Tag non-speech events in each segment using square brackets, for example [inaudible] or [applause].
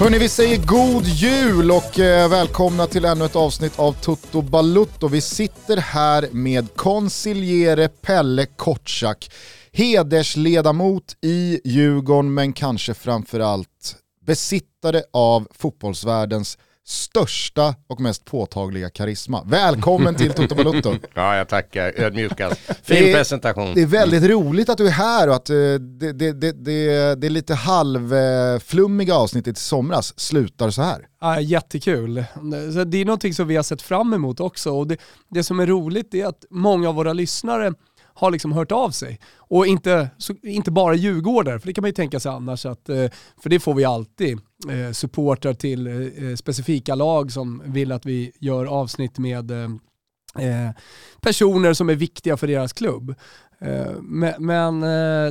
Hörni, vi säger god jul och eh, välkomna till ännu ett avsnitt av Toto Balutto. Vi sitter här med konsiljere Pelle Kortsak, hedersledamot i Djurgården men kanske framförallt besittare av fotbollsvärldens största och mest påtagliga karisma. Välkommen till Toto Balutto. [laughs] ja, jag tackar ödmjukast. [laughs] Fin det är, presentation. Det är väldigt roligt att du är här och att uh, det, det, det, det, är lite halvflummiga avsnittet i somras slutar så här. Ja, jättekul. Det är någonting som vi har sett fram emot också och det, det som är roligt är att många av våra lyssnare har liksom hört av sig. Och inte, så, inte bara djurgårdare, för det kan man ju tänka sig annars, att, eh, för det får vi alltid. Eh, supportrar till eh, specifika lag som vill att vi gör avsnitt med personer som är viktiga för deras klubb. Men,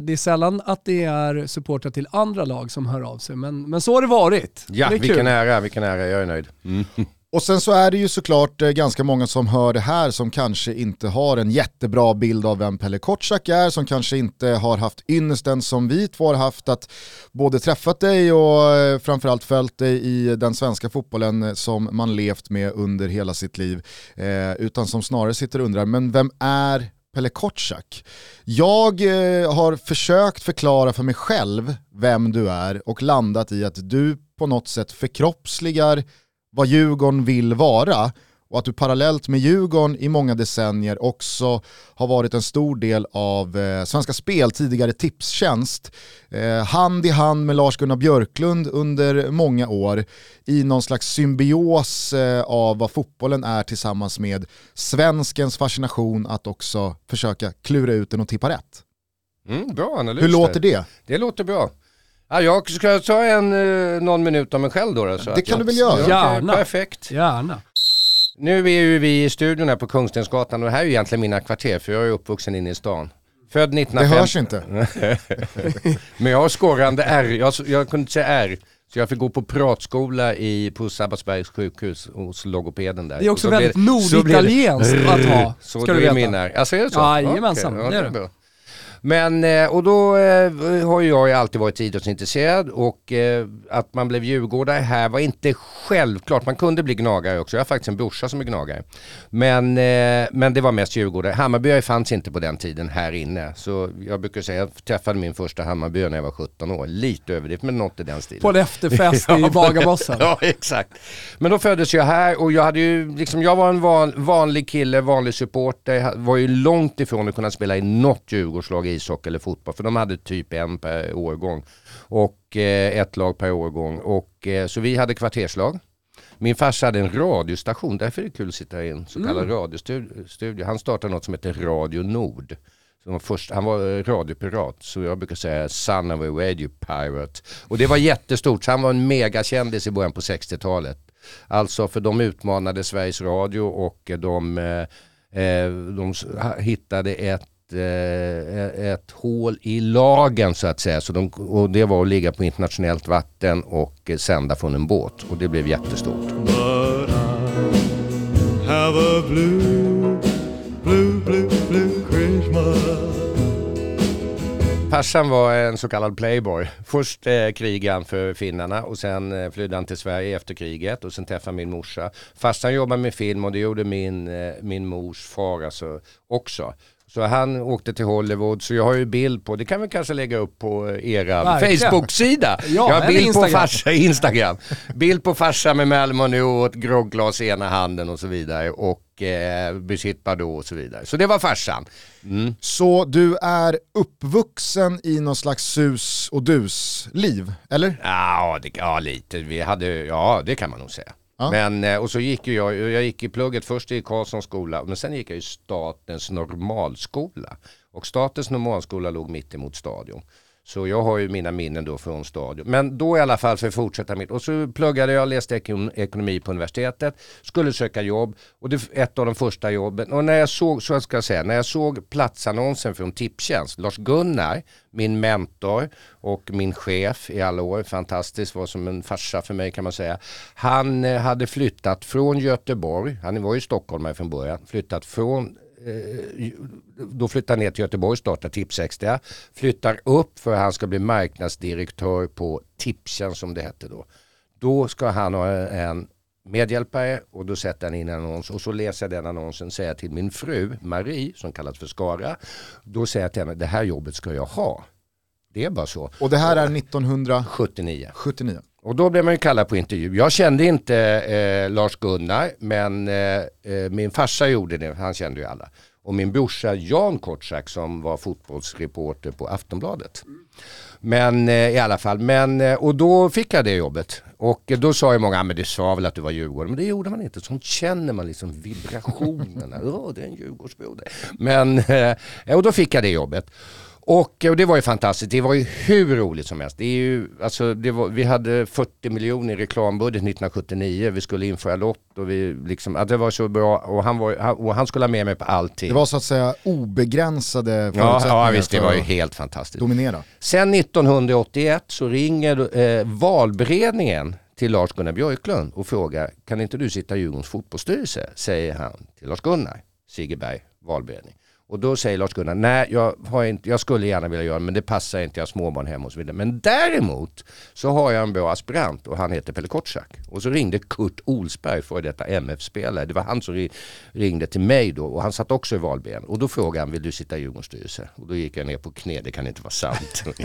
det är sällan att det är supportrar till andra lag som hör av sig. Men, men så har det varit. Ja, det vilken ära, vilken ära, jag är nöjd. Mm. Och sen så är det ju såklart eh, ganska många som hör det här som kanske inte har en jättebra bild av vem Pelle Kotschack är, som kanske inte har haft ynnesten som vi två har haft att både träffat dig och eh, framförallt följt dig i den svenska fotbollen eh, som man levt med under hela sitt liv. Eh, utan som snarare sitter och undrar, men vem är Pelle Kotschack? Jag eh, har försökt förklara för mig själv vem du är och landat i att du på något sätt förkroppsligar vad Djurgården vill vara och att du parallellt med Djurgården i många decennier också har varit en stor del av eh, Svenska Spel, tidigare Tipstjänst, eh, hand i hand med Lars-Gunnar Björklund under många år i någon slags symbios eh, av vad fotbollen är tillsammans med svenskens fascination att också försöka klura ut den och tippa rätt. Mm, bra analys. Hur låter det? Det låter bra. Ja, jag ska ta en, eh, någon minut om mig själv då. då så det kan jag, du väl göra? Gärna. Perfekt. Gärna. Nu är ju vi i studion här på Kungstensgatan och det här är ju egentligen mina kvarter för jag är uppvuxen inne i stan. Född 1950. Det hörs inte. [laughs] Men jag har skorrande R, jag, jag kunde inte säga R. Så jag fick gå på pratskola i, på Sabbatsbergs sjukhus hos logopeden där. Det är också väldigt norditalienskt att ha. Så ska du veta. min R. Alltså är det så? Jajamensan, okay. det är det. Men, eh, och då eh, har jag alltid varit idrottsintresserad och eh, att man blev djurgårdare här var inte självklart. Man kunde bli gnagare också. Jag har faktiskt en brorsa som är gnagare. Men, men det var mest djurgårdare. Hammarbyare fanns inte på den tiden här inne. Så jag brukar säga, jag träffade min första Hammarbyare när jag var 17 år. Lite överdrivet men något i den stilen. På en efterfest i [laughs] Bagarmossen. [laughs] ja exakt. Men då föddes jag här och jag hade ju, liksom, jag var en van, vanlig kille, vanlig supporter. Var ju långt ifrån att kunna spela i något Djurgårdslag ishockey eller fotboll. För de hade typ en per årgång. Och eh, ett lag per årgång. Och, eh, så vi hade kvarterslag. Min farsa hade en radiostation, därför är det kul att sitta i en så kallad mm. radiostudio. Han startade något som heter Radio Nord. Var först, han var radiopirat, så jag brukar säga son of a radio pirate. Och det var jättestort, så han var en megakändis i början på 60-talet. Alltså för de utmanade Sveriges Radio och de, eh, eh de hittade ett Eh, ett hål i lagen så att säga. Så de, och det var att ligga på internationellt vatten och sända från en båt. Och det blev jättestort. Blue, blue, blue, Farsan var en så kallad playboy. Först eh, krigade han för finnarna och sen eh, flydde han till Sverige efter kriget och sen träffade min morsa. Farsan jobbade med film och det gjorde min, eh, min mors far alltså också. Så han åkte till Hollywood, så jag har ju bild på, det kan vi kanske lägga upp på era Facebook-sida. Ja, jag har bild Instagram. på farsa, [laughs] Instagram. bild på farsa med Malmö och ett grogglas i ena handen och så vidare. Och eh, Brigitte Bardot och så vidare. Så det var farsan. Mm. Så du är uppvuxen i någon slags sus och dus-liv, eller? Ja, det, ja, lite. Vi hade, ja, det kan man nog säga. Ja. Men, eh, och så gick jag, jag gick i plugget först i Karlssons skola, men sen gick jag i statens normalskola. Och statens normalskola låg mitt emot stadion. Så jag har ju mina minnen då från stadion. Men då i alla fall för att fortsätta mitt. Och så pluggade jag, läste ekonomi på universitetet, skulle söka jobb och det ett av de första jobben. Och när jag såg, så ska jag säga, när jag såg platsannonsen från Tipstjänst, Lars-Gunnar, min mentor och min chef i alla år, fantastiskt, var som en farsa för mig kan man säga. Han eh, hade flyttat från Göteborg, han var ju stockholmare från början, flyttat från då flyttar han ner till Göteborg, startar Tipsextra. Flyttar upp för han ska bli marknadsdirektör på Tipsen som det hette då. Då ska han ha en medhjälpare och då sätter han in en annons och så läser jag den annonsen säger till min fru Marie som kallas för Skara. Då säger jag till henne det här jobbet ska jag ha. Det är bara så. Och det här är 1979? 79. Och då blev man ju kallad på intervju. Jag kände inte eh, Lars-Gunnar men eh, eh, min farsa gjorde det, han kände ju alla. Och min brorsa Jan Kortsak som var fotbollsreporter på Aftonbladet. Men eh, i alla fall, men, eh, och då fick jag det jobbet. Och då sa ju många, ah, men du sa väl att du var Djurgården. Men det gjorde man inte. Sånt känner man liksom vibrationerna. [laughs] Ja, det är en Djurgårdsbro Men, eh, och då fick jag det jobbet. Och, och, det var ju fantastiskt. Det var ju hur roligt som helst. Det är ju, alltså, det var, vi hade 40 miljoner i reklambudget 1979. Vi skulle införa lott och vi liksom, att det var så bra och han, var, och han skulle ha med mig på allting. Det var så att säga obegränsade förutsättningar ja, ja visst, det var ju helt fantastiskt. Dominera. Sen 1981 så ringer eh, valberedningen till Lars-Gunnar Björklund och frågar kan inte du sitta i Djurgårdens fotbollsstyrelse? Säger han till Lars-Gunnar, Sigeberg, valberedning. Och då säger Lars-Gunnar, nej jag, har inte, jag skulle gärna vilja göra det men det passar inte, jag har småbarn hemma och så vidare. Men däremot så har jag en bra aspirant och han heter Pelle Kotschack. Och så ringde Kurt Olsberg, för detta MF-spelare. Det var han som ringde till mig då och han satt också i valben. Och då frågade han, vill du sitta i Djurgårdens styrelse? Och då gick jag ner på knä, det kan inte vara sant. [laughs]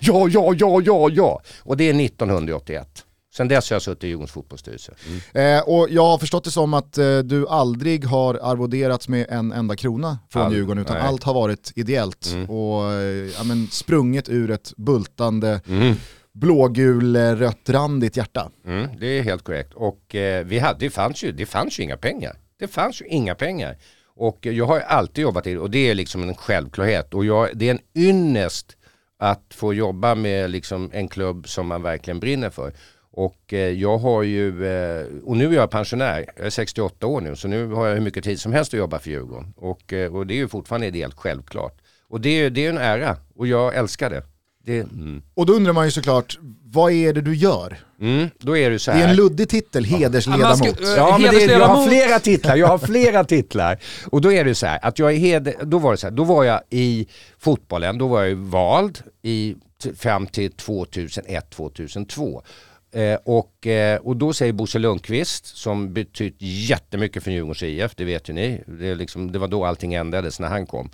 ja, ja, ja, ja, ja. Och det är 1981. Sen dess har jag suttit i Djurgårdens fotbollsstyrelse. Mm. Eh, och jag har förstått det som att eh, du aldrig har arvoderats med en enda krona från All, Djurgården utan nej. allt har varit ideellt mm. och eh, ja, men, sprunget ur ett bultande mm. blågul rött randigt hjärta. Mm, det är helt korrekt och eh, vi hade, det, fanns ju, det fanns ju inga pengar. Det fanns ju inga pengar. Och jag har alltid jobbat i och det är liksom en självklarhet och jag, det är en ynnest att få jobba med liksom en klubb som man verkligen brinner för. Och eh, jag har ju, eh, och nu är jag pensionär, jag är 68 år nu, så nu har jag hur mycket tid som helst att jobba för Djurgården. Och, eh, och det är ju fortfarande helt självklart. Och det är, det är en ära och jag älskar det. det mm. Och då undrar man ju såklart, vad är det du gör? Mm, då är det så här. Det är en luddig titel, hedersledamot. Ja, ska, ja men det, jag har flera titlar, jag har flera titlar. Och då är det så här, att jag är heder, då var det så här, då var jag i fotbollen, då var jag vald i, fram till 2001-2002. Eh, och, eh, och då säger Bosse Lundqvist, som betytt jättemycket för Djurgårdens IF, det vet ju ni. Det, liksom, det var då allting ändrades när han kom.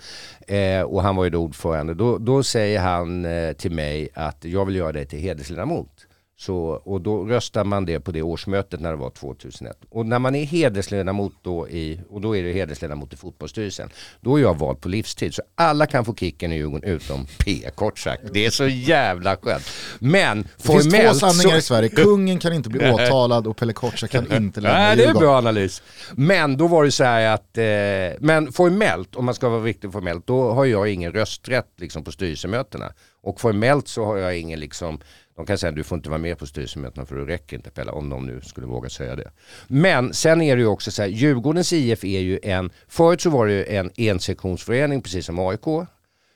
Eh, och han var ju då ordförande. Då, då säger han eh, till mig att jag vill göra dig till hedersledamot. Så, och då röstar man det på det årsmötet när det var 2001. Och när man är hedersledamot då i, och då är det hedersledamot i fotbollsstyrelsen, då är jag vald på livstid. Så alla kan få kicken i Djurgården utom P kort sagt. Det är så jävla skönt. Men formellt... Det finns två sanningar så... i Sverige, kungen kan inte bli [laughs] åtalad och Pelle Kortsak kan inte lämna Nej, det är en bra analys. Men då var det så här att, eh, men formellt, om man ska vara riktigt formellt, då har jag ingen rösträtt liksom, på styrelsemötena. Och formellt så har jag ingen liksom de kan säga att du får inte vara med på styrelsemötena för du räcker inte Pelle, om de nu skulle våga säga det. Men sen är det ju också så här, Djurgårdens IF är ju en, förut så var det ju en ensektionsförening precis som AIK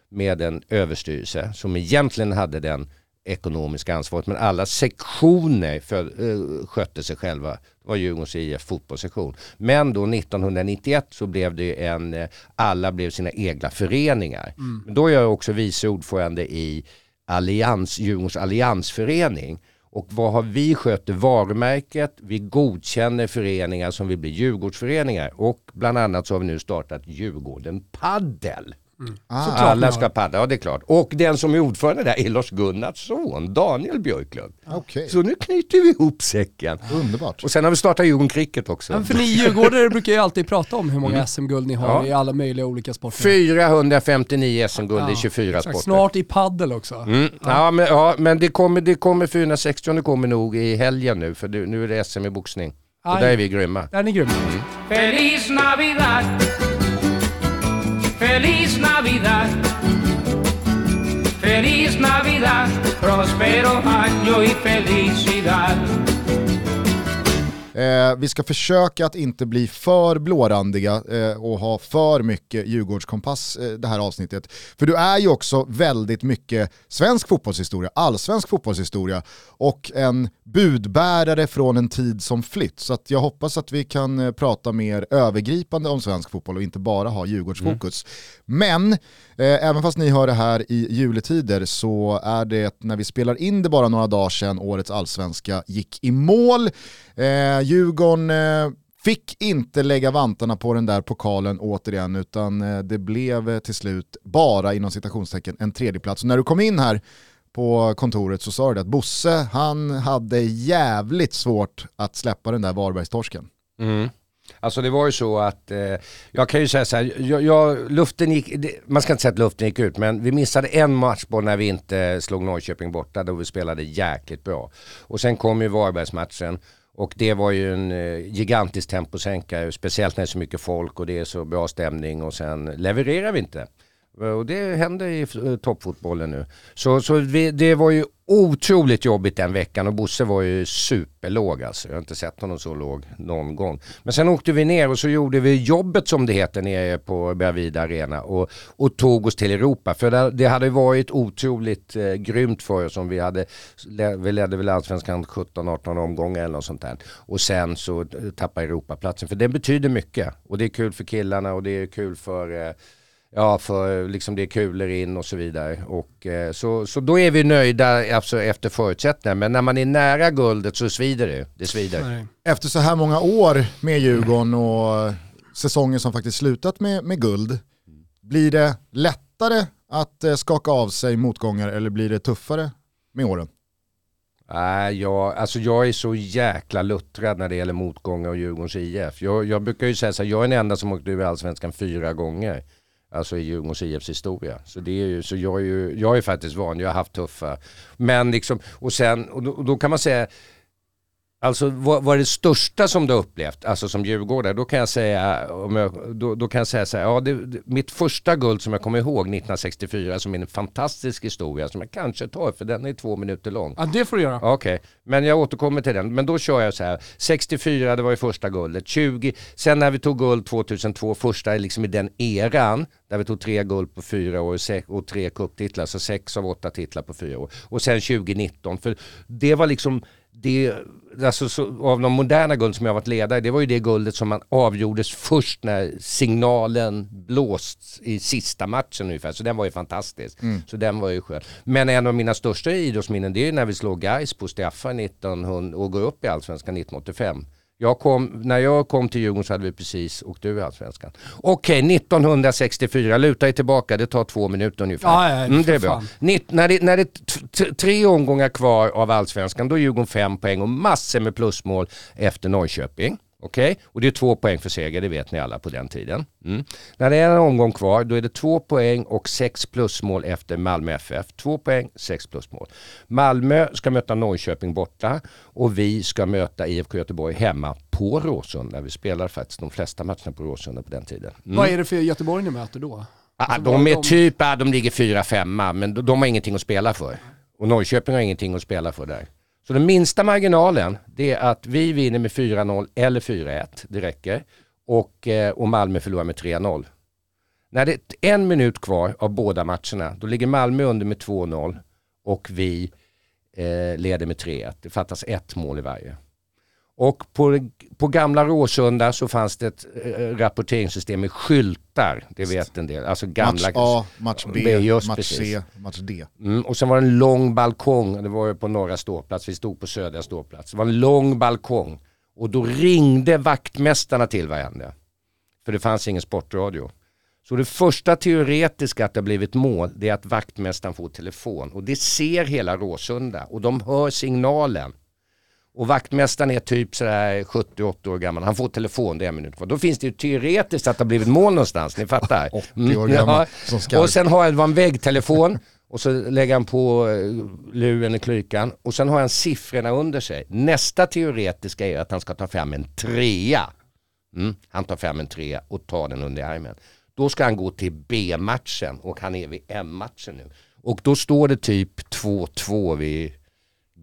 med en överstyrelse som egentligen hade den ekonomiska ansvaret men alla sektioner för, uh, skötte sig själva. Det var Djurgårdens IF fotbollssektion. Men då 1991 så blev det en, uh, alla blev sina egna föreningar. Mm. Då är jag också vice ordförande i allians, Djurgårdens alliansförening. Och vad har vi skött varumärket? Vi godkänner föreningar som vill bli Djurgårdsföreningar och bland annat så har vi nu startat Djurgården Paddel. Mm. Ah. Alla ska paddla, ja det är klart. Och den som är ordförande där är Lars Gunnars son, Daniel Björklund. Okay. Så nu knyter vi ihop säcken. Underbart. Och sen har vi startat Djurgården Cricket också. Ja, för ni djurgårdare brukar ju alltid prata om hur många mm. SM-guld ni har ja. i alla möjliga olika sporter. 459 SM-guld ja. i 24 sporter. Snart i paddel också. Mm. Ja. men, ja, men det kommer, det kommer 460 det kommer nog i helgen nu för nu är det SM i boxning. Och där är vi grymma. Där är ni grymma. Mm. Feliz Navidad Feliz Navidad. Feliz Navidad. Prospero año y felicidad. Eh, vi ska försöka att inte bli för blårandiga eh, och ha för mycket Djurgårdskompass eh, det här avsnittet. För du är ju också väldigt mycket svensk fotbollshistoria, allsvensk fotbollshistoria och en budbärare från en tid som flytt. Så jag hoppas att vi kan eh, prata mer övergripande om svensk fotboll och inte bara ha Djurgårdsfokus. Mm. Men Eh, även fast ni hör det här i juletider så är det när vi spelar in det bara några dagar sedan årets allsvenska gick i mål. Eh, Djurgården eh, fick inte lägga vantarna på den där pokalen återigen utan eh, det blev eh, till slut bara inom citationstecken en tredjeplats. Och när du kom in här på kontoret så sa du att Bosse, han hade jävligt svårt att släppa den där Varbergstorsken. Mm. Alltså det var ju så att, eh, jag kan ju säga så här, jag, jag, luften gick, man ska inte säga att luften gick ut, men vi missade en matchboll när vi inte slog Norrköping borta då vi spelade jäkligt bra. Och sen kom ju Varbergsmatchen och det var ju en eh, gigantisk temposänkare, speciellt när det är så mycket folk och det är så bra stämning och sen levererar vi inte. Eh, och det händer i eh, toppfotbollen nu. Så, så vi, det var ju otroligt jobbigt den veckan och Bosse var ju superlåg alltså. Jag har inte sett honom så låg någon gång. Men sen åkte vi ner och så gjorde vi jobbet som det heter nere på Bravida Arena och, och tog oss till Europa. För det, det hade varit otroligt eh, grymt för oss om vi hade, vi ledde väl allsvenskan 17-18 omgångar eller något sånt där. Och sen så eh, tappade Europaplatsen. För det betyder mycket och det är kul för killarna och det är kul för eh, Ja, för liksom det är kulor in och så vidare. Och, eh, så, så då är vi nöjda alltså, efter förutsättningar. Men när man är nära guldet så svider det. Det svider. Efter så här många år med Djurgården och säsonger som faktiskt slutat med, med guld, blir det lättare att eh, skaka av sig motgångar eller blir det tuffare med åren? Nej, jag, alltså jag är så jäkla luttrad när det gäller motgångar och Djurgårdens IF. Jag, jag brukar ju säga så här, jag är den enda som åkt ur Allsvenskan fyra gånger. Alltså i Djurgårdens IFs historia. Så, det är ju, så jag, är ju, jag är faktiskt van, jag har haft tuffa. Men liksom, och sen, och då, och då kan man säga, Alltså vad, vad är det största som du har upplevt, alltså som djurgårdare? Då kan jag säga, om jag, då, då kan jag säga så här, ja, det, mitt första guld som jag kommer ihåg 1964 som är en fantastisk historia som jag kanske tar för den är två minuter lång. Ja det får du göra. Okej, okay. men jag återkommer till den. Men då kör jag så här, 64 det var ju första guldet, 20, sen när vi tog guld 2002, första liksom i den eran, där vi tog tre guld på fyra år och tre cuptitlar, så sex av åtta titlar på fyra år. Och sen 2019, för det var liksom det, alltså, så, av de moderna guld som jag varit ledare, det var ju det guldet som man avgjordes först när signalen blåst i sista matchen ungefär. Så den var ju fantastisk. Mm. Så den var ju skön. Men en av mina största idrottsminnen det är när vi slog Gais på straffar 1900 och går upp i Allsvenskan 1985. Jag kom, när jag kom till Djurgården så hade vi precis åkt ur Allsvenskan. Okej, okay, 1964, luta er tillbaka, det tar två minuter ungefär. Ja, ja, mm, det är bra. Nitt, när det, när det är tre omgångar kvar av Allsvenskan, då är Djurgården fem poäng och massor med plusmål efter Norrköping. Okej, okay? och det är två poäng för seger, det vet ni alla på den tiden. Mm. När det är en omgång kvar, då är det två poäng och sex plusmål efter Malmö FF. Två poäng, sex plusmål. Malmö ska möta Norrköping borta och vi ska möta IFK Göteborg hemma på Råsunda. Vi spelar faktiskt de flesta matcherna på Råsunda på den tiden. Mm. Vad är det för Göteborg ni möter då? Alltså, de är de... typ, ja, de ligger fyra, femma, men de, de har ingenting att spela för. Och Norrköping har ingenting att spela för där. Så den minsta marginalen det är att vi vinner med 4-0 eller 4-1. Det räcker. Och, eh, och Malmö förlorar med 3-0. När det är en minut kvar av båda matcherna, då ligger Malmö under med 2-0 och vi eh, leder med 3-1. Det fattas ett mål i varje. Och på, på gamla Råsunda så fanns det ett äh, rapporteringssystem med skyltar. Det vet en del. Alltså gamla... Match A, match B, B match precis. C, match D. Mm, och sen var det en lång balkong. Det var på norra ståplats. Vi stod på södra ståplats. Det var en lång balkong. Och då ringde vaktmästarna till varandra. För det fanns ingen sportradio. Så det första teoretiska att det har blivit mål, det är att vaktmästaren får telefon. Och det ser hela Råsunda. Och de hör signalen. Och vaktmästaren är typ sådär 70-80 år gammal. Han får telefon, det är en minut kvar. Då finns det ju teoretiskt att det har blivit mål någonstans, ni fattar. [laughs] 80 år mm, gammal, ja. Och sen har jag en väggtelefon och så lägger han på eh, luren i klykan och sen har han siffrorna under sig. Nästa teoretiska är att han ska ta fram en trea. Mm. Han tar fram en trea och tar den under armen. Då ska han gå till B-matchen och han är vid M-matchen nu. Och då står det typ 2-2 vid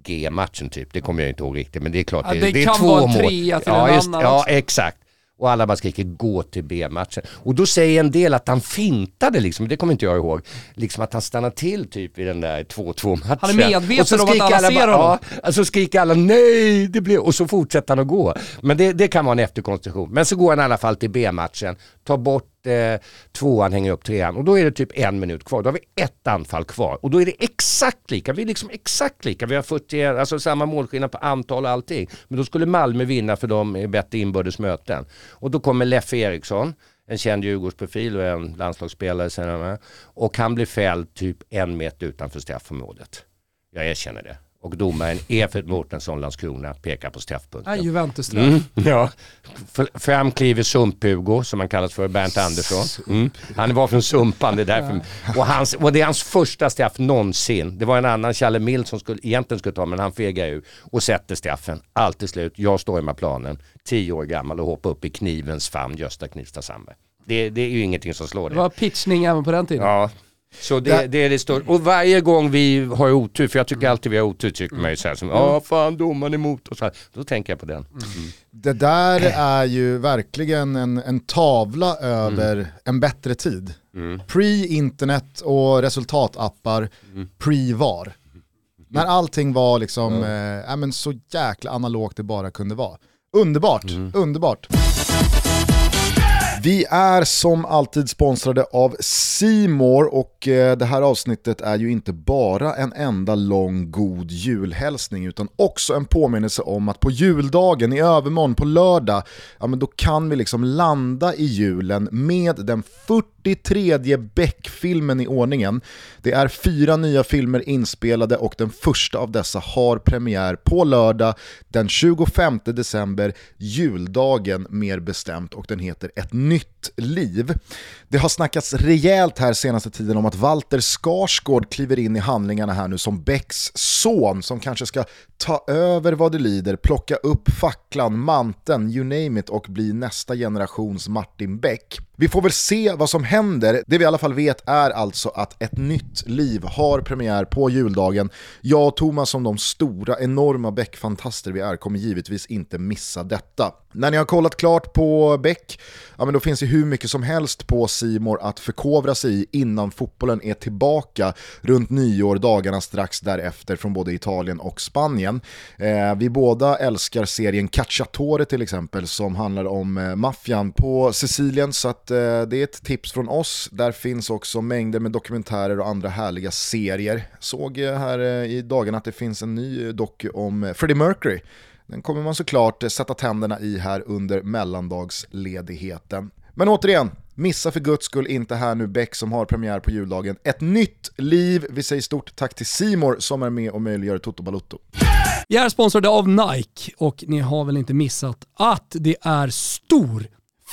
G-matchen typ. Det kommer jag inte ihåg riktigt men det är klart. Ja, det, det det är kan två vara mål. trea till ja, en just, annan Ja exakt. Och alla bara skriker gå till B-matchen. Och då säger en del att han fintade liksom, det kommer inte jag ihåg. Liksom att han stannade till typ i den där 2-2 matchen. Han är medveten så om att alla ser honom. Ja, alltså skriker alla nej, det blir... och så fortsätter han att gå. Men det, det kan vara en efterkonstruktion. Men så går han i alla fall till B-matchen, tar bort eh, tvåan, hänger upp trean och då är det typ en minut kvar. Då har vi ett anfall kvar och då är det exakt lika. Vi är liksom exakt lika. Vi har 40, alltså samma målskillnad på antal och allting. Men då skulle Malmö vinna för de är bättre inbördes möten. Och då kommer Leffe Eriksson, en känd Djurgårdsprofil och en landslagsspelare senare. Och han blir fälld typ en meter utanför straffområdet. Jag erkänner det. Och domaren Evert Mårtensson, Landskrona, pekar på straffpunkten. Ja, Juventus-straff. Mm, [laughs] ja. Fram kliver Sump-Hugo, som han kallas för, Bernt Andersson. Mm. Han var från Sumpan, det är därför. Och, hans, och det är hans första straff någonsin. Det var en annan, Challe Mild, som skulle, egentligen skulle ta, men han fegar ur och sätter straffen. Allt till slut, jag stormar planen, tio år gammal och hoppar upp i knivens famn, Gösta Knivsta Sandberg. Det, det är ju ingenting som slår Det det. var pitchning även på den tiden. Ja. Så det, det är det stora. Och varje gång vi har otur, för jag tycker alltid vi har otur, tycker man ju såhär som ja fan domaren är emot oss. Då tänker jag på den. Det där [clears throat] är ju verkligen en, en tavla över en bättre tid. Pre-internet och resultatappar, pre-VAR. När allting var liksom, eh, men så jäkla analogt det bara kunde vara. Underbart, underbart. Vi är som alltid sponsrade av Simor och eh, det här avsnittet är ju inte bara en enda lång god julhälsning utan också en påminnelse om att på juldagen i övermorgon på lördag, ja men då kan vi liksom landa i julen med den 43 Beck-filmen i ordningen. Det är fyra nya filmer inspelade och den första av dessa har premiär på lördag den 25 december, juldagen mer bestämt och den heter Ett nytt liv. Det har snackats rejält här senaste tiden om att Walter Skarsgård kliver in i handlingarna här nu som Becks son som kanske ska ta över vad det lider, plocka upp facklan, manteln, you name it och bli nästa generations Martin Beck. Vi får väl se vad som händer. Det vi i alla fall vet är alltså att Ett nytt liv har premiär på juldagen. Jag och Thomas som de stora, enorma Beck-fantaster vi är kommer givetvis inte missa detta. När ni har kollat klart på Beck, ja men då finns det hur mycket som helst på Simor att förkovra sig i innan fotbollen är tillbaka runt nyår, dagarna strax därefter från både Italien och Spanien. Eh, vi båda älskar serien Cacciatore till exempel som handlar om eh, maffian på Sicilien så att eh, det är ett tips från oss. Där finns också mängder med dokumentärer och andra härliga serier. Såg här eh, i dagarna att det finns en ny doku om eh, Freddie Mercury. Den kommer man såklart eh, sätta tänderna i här under mellandagsledigheten. Men återigen, missa för guds skull inte här nu Beck som har premiär på juldagen. Ett nytt liv. Vi säger stort tack till Simor som är med och möjliggör Toto Balutto. Vi är sponsrade av Nike och ni har väl inte missat att det är stor,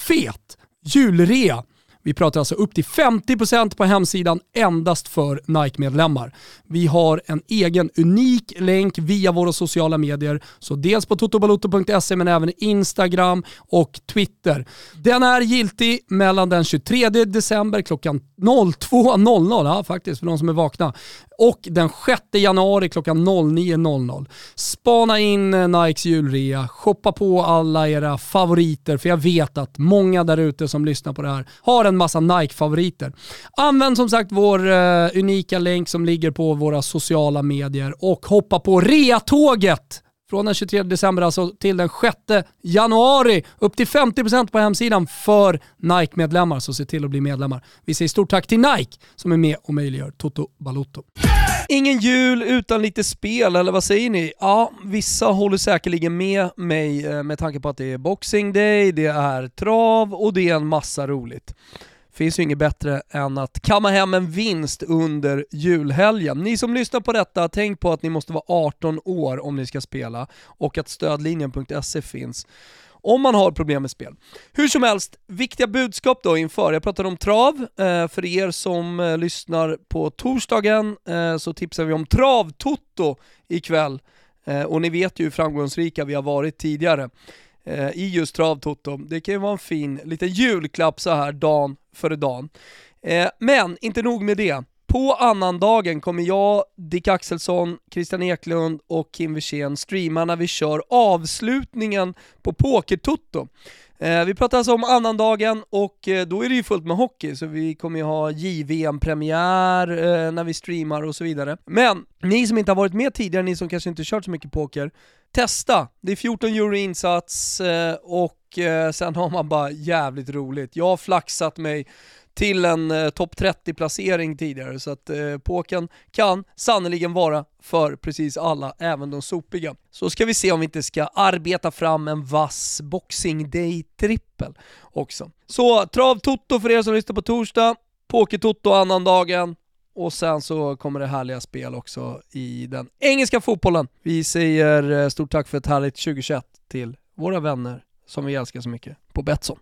fet julrea. Vi pratar alltså upp till 50% på hemsidan endast för Nike-medlemmar. Vi har en egen unik länk via våra sociala medier, så dels på totobaloto.se men även Instagram och Twitter. Den är giltig mellan den 23 december klockan 02.00, ja faktiskt för de som är vakna, och den 6 januari klockan 09.00. Spana in eh, Nikes julrea, shoppa på alla era favoriter, för jag vet att många där ute som lyssnar på det här har en massa Nike-favoriter. Använd som sagt vår uh, unika länk som ligger på våra sociala medier och hoppa på reatåget från den 23 december alltså till den 6 januari. Upp till 50% på hemsidan för Nike-medlemmar, så se till att bli medlemmar. Vi säger stort tack till Nike som är med och möjliggör Toto Balotto. Ingen jul utan lite spel, eller vad säger ni? Ja, vissa håller säkerligen med mig eh, med tanke på att det är Boxing Day, det är trav och det är en massa roligt. Finns ju inget bättre än att kamma hem en vinst under julhelgen. Ni som lyssnar på detta, tänk på att ni måste vara 18 år om ni ska spela och att stödlinjen.se finns om man har problem med spel. Hur som helst, viktiga budskap då inför. Jag pratade om trav. Eh, för er som eh, lyssnar på torsdagen eh, så tipsar vi om Travtoto ikväll. Eh, och ni vet ju hur framgångsrika vi har varit tidigare eh, i just Travtoto. Det kan ju vara en fin liten julklapp så här dagen före dagen. Eh, men inte nog med det på annandagen kommer jag, Dick Axelsson, Christian Eklund och Kim Wirsén streama när vi kör avslutningen på Pokertutto. Eh, vi pratar alltså om annandagen och eh, då är det ju fullt med hockey, så vi kommer ju ha JVM-premiär eh, när vi streamar och så vidare. Men ni som inte har varit med tidigare, ni som kanske inte kört så mycket poker, testa! Det är 14 euro insats eh, och eh, sen har man bara jävligt roligt. Jag har flaxat mig till en eh, topp 30-placering tidigare, så att eh, påken kan sannoliken vara för precis alla, även de sopiga. Så ska vi se om vi inte ska arbeta fram en vass Boxing Day-trippel också. Så trav Toto för er som lyssnar på torsdag, Poker-Toto annandagen, och sen så kommer det härliga spel också i den engelska fotbollen. Vi säger eh, stort tack för ett härligt 2021 till våra vänner som vi älskar så mycket på Betsson.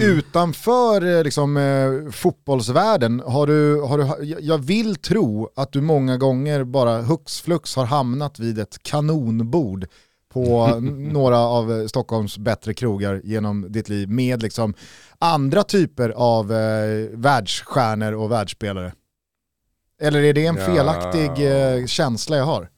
Utanför eh, liksom, eh, fotbollsvärlden, har du, har du, jag vill tro att du många gånger bara hux flux har hamnat vid ett kanonbord på [laughs] några av Stockholms bättre krogar genom ditt liv med liksom andra typer av eh, världsstjärnor och världsspelare? Eller är det en felaktig eh, känsla jag har?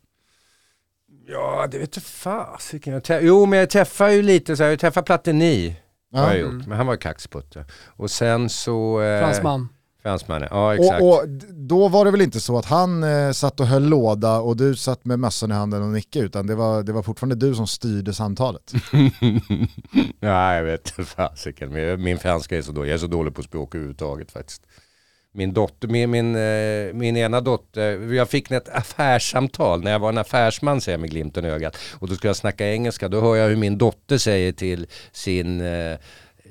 Ja, det vet jag fasiken. Jo, men jag träffar ju lite så här, jag träffar Platini. Ja. Har jag gjort, men han var kaxputte. Och sen så... Eh, Fransman. Fransmannen, ja exakt. Och, och, då var det väl inte så att han eh, satt och höll låda och du satt med mössan i handen och nickade utan det var, det var fortfarande du som styrde samtalet? [laughs] ja, jag vet fasiken. Min franska är så dålig, jag är så dålig på språk överhuvudtaget faktiskt. Min dotter, min, min, eh, min ena dotter, jag fick ett affärssamtal när jag var en affärsman säger jag med glimten i ögat. Och då ska jag snacka engelska, då hör jag hur min dotter säger till sin eh,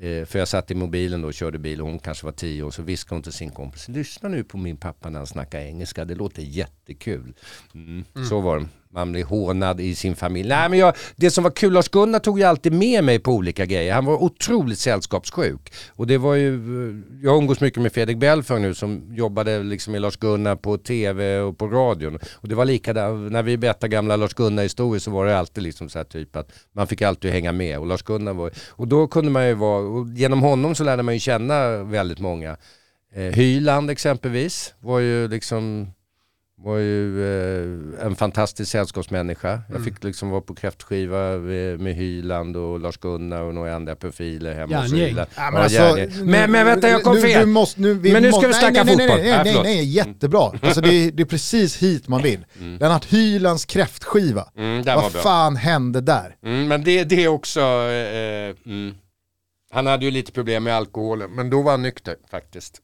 Eh, för jag satt i mobilen då och körde bil och hon kanske var tio år så viskade hon till sin kompis. Lyssna nu på min pappa när han snackar engelska, det låter jättekul. Mm. Mm. Så var det man blir hånad i sin familj. Nej, men jag, det som var kul, Lars-Gunnar tog ju alltid med mig på olika grejer. Han var otroligt sällskapssjuk. Och det var ju, eh, jag umgås mycket med Fredrik Belför nu som jobbade liksom med Lars-Gunnar på tv och på radion. Och det var likadant, när vi berättade gamla Lars-Gunnar historier så var det alltid liksom så här typ att man fick alltid hänga med. Och Lars-Gunnar var, och då kunde man ju vara, och genom honom så lärde man ju känna väldigt många. Eh, Hyland exempelvis var ju liksom var ju eh, en fantastisk sällskapsmänniska. Mm. Jag fick liksom vara på kräftskiva med Hyland och Lars-Gunnar och några andra profiler hemma hos Hyland. Ja, men, alltså, men, men vänta, jag kom fel. Måste, nu, men nu ska vi snacka nej, fotboll. Nej, nej, nej, nej, nej jättebra. Alltså, det, är, det är precis hit man vill. Mm. Lennart Hylands kräftskiva. Mm, Vad fan hände där? Mm, men det, det är också... Eh, mm. Han hade ju lite problem med alkoholen, men då var han nykter faktiskt.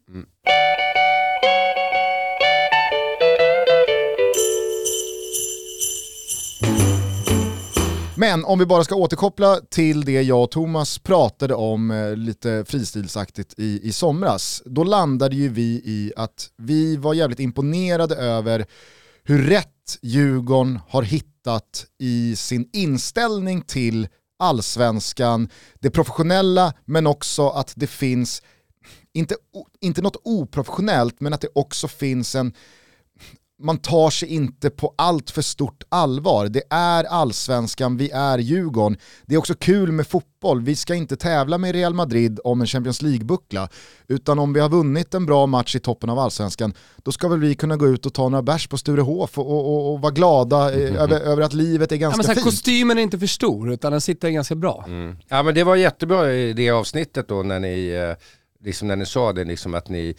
Men om vi bara ska återkoppla till det jag och Thomas pratade om eh, lite fristilsaktigt i, i somras. Då landade ju vi i att vi var jävligt imponerade över hur rätt Djurgården har hittat i sin inställning till allsvenskan, det professionella men också att det finns, inte, inte något oprofessionellt, men att det också finns en man tar sig inte på allt för stort allvar. Det är allsvenskan, vi är Djurgården. Det är också kul med fotboll. Vi ska inte tävla med Real Madrid om en Champions League-buckla. Utan om vi har vunnit en bra match i toppen av allsvenskan, då ska väl vi kunna gå ut och ta några bärs på Sturehof och, och, och, vara glada mm. över, över, att livet är ganska ja, men fint. Kostymen är inte för stor, utan den sitter ganska bra. Mm. Ja men det var jättebra i det avsnittet då när ni, eh, liksom när ni sa det, liksom att ni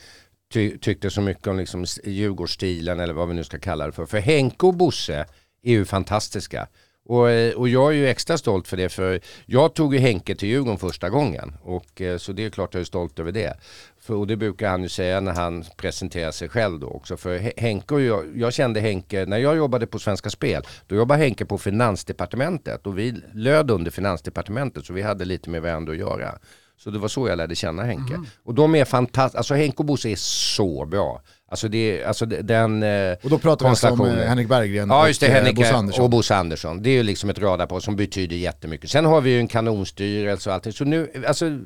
ty tyckte så mycket om liksom Djurgårdsstilen eller vad vi nu ska kalla det för. För Henke och Bosse är ju fantastiska. Och, eh, och jag är ju extra stolt för det för jag tog ju Henke till Djurgården första gången. Och, eh, så det är klart jag är stolt över det. För, och det brukar han ju säga när han presenterar sig själv då också. För Henke och jag, jag kände Henke, när jag jobbade på Svenska Spel, då jobbade Henke på Finansdepartementet och vi löd under Finansdepartementet så vi hade lite med varandra att göra. Så det var så jag lärde känna Henke. Mm. Och de är fantastiska, alltså Henke och Bosse är så bra. Alltså, det, alltså den eh, Och då pratar vi alltså om eh, Henrik Berggren ja, just det, och eh, Henrik, Bosse Andersson. och Bosse Andersson. Det är ju liksom ett radarpar som betyder jättemycket. Sen har vi ju en kanonstyrelse och allting. Så nu, alltså,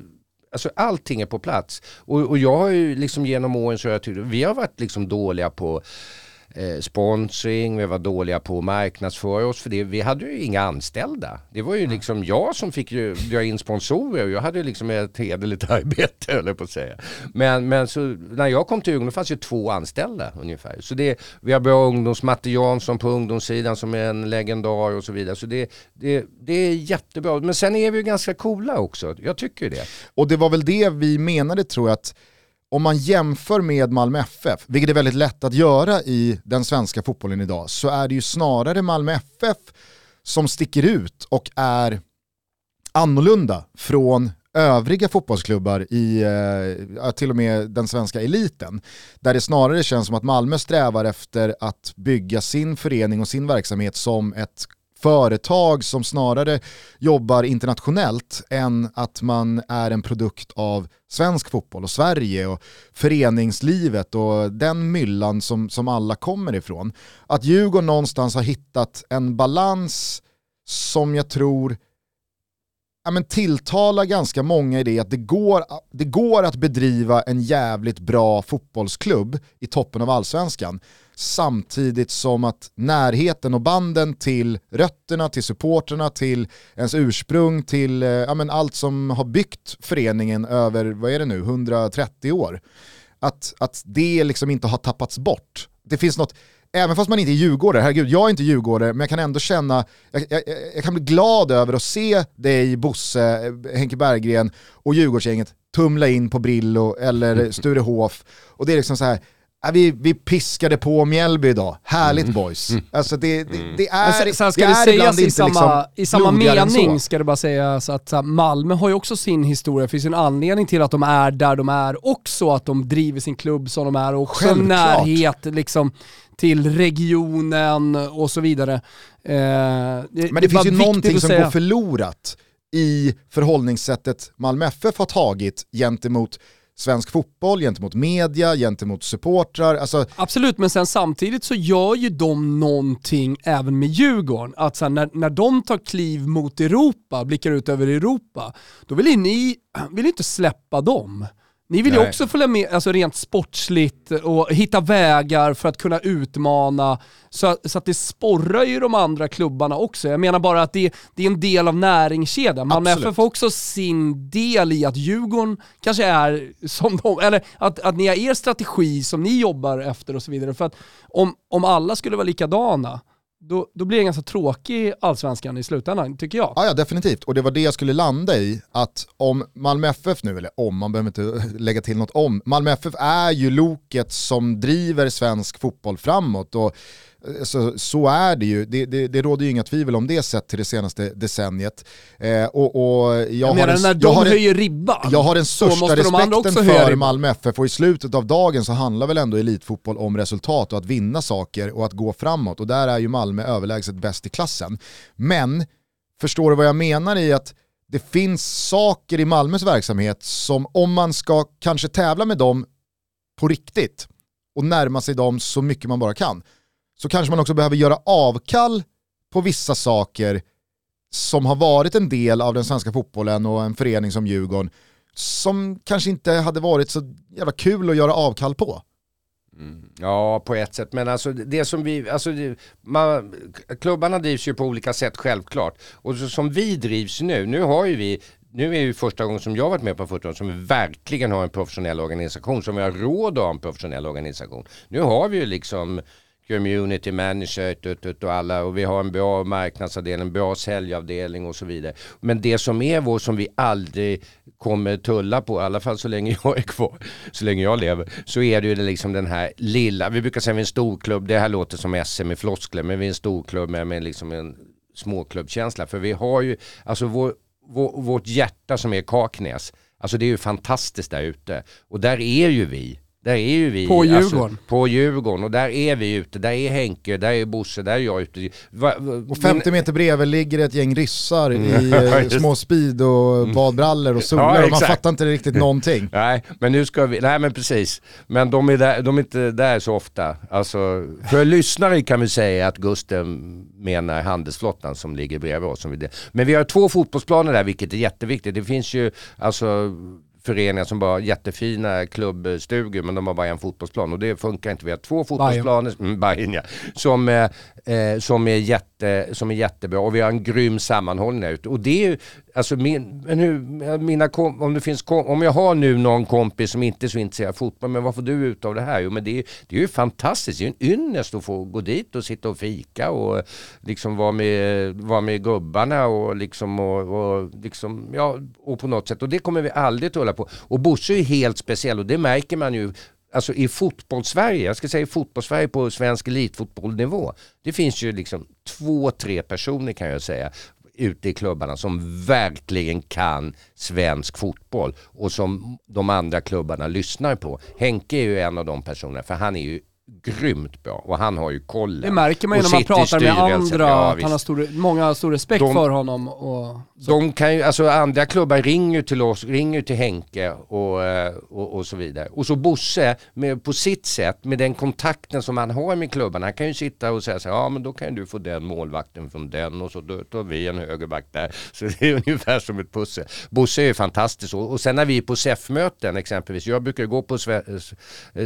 alltså allting är på plats. Och, och jag har ju liksom genom åren så har jag tyckt, vi har varit liksom dåliga på eh, sponsring, vi var dåliga på att marknadsföra oss för det. Vi hade ju inga anställda. Det var ju liksom jag som fick ju dra in sponsorer och jag hade ju liksom ett hederligt [laughs] arbete höll på att säga. Men, men så, när jag kom till Djurgården fanns ju två anställda ungefär. Så det, vi har bra ungdoms, Matte Jansson på ungdomssidan som är en legendar och så vidare. Så det, det, det är jättebra. Men sen är vi ju ganska coola också. Jag tycker det. Och det var väl det vi menade tror jag att om man jämför med Malmö FF, vilket är väldigt lätt att göra i den svenska fotbollen idag, så är det ju snarare Malmö FF som sticker ut och är annorlunda från övriga fotbollsklubbar i eh, till och med den svenska eliten. Där det snarare känns som att Malmö strävar efter att bygga sin förening och sin verksamhet som ett företag som snarare jobbar internationellt än att man är en produkt av svensk fotboll och Sverige och föreningslivet och den myllan som, som alla kommer ifrån. Att Djurgården någonstans har hittat en balans som jag tror ja, men tilltalar ganska många i det att det går, det går att bedriva en jävligt bra fotbollsklubb i toppen av allsvenskan samtidigt som att närheten och banden till rötterna, till supporterna, till ens ursprung, till eh, ja, men allt som har byggt föreningen över, vad är det nu, 130 år. Att, att det liksom inte har tappats bort. Det finns något, även fast man inte är djurgårdare, herregud jag är inte djurgårdare, men jag kan ändå känna, jag, jag, jag kan bli glad över att se dig, Bosse, Henke Berggren och Djurgårdsgänget tumla in på Brillo eller [laughs] Sturehof. Och det är liksom så här, vi, vi piskade på Mjällby idag, härligt mm. boys. Mm. Alltså det, det, det är, sen, sen ska det, är sägas i samma, liksom i samma mening ska det bara sägas att Malmö har ju också sin historia, det finns en anledning till att de är där de är också, att de driver sin klubb som de är och också Självklart. närhet liksom till regionen och så vidare. Eh, det, Men det, finns ju någonting som går förlorat i förhållningssättet Malmö FF har tagit gentemot svensk fotboll, gentemot media, gentemot supportrar. Alltså... Absolut, men sen samtidigt så gör ju de någonting även med Djurgården. Att sen när, när de tar kliv mot Europa, blickar ut över Europa, då vill ni [clears throat] vill inte släppa dem. Ni vill ju också följa med, alltså rent sportsligt och hitta vägar för att kunna utmana så, så att det sporrar ju de andra klubbarna också. Jag menar bara att det, det är en del av näringskedjan. Malmö FF har också sin del i att Djurgården kanske är som de, eller att, att ni har er strategi som ni jobbar efter och så vidare. För att om, om alla skulle vara likadana, då, då blir det ganska tråkig allsvenskan i slutändan, tycker jag. Ja, ja, definitivt. Och det var det jag skulle landa i, att om Malmö FF nu, eller om, man behöver inte [laughs] lägga till något om, Malmö FF är ju loket som driver svensk fotboll framåt. Och så, så är det ju, det, det, det råder ju inga tvivel om det sett till det senaste decenniet. Eh, och, och jag, jag menar en, när de har höjer ribban, Jag har den största respekten för Malmö FF och i slutet av dagen så handlar väl ändå elitfotboll om resultat och att vinna saker och att gå framåt och där är ju Malmö överlägset bäst i klassen. Men, förstår du vad jag menar i att det finns saker i Malmös verksamhet som om man ska kanske tävla med dem på riktigt och närma sig dem så mycket man bara kan, så kanske man också behöver göra avkall på vissa saker som har varit en del av den svenska fotbollen och en förening som Djurgården som kanske inte hade varit så jävla kul att göra avkall på. Mm. Ja, på ett sätt. Men alltså det som vi, alltså det, man, klubbarna drivs ju på olika sätt självklart. Och så, som vi drivs nu, nu har ju vi, nu är det första gången som jag varit med på 40 år som vi verkligen har en professionell organisation, som vi har råd att ha en professionell organisation. Nu har vi ju liksom community manager och alla och vi har en bra marknadsavdelning, en bra säljavdelning och så vidare. Men det som är vår som vi aldrig kommer tulla på, i alla fall så länge [laughs] jag är kvar, så länge jag lever, så är det ju liksom den här lilla, vi brukar säga vi är en storklubb, det här låter som SM i floskler, men vi är en storklubb med, med liksom en småklubbkänsla. För vi har ju, alltså vår, vår, vårt hjärta som är Kaknäs, alltså det är ju fantastiskt där ute. Och där är ju vi. Där är ju vi. På alltså, Djurgården. Alltså, på Djurgården och där är vi ute. Där är Henke, där är Bosse, där är jag ute. Va, va, och 50 meter bredvid ligger ett gäng ryssar mm. [laughs] i eh, små speed och mm. badbrallor och solar ja, och man fattar inte riktigt någonting. [laughs] Nej, men nu ska vi, nej men precis. Men de är, där, de är inte där så ofta. Alltså, för lyssnare kan vi säga att Gusten menar handelsflottan som ligger bredvid oss. Men vi har två fotbollsplaner där vilket är jätteviktigt. Det finns ju alltså föreningar som bara jättefina klubbstugor men de har bara en fotbollsplan och det funkar inte. Vi har två fotbollsplaner, mm, Bayern ja, som, eh, eh, som, är jätte, som är jättebra och vi har en grym sammanhållning där ute. Och det är ju, alltså min, men hur, mina kom, om, det finns kom, om jag har nu någon kompis som inte är så intresserad av fotboll, men vad får du ut av det här? Jo men det är, det är ju fantastiskt, det är ju en ynnest att få gå dit och sitta och fika och liksom vara med, vara med gubbarna och liksom, och, och liksom, ja, och på något sätt. Och det kommer vi aldrig att hålla på. Och Bosse är helt speciell och det märker man ju alltså i fotbollssverige, jag ska säga fotbollssverige på svensk elitfotbollnivå. Det finns ju liksom två, tre personer kan jag säga ute i klubbarna som verkligen kan svensk fotboll och som de andra klubbarna lyssnar på. Henke är ju en av de personerna för han är ju grymt bra och han har ju kollen. Det märker man ju när man pratar med andra, ja, att han har stor, många har stor respekt de, för honom. Och, de kan ju, alltså andra klubbar ringer till oss, ringer till Henke och, eh, och, och så vidare. Och så Bosse, med, på sitt sätt, med den kontakten som han har med klubbarna, han kan ju sitta och säga så ja men då kan du få den målvakten från den och så då tar vi en högerback där. [laughs] Så det är ungefär som ett pussel. Bosse är ju fantastisk och, och sen när vi är på SEF-möten exempelvis, jag brukar gå på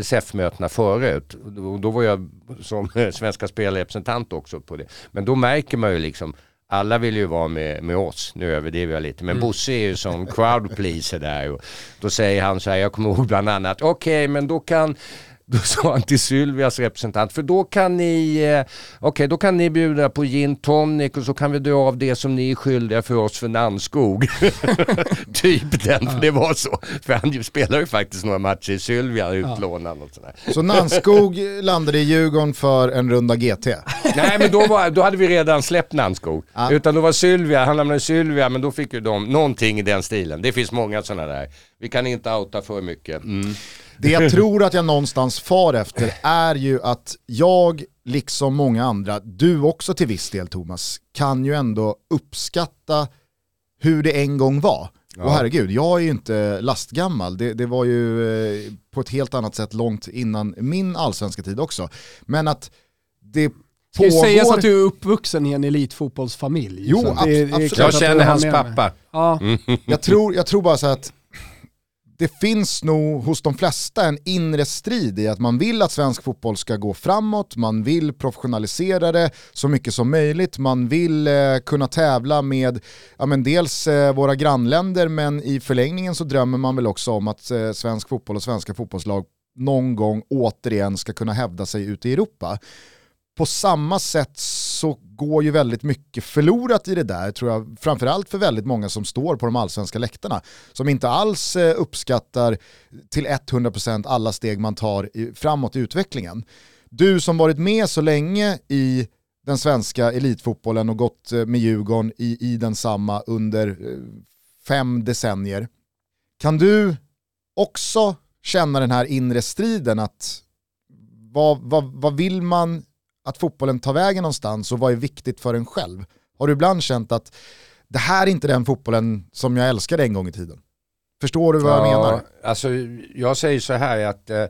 SEF-mötena förut då var jag som [laughs] Svenska spelrepresentant också på det. Men då märker man ju liksom alla vill ju vara med, med oss, nu överdriver jag lite, men mm. Bosse är ju som crowd pleaser där och då säger han så här, jag kommer ihåg bland annat, okej okay, men då kan då sa han till Sylvias representant, för då kan ni, eh, okay, då kan ni bjuda på gin tonic och så kan vi dra av det som ni är skyldiga för oss för Nannskog. [laughs] typ den, för det var så. För han spelade ju faktiskt några matcher i Sylvia, utlånad och sådär. Så Nannskog landade i Djurgården för en runda GT? [laughs] Nej men då, var, då hade vi redan släppt Nannskog. Utan då var Sylvia, han lämnade Sylvia men då fick ju de någonting i den stilen. Det finns många sådana där. Vi kan inte outa för mycket. Mm. Det jag tror att jag någonstans far efter är ju att jag, liksom många andra, du också till viss del Thomas, kan ju ändå uppskatta hur det en gång var. Ja. Och herregud, jag är ju inte lastgammal. Det, det var ju eh, på ett helt annat sätt långt innan min allsvenska tid också. Men att det Ska pågår... sägas att du är uppvuxen i en elitfotbollsfamilj. Jo, det, det absolut. Jag känner hans pappa. Ja. Jag, tror, jag tror bara så att det finns nog hos de flesta en inre strid i att man vill att svensk fotboll ska gå framåt, man vill professionalisera det så mycket som möjligt, man vill eh, kunna tävla med ja, men dels eh, våra grannländer men i förlängningen så drömmer man väl också om att eh, svensk fotboll och svenska fotbollslag någon gång återigen ska kunna hävda sig ute i Europa. På samma sätt går ju väldigt mycket förlorat i det där, tror jag, framförallt för väldigt många som står på de allsvenska läktarna, som inte alls eh, uppskattar till 100% alla steg man tar framåt i utvecklingen. Du som varit med så länge i den svenska elitfotbollen och gått eh, med Djurgården i, i densamma under eh, fem decennier, kan du också känna den här inre striden att vad, vad, vad vill man att fotbollen tar vägen någonstans och vad är viktigt för en själv? Har du ibland känt att det här är inte den fotbollen som jag älskade en gång i tiden? Förstår du vad ja, jag menar? Alltså, jag säger så här att eh,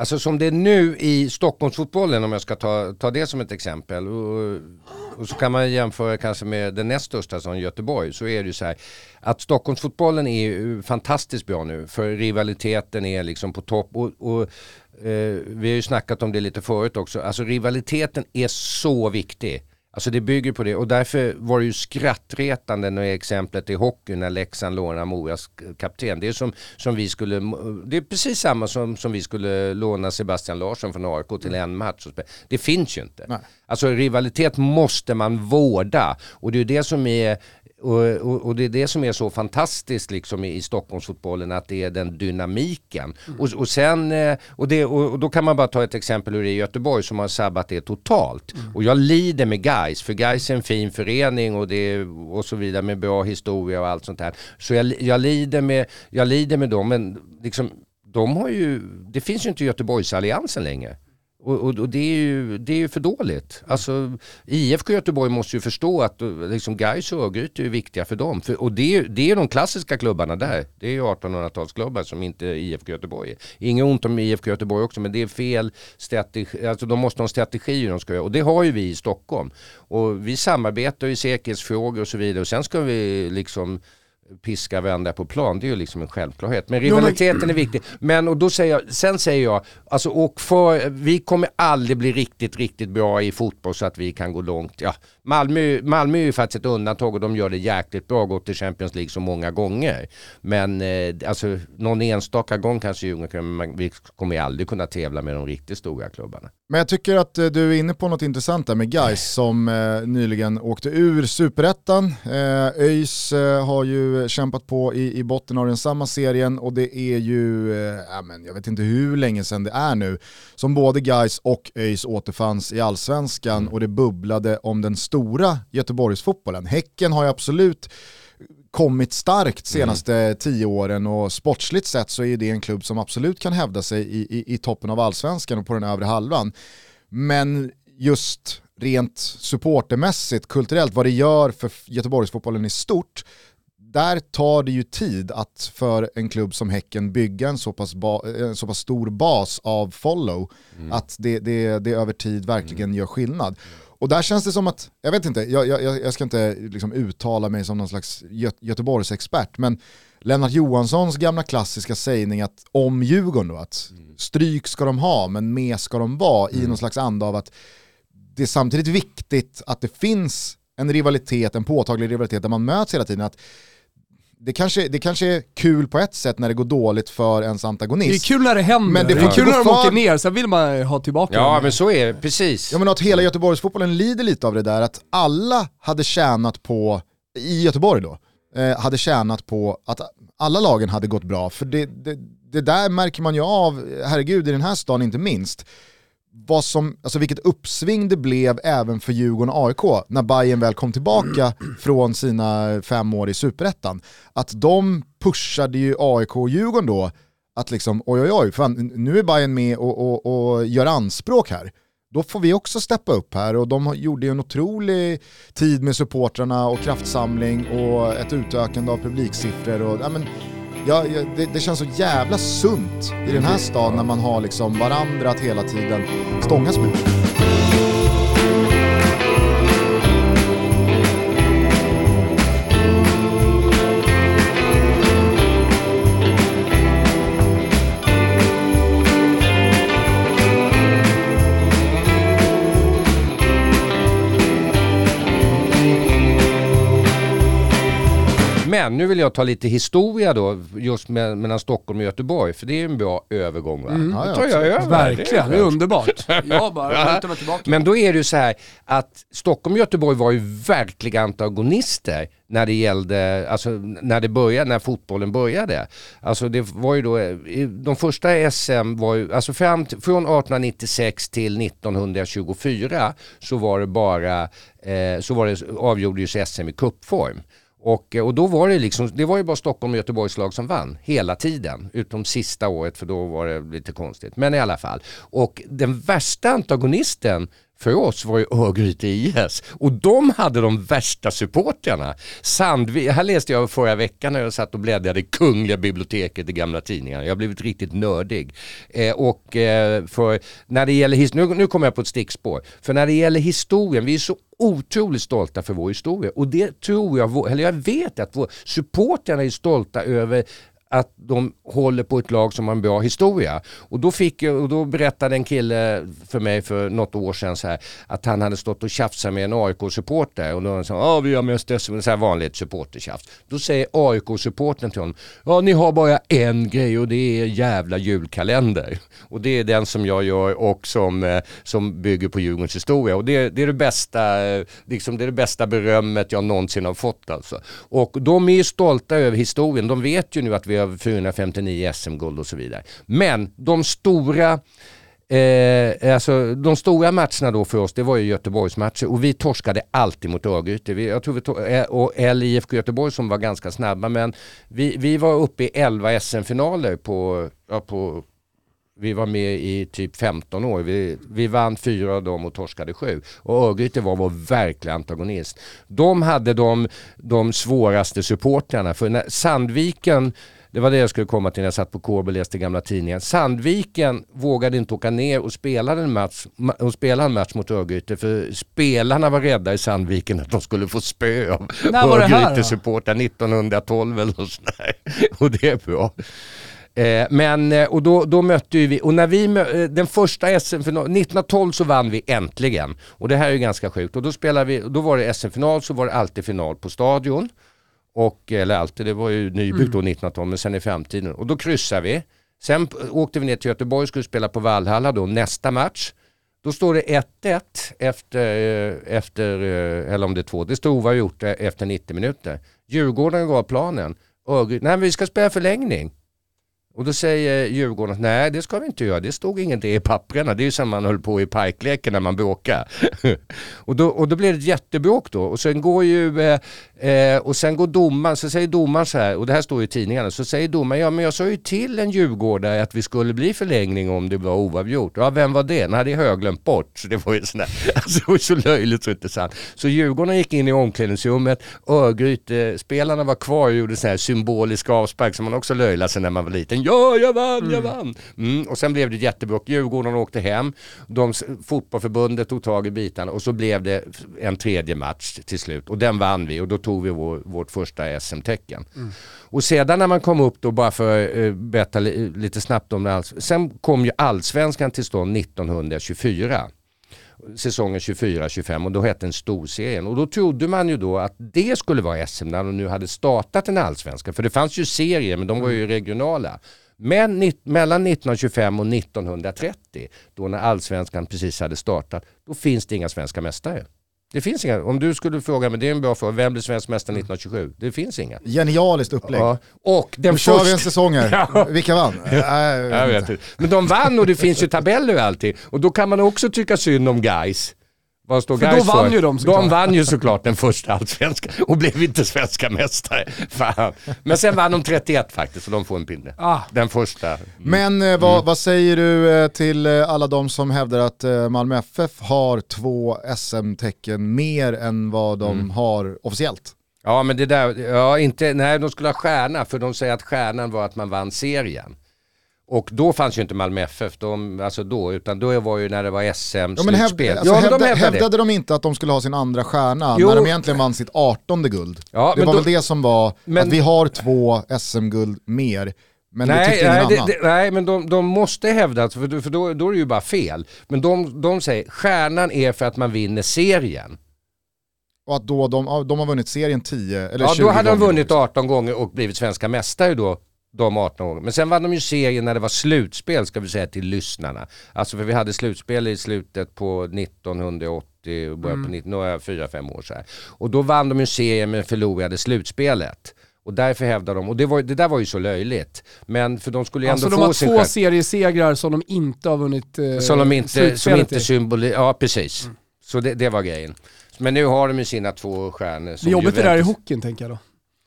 Alltså som det är nu i Stockholmsfotbollen om jag ska ta, ta det som ett exempel och, och, så kan man jämföra kanske med den näst största som Göteborg så är det ju så här att Stockholmsfotbollen är fantastiskt bra nu för rivaliteten är liksom på topp och, och Eh, vi har ju snackat om det lite förut också, alltså rivaliteten är så viktig. Alltså det bygger på det och därför var det ju skrattretande när exemplet i hockey när Leksand lånar Moras kapten. Det är som, som vi skulle, det är precis samma som, som vi skulle låna Sebastian Larsson från AIK till en match. Det finns ju inte. Nej. Alltså rivalitet måste man vårda och det är det som är och, och, och, det är det som är så fantastiskt liksom i, i Stockholmsfotbollen, att det är den dynamiken. Mm. Och, och, sen, eh, och, det, och, då kan man bara ta ett exempel hur det är i Göteborg som har sabbat det totalt. Mm. Och jag lider med Guys för Guys är en fin förening och, det, och så vidare med bra historia och allt sånt här. Så jag, jag, lider, med, jag lider med dem, men liksom, de har ju, det finns ju inte Göteborgsalliansen längre. Och, och, och, det, är ju, det är ju för dåligt. Alltså, IFK Göteborg måste ju förstå att eh, liksom Gais och Örgryte är viktiga för dem. För, och det är, det är de klassiska klubbarna där. Det är ju 1800-talsklubbar som inte IFK Göteborg är. Inget ont om IFK Göteborg också men det är fel strategi. Alltså de måste ha en strategi hur de ska göra. Och det har ju vi i Stockholm. Och vi samarbetar i säkerhetsfrågor och så vidare. Och sen ska vi liksom piska varandra på plan, det är ju liksom en självklarhet. Men rivaliteten är viktig. Men och då säger jag, sen säger jag, alltså, och för, vi kommer aldrig bli riktigt, riktigt bra i fotboll så att vi kan gå långt. Ja, Malmö, Malmö är ju faktiskt ett undantag och de gör det jäkligt bra, gått till Champions League så många gånger. Men eh, alltså någon enstaka gång kanske Djurgården, men vi kommer aldrig kunna tävla med de riktigt stora klubbarna. Men jag tycker att eh, du är inne på något intressant där med Guys som eh, nyligen åkte ur superettan. Eh, ÖIS eh, har ju kämpat på i, i botten av den samma serien och det är ju, eh, men jag vet inte hur länge sedan det är nu, som både Guys och ÖIS återfanns i allsvenskan mm. och det bubblade om den stora Göteborgsfotbollen. Häcken har ju absolut kommit starkt senaste mm. tio åren och sportsligt sett så är det en klubb som absolut kan hävda sig i, i, i toppen av allsvenskan och på den övre halvan. Men just rent supportermässigt, kulturellt, vad det gör för Göteborgsfotbollen i stort, där tar det ju tid att för en klubb som Häcken bygga en så pass, en så pass stor bas av follow, mm. att det, det, det över tid verkligen mm. gör skillnad. Och där känns det som att, jag vet inte, jag, jag, jag ska inte liksom uttala mig som någon slags Gö Göteborgsexpert, men Lennart Johanssons gamla klassiska sägning att om Djurgården då, att mm. stryk ska de ha men med ska de vara mm. i någon slags anda av att det är samtidigt viktigt att det finns en rivalitet, en påtaglig rivalitet där man möts hela tiden. Att det kanske, det kanske är kul på ett sätt när det går dåligt för ens antagonist. Det är kul när det händer, men det, det är kul när de åker ner, sen vill man ha tillbaka Ja dem. men så är det, precis. Ja men att hela Göteborgsfotbollen lider lite av det där, att alla hade tjänat på, i Göteborg då, eh, hade tjänat på att alla lagen hade gått bra. För det, det, det där märker man ju av, herregud i den här stan inte minst vad som, alltså vilket uppsving det blev även för Djurgården och AIK när Bayern väl kom tillbaka [clears throat] från sina fem år i superettan. Att de pushade ju AIK och Djurgården då att liksom oj oj oj, fan, nu är Bayern med och, och, och gör anspråk här. Då får vi också steppa upp här och de gjorde ju en otrolig tid med supportrarna och kraftsamling och ett utökande av publiksiffror. Och, ja, men, Ja, det, det, känns så jävla sunt i den här staden när man har liksom varandra att hela tiden stångas med. Men nu vill jag ta lite historia då, just med, mellan Stockholm och Göteborg, för det är en bra övergång va? Mm. Då tar jag över. Verkligen, det är, underbart. [laughs] Jag bara ja. mig tillbaka. Men då är det ju så här att Stockholm och Göteborg var ju verkliga antagonister när det gällde, alltså när det började, när fotbollen började. Alltså det var ju då, de första SM var ju, alltså fram till, från 1896 till 1924 så var det bara, eh, så var det, avgjordes SM i kuppform. Och, eh, och då var det liksom, det var ju bara Stockholm och Göteborgs lag som vann hela tiden. Utom sista året för då var det lite konstigt. Men i alla fall. Och den värsta antagonisten för oss var ju Örgryte IS och de hade de värsta supportrarna. Sandvik, här läste jag förra veckan när jag satt och bläddrade i Kungliga biblioteket i gamla tidningar. Jag har blivit riktigt nördig. Eh, och eh, för när det gäller, nu, nu kommer jag på ett stickspår, för när det gäller historien, vi är så otroligt stolta för vår historia och det tror jag, eller jag vet att vår, supportrarna är stolta över att de håller på ett lag som har en bra historia. Och då, fick, och då berättade en kille för mig för något år sedan så här, att han hade stått och tjafsat med en AIK-supporter och då sa ja vi har mest SM, så här vanligt supportertjafs. Då säger AIK-supporten till honom, ja ni har bara en grej och det är jävla julkalender. Och det är den som jag gör och som, eh, som bygger på Djurgårdens historia. Och det, det, är det, bästa, eh, liksom det är det bästa berömmet jag någonsin har fått alltså. Och de är ju stolta över historien, de vet ju nu att vi har 459 SM-guld och så vidare. Men de stora Eh, alltså, de stora matcherna då för oss, det var ju Göteborgsmatcher och vi torskade alltid mot Örgryte. Jag tror vi eh, och LIFK Göteborg som var ganska snabba men vi, vi var uppe i 11 SM-finaler på, ja, på vi var med i typ 15 år. Vi, vi vann fyra av dem och torskade sju. Och Örgryte var vår verkliga antagonist. De hade de, de svåraste supportrarna. För när Sandviken det var det jag skulle komma till när jag satt på Kårby och läste gamla tidningen. Sandviken vågade inte åka ner och spela en match, och spela en match mot Örgryte för spelarna var rädda i Sandviken att de skulle få spö av Örgryte-supportrar 1912 eller något sånt där. [laughs] Och det är bra. Eh, men, eh, och då, då mötte vi, och när vi mö, den första SM-finalen, 1912 så vann vi äntligen. Och det här är ju ganska sjukt. Och då spelade vi, då var det SM-final så var det alltid final på stadion. Och, eller alltid, det var ju nybyggt mm. då 1912 men sen i framtiden. Och då kryssade vi. Sen åkte vi ner till Göteborg och skulle spela på Valhalla då nästa match. Då står det 1-1 efter, efter, eller om det är 2, det stod oavgjort efter 90 minuter. Djurgården gav planen. Örgryte, nej men vi ska spela förlängning. Och då säger Djurgården att nej det ska vi inte göra, det stod ingenting i papperna. Det är ju som man höll på i parkleken när man bråkar. [laughs] och, då, och då blir det ett jättebråk då. Och sen går ju eh, eh och sen går domaren, så säger domaren så här, och det här står i tidningarna, så säger domaren, ja men jag sa ju till en djurgårdare att vi skulle bli förlängning om det var oavgjort. Ja vem var det? Nej det har jag glömt bort. Så det var ju sådär, [laughs] alltså det var så löjligt så intressant. Så Djurgården gick in i omklädningsrummet, Örgryte-spelarna var kvar och gjorde sån här symbolisk avspark som man också löjlade sig när man var liten. Ja jag vann, mm. jag vann! Mm, och sen blev det jättebråk, Djurgården åkte hem, de, fotbollförbundet tog tag i bitarna och så blev det en tredje match till slut och den vann vi och då tog vi vår, vårt första SM-tecken. Mm. Och sedan när man kom upp då, bara för att uh, berätta li, lite snabbt om det, sen kom ju allsvenskan till stånd 1924 säsongen 24-25 och då hette den storserien. Och då trodde man ju då att det skulle vara SM när de nu hade startat en allsvenska. För det fanns ju serier men de var ju mm. regionala. Men mellan 1925 och 1930, då när allsvenskan precis hade startat, då finns det inga svenska mästare. Det finns inga. Om du skulle fråga mig, det är en bra fråga, vem blir svensk mästare 1927? Det finns inga. Genialiskt upplägg. Ja. Och den Då först... kör vi en säsong här. [laughs] Ja. Vilka vann? jag, jag vet inte. Men de vann och det finns ju tabeller och allting. Och då kan man också tycka synd om guys. Vad står för då vann för? ju de såklart. De vann ju såklart den första allsvenskan och blev inte svenska mästare. Fan. Men sen vann de 31 faktiskt och de får en pinne. Ah. Den första. Mm. Men eh, vad, mm. vad, säger du eh, till eh, alla de som hävdar att eh, Malmö FF har två SM-tecken mer än vad de mm. har officiellt? Ja men det där, ja inte, nej de skulle ha stjärna för de säger att stjärnan var att man vann serien. Och då fanns ju inte Malmö FF, de, alltså då, utan då var ju när det var SM-slutspel. Ja, alltså, ja, hävda, de hävdade, hävdade de inte att de skulle ha sin andra stjärna jo. när de egentligen vann sitt 18 guld? Ja, det var då, väl det som var, men, att vi har två SM-guld mer, men nej, det nej, annan. Det, nej, men de, de måste hävda, för, för då, då är det ju bara fel. Men de, de säger, stjärnan är för att man vinner serien. Och att då de, de har vunnit serien 10 eller ja, 20 gånger. Ja, då hade de vunnit 18 gånger och blivit svenska mästare då de 18 åren. Men sen vann de ju serien när det var slutspel ska vi säga till lyssnarna. Alltså för vi hade slutspel i slutet på 1980 och början mm. på några 4-5 år så här. Och då vann de ju serien men förlorade slutspelet. Och därför hävdar de, och det, var, det där var ju så löjligt. Men för de skulle ju ändå alltså få sin de har två seriesegrar som de inte har vunnit eh, Som de inte, som inte symboliserar, ja precis. Mm. Så det, det, var grejen. Men nu har de ju sina två stjärnor. Det är jobbigt det där i hockeyn tänker jag då.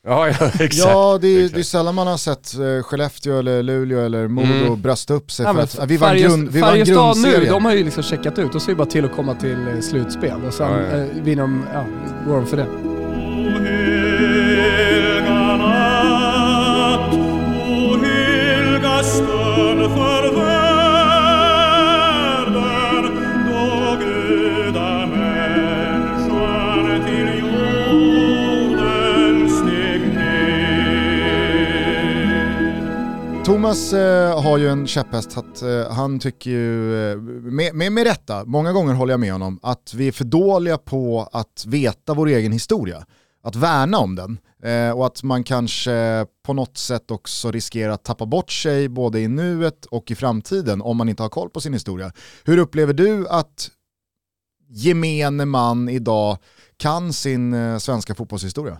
Ja, ja [laughs] exakt. Ja, det är, det är sällan man har sett uh, Skellefteå eller Luleå eller Modo mm. brösta upp sig ja, för att uh, vi vann grund, vi vann grundserien. nu, de har ju liksom checkat ut. Och så är det bara till att komma till uh, slutspel och sen ja, ja. Uh, vinner de, ja, går de för det. Thomas eh, har ju en käpphäst att eh, han tycker ju, eh, med, med, med rätta, många gånger håller jag med honom, att vi är för dåliga på att veta vår egen historia. Att värna om den. Eh, och att man kanske på något sätt också riskerar att tappa bort sig både i nuet och i framtiden om man inte har koll på sin historia. Hur upplever du att gemene man idag kan sin eh, svenska fotbollshistoria?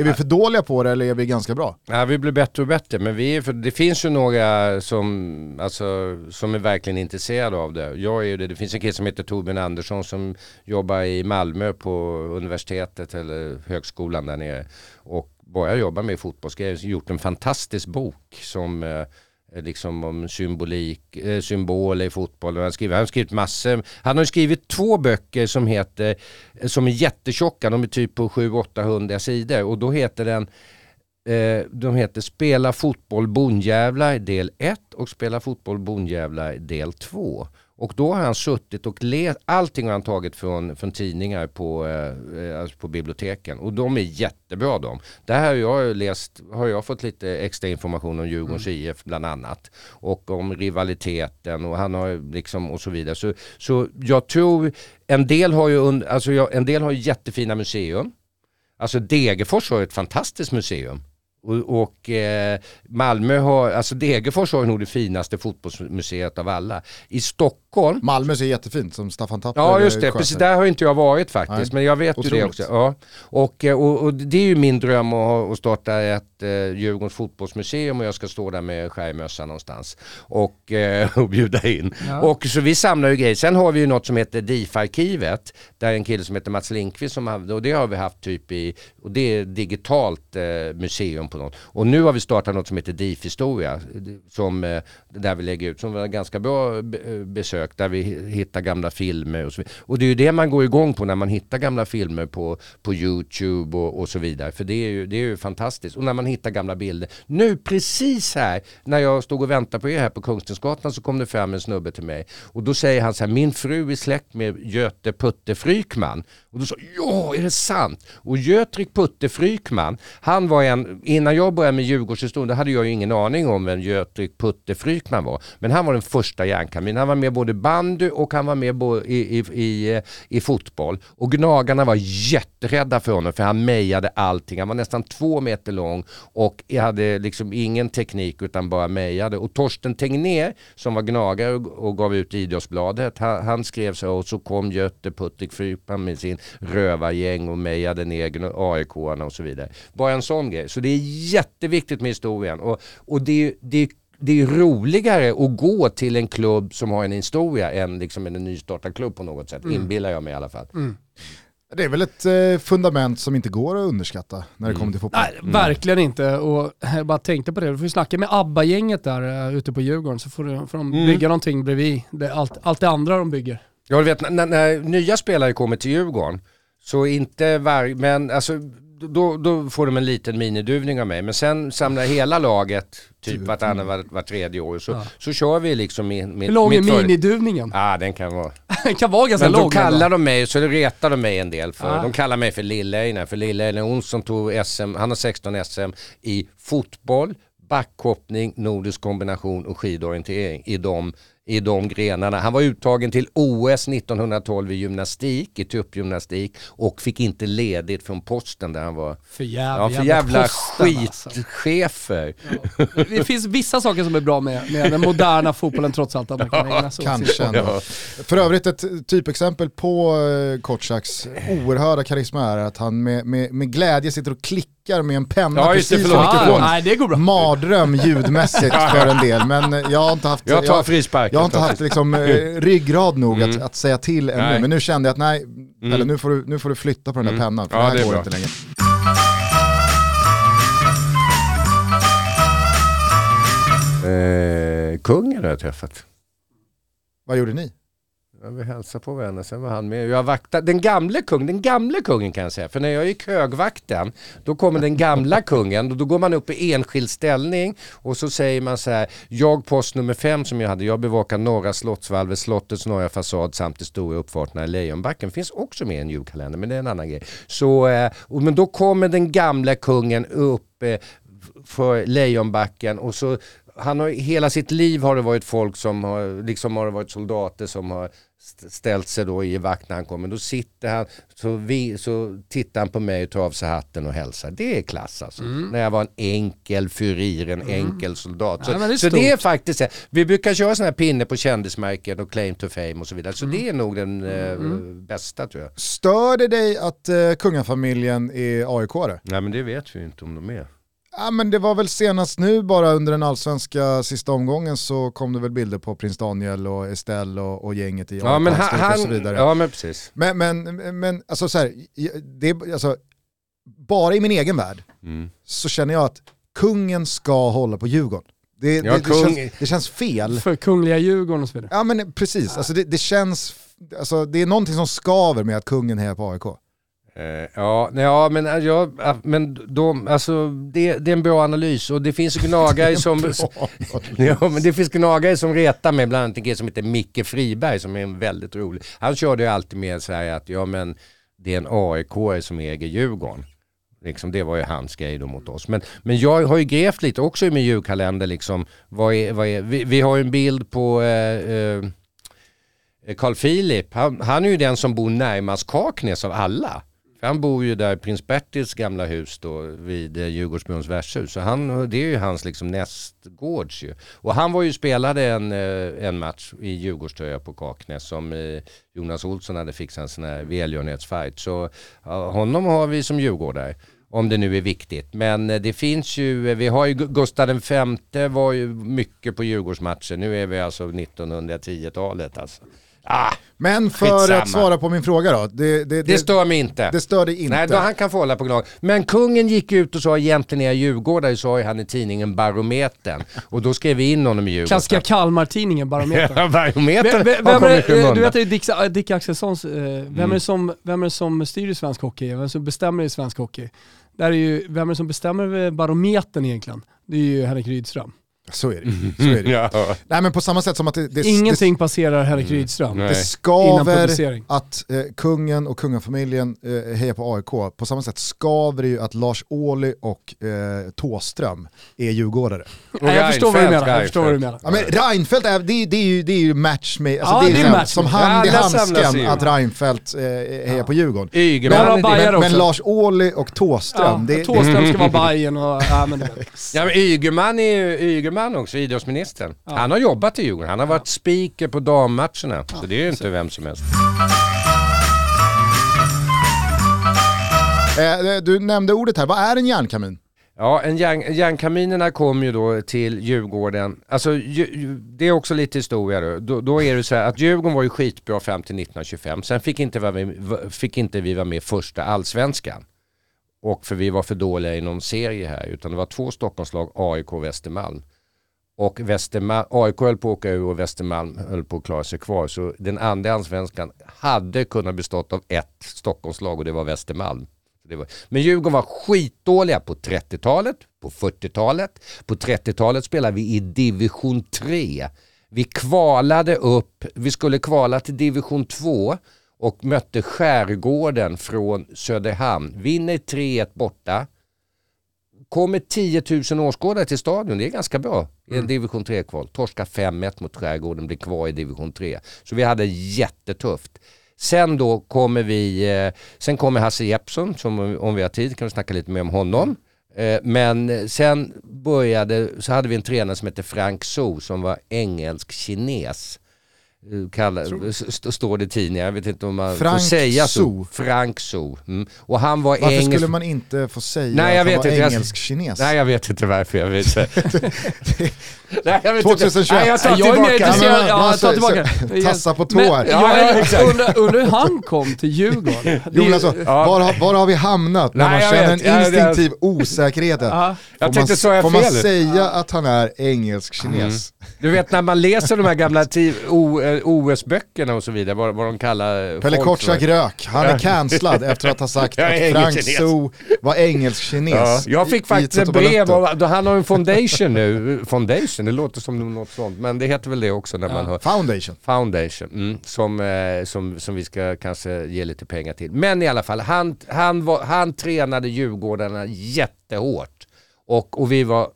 Är vi för dåliga på det eller är vi ganska bra? Ja, vi blir bättre och bättre men vi är för, det finns ju några som, alltså, som är verkligen intresserade av det. Jag är ju det. Det finns en kille som heter Torbjörn Andersson som jobbar i Malmö på universitetet eller högskolan där nere och bara jobbar med fotbollsgrejer. Gjort en fantastisk bok som Eh, Eh, liksom om symbolik, eh, symboler i fotboll. Han, skriver, han har skrivit massor. Han har skrivit två böcker som heter, eh, som är jättetjocka, de är typ på 700-800 sidor och då heter den eh, de heter Spela fotboll bondjävlar del 1 och Spela fotboll bondjävlar del 2. Och då har han suttit och läst, allting har han tagit från, från tidningar på, eh, alltså på biblioteken. Och de är jättebra de. Där har jag läst, har jag fått lite extra information om Djurgårdens mm. IF bland annat. Och om rivaliteten och han har liksom och så vidare. Så, så jag tror, en del har ju, alltså jag, en del har jättefina museum. Alltså Degerfors har ett fantastiskt museum. Och, och eh, Malmö har, alltså Degerfors har nog det finaste fotbollsmuseet av alla. I Stockholm... Malmö är jättefint som Staffan Tapper Ja just det, precis där har inte jag varit faktiskt. Nej. Men jag vet Otroligt. ju det också. Ja. Och, eh, och, och, det är ju min dröm att, att starta ett eh, Djurgårdens fotbollsmuseum och jag ska stå där med skärmössa någonstans. Och, eh, [laughs] och bjuda in. Ja. Och så vi samlar ju grejer. Sen har vi ju något som heter DIF-arkivet. Där en kille som heter Mats Lindqvist som hade, och det har vi haft typ i, och det är digitalt eh, museum på något. Och nu har vi startat något som heter DIF-historia. Som, eh, där vi lägger ut, som var ganska bra eh, besök. Där vi hittar gamla filmer och så vidare. Och det är ju det man går igång på när man hittar gamla filmer på, på YouTube och, och så vidare. För det är, ju, det är ju fantastiskt. Och när man hittar gamla bilder. Nu precis här när jag stod och väntade på er här på Kungstensgatan så kom det fram en snubbe till mig. Och då säger han så här, min fru är släkt med Göte Putte Frykman. Och då sa ja, är det sant? Och Götrik Putte Frykman, han var en, innan jag började med Djurgårdshistorien, då hade jag ju ingen aning om vem Götrik Putte Frykman var. Men han var den första järnkamin. Han var med både bandy och han var med i, i, i, eh, i fotboll. Och Gnagarna var jätterädda för honom för han mejade allting. Han var nästan två meter lång och hade liksom ingen teknik utan bara mejade. Och Torsten Tegnér som var gnagare och, och gav ut Idrottsbladet, han, han skrev så och så kom Göte Puttik Frykman med sin rövargäng och mejade ner aik och så vidare. Bara en sån grej. Så det är jätteviktigt med historien. Och, och det, det det är roligare att gå till en klubb som har en historia än liksom en nystartad klubb på något sätt, mm. inbillar jag mig i alla fall. Mm. Det är väl ett eh, fundament som inte går att underskatta när det mm. kommer till fotboll. Nej, mm. verkligen inte. Och [laughs] jag bara tänkte på det, du får ju snacka med ABBA-gänget där uh, ute på Djurgården så får, du, får de mm. bygga någonting bredvid det, allt, allt det andra de bygger. Jag vet, när, när nya spelare kommer till Djurgården, så inte varje, men alltså då, då får de en liten miniduvning av mig. Men sen samlar hela laget typ vartannat, var, var tredje år. Så, ja. så kör vi liksom med, med Hur lång är miniduvningen? Ja den kan vara... den [laughs] kan vara ganska lång. Men då kallar de mig, så retar de mig en del för. Ja. De kallar mig för Lill-Einar. För Lill-Einar Olsson tog SM, han har 16 SM i fotboll, backhoppning, nordisk kombination och skidorientering i de i de grenarna. Han var uttagen till OS 1912 i gymnastik, i tuppgymnastik och fick inte ledigt från posten där han var. För jävla, ja, för jävla skitchefer. Alltså. Ja. Det finns vissa saker som är bra med, med den moderna fotbollen trots allt. Att man kan Kanske ändå. För övrigt ett typexempel på uh, Kotschaks oerhörda karisma är att han med, med, med glädje sitter och klickar med en penna ja, precis för mikrofon. Nej, det går bra. Mardröm ljudmässigt [laughs] för en del, men jag har inte haft... Jag tar frispark. Jag har inte haft liksom, eh, ryggrad nog mm. att, att säga till ännu, men nu kände jag att nej, mm. eller nu får, du, nu får du flytta på den där mm. pennan, för ja, det här det går bra. inte längre. Eh, kungen har jag träffat. Vad gjorde ni? Vi hälsade på varandra, sen var han med. Jag vaktade, den gamle kungen, den gamle kungen kan jag säga. För när jag gick högvakten, då kommer den gamla [laughs] kungen. Och då går man upp i enskild ställning och så säger man så här. Jag post nummer fem som jag hade, jag bevakar norra slottsvalvet, slottets norra fasad samt de stora uppfarterna i Lejonbacken. Finns också med i en julkalender, men det är en annan grej. Så, eh, och, men då kommer den gamla kungen upp eh, för Lejonbacken och så han har, hela sitt liv har det varit folk som har, liksom har det varit soldater som har ställt sig då i vakt när han kommer. Då sitter han, så, vi, så tittar han på mig och tar av sig hatten och hälsar. Det är klass alltså. Mm. När jag var en enkel furir, en mm. enkel soldat. Så, ja, det, är så det är faktiskt Vi brukar köra sådana här pinne på kändismärken och claim to fame och så vidare. Så mm. det är nog den eh, mm. bästa tror jag. Stör det dig att eh, kungafamiljen är AIK-are? Nej men det vet vi ju inte om de är. Ja, men det var väl senast nu bara under den allsvenska sista omgången så kom det väl bilder på prins Daniel och Estelle och, och gänget i ja, men han, och så vidare. Ja men precis. Men, men, men alltså så här, det, alltså, bara i min egen värld mm. så känner jag att kungen ska hålla på Djurgården. Det, ja, det, kung... känns, det, känns, fel. För kungliga Djurgården och så vidare. Ja men precis, alltså det, känns, alltså, det är någonting som skaver med att kungen hejar på AIK. Eh, ja, nej, ja, men, eh, ja, ah, men de, alltså, det, det är en bra analys och det finns gnagare [laughs] som... [laughs] ja, men det finns gnagare som retar mig, bland annat en kille som heter Micke Friberg som är en väldigt rolig. Han körde ju alltid med så här att ja men det är en aik som äger Djurgården. Liksom, det var ju hans grej då mot oss. Men, men jag har ju grävt lite också i min julkalender. Liksom, vad är, vad är, vi, vi har ju en bild på eh, eh, Carl Philip. Han, han, är ju den som bor närmast Kaknäs av alla. För han bor ju där prins Bertils gamla hus då vid eh, Djurgårdsbrons Djurgårdsbrunns värdshus. Så han, det är ju hans liksom nästgårds ju. Och han var ju spelade en, eh, en match i Djurgårdströja på Kaknäs som eh, Jonas Olsson hade fixat en sån här välgörenhetsfight. Så honom har vi som djurgårdare. Om det nu är viktigt. Men det finns ju, vi har ju Gustav V var ju mycket på Djurgårdsmatcher. Nu är vi alltså 1910-talet alltså. Ah, men för skitsamma. att svara på min fråga då. Det, det, det, stör mig inte. Det stör dig inte. Nej, då han kan få hålla på gnag. Men kungen gick ut och sa egentligen är jag djurgårdare, sa han i tidningen Barometern. Och då skrev vi in honom i Djurgården. Klassiska Kalmar-tidningen Barometern. [laughs] Barometern vem, vem är, Du vet ju Dick, Dick Axelssons, eh, vem, mm. är som, vem är det som styr i svensk hockey? Vem som bestämmer i svensk hockey? Där är ju, vem är det som bestämmer Barometern egentligen? Det är ju Henrik Rydström. Så är det. Så är det. ja. Nej men på samma sätt som att det... det Ingenting det, passerar Henrik mm. Rydström. Det skaver att eh, kungen och kungafamiljen eh, hejar på AIK. På samma sätt skaver det ju att Lars Ohly och eh, Tåström är djurgårdare. Nej, jag, förstår vad du menar. jag förstår vad du menar. Ja, men Reinfeldt, är, det, det, är ju, det är ju match med... Alltså, ja, det är, det är match som hand i handsken att Reinfeldt eh, hejar ja. på Djurgården. Men, men, men, Lars Ohly och Tåström. Ja, det, Tåström ska vara [laughs] Bajen och... Ja, men, ja, men Ygeman är ju Ygeman också, idrottsministern. Ja. Han har jobbat i Djurgården, han har varit speaker på dammatcherna. Så det är ju inte vem som helst. Eh, du nämnde ordet här, vad är en järnkamin? Ja, en järn, järnkaminerna kom ju då till Djurgården. Alltså det är också lite historia då. då. Då, är det så här att Djurgården var ju skitbra fram till 1925. Sen fick inte, vi, fick inte vi vara med första allsvenskan. Och för vi var för dåliga i någon serie här. Utan det var två Stockholmslag, AIK och Västermalm. Och Västermalm, AIK höll på att åka ur och Västermalm höll på att klara sig kvar. Så den andra allsvenskan hade kunnat bestått av ett Stockholmslag och det var Västermalm. Det var, men Djurgården var skitdåliga på 30-talet, på 40-talet. På 30-talet spelade vi i division 3. Vi kvalade upp, vi skulle kvala till division 2 och mötte Skärgården från Söderhamn. Vinner 3-1 borta kommer 10 000 åskådare till stadion, det är ganska bra i en mm. division 3-kval. Torska 5-1 mot Skärgården, blir kvar i division 3. Så vi hade jättetufft. Sen då kommer vi, eh, sen kommer Hasse Jeppsson, som om vi har tid kan vi snacka lite mer om honom. Eh, men sen började, så hade vi en tränare som hette Frank So som var engelsk-kines. Kalla, st står det i tidningen, jag vet inte om man Frank får säga så. so. Frank So. Mm. Och han var varför engelsk... skulle man inte få säga Nej, jag att han vet var engelsk-kines? Nej jag vet inte varför, jag vet [laughs] Nej, jag vet 2021. Nej, jag tar jag är mer intresserad, ja, jag tar tillbaka. Tassa på tår. Men, ja, jag undrar, undrar hur han kom till Djurgården? [laughs] Jo, alltså, ja. var, har, var har vi hamnat när Nej, man känner vet. en instinktiv osäkerhet? Jag får man, så jag får man säga att han är engelsk-kines? Du vet när man läser de här gamla OS-böckerna och så vidare, vad, vad de kallar Pelle Kotschack rök, han är cancellad efter att ha sagt [laughs] att Frank So var engelsk-kines. Ja, jag fick faktiskt ett brev, och, han har en foundation nu, foundation, det låter som något sånt, men det heter väl det också när ja. man hör. Foundation. Foundation, mm, som, eh, som, som vi ska kanske ge lite pengar till. Men i alla fall, han, han, var, han tränade Djurgårdarna jättehårt. Och, och vi var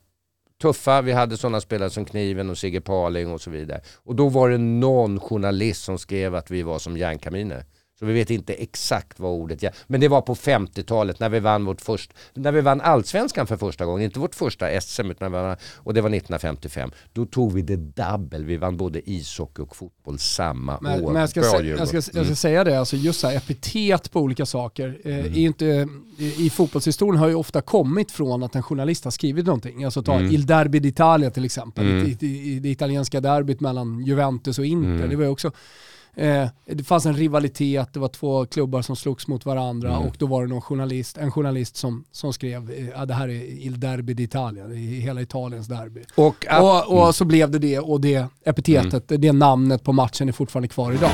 tuffa. Vi hade sådana spelare som Kniven och Sigge Parling och så vidare. Och då var det någon journalist som skrev att vi var som järnkaminer. Så vi vet inte exakt vad ordet är. Men det var på 50-talet när vi vann vårt först, när vi vann allsvenskan för första gången. Inte vårt första SM utan vann, och det var 1955. Då tog vi det dubbel. Vi vann både ishockey och fotboll samma men, år. Men jag ska, se, jag ska, jag ska mm. säga det, alltså just så här, epitet på olika saker. Eh, mm. inte, i, fotbollshistorien har ju ofta kommit från att en journalist har skrivit någonting. Alltså ta mm. Il Derby d'Italia till exempel. Mm. I, i, i, det italienska derbyt mellan Juventus och Inter. Mm. Det var också Eh, det fanns en rivalitet, det var två klubbar som slogs mot varandra mm. och då var det någon journalist, en journalist som, som skrev att eh, ah, det här är Il Derby d'Italia, hela Italiens derby. Och, och, och mm. så blev det det och det epitetet, mm. det namnet på matchen är fortfarande kvar idag.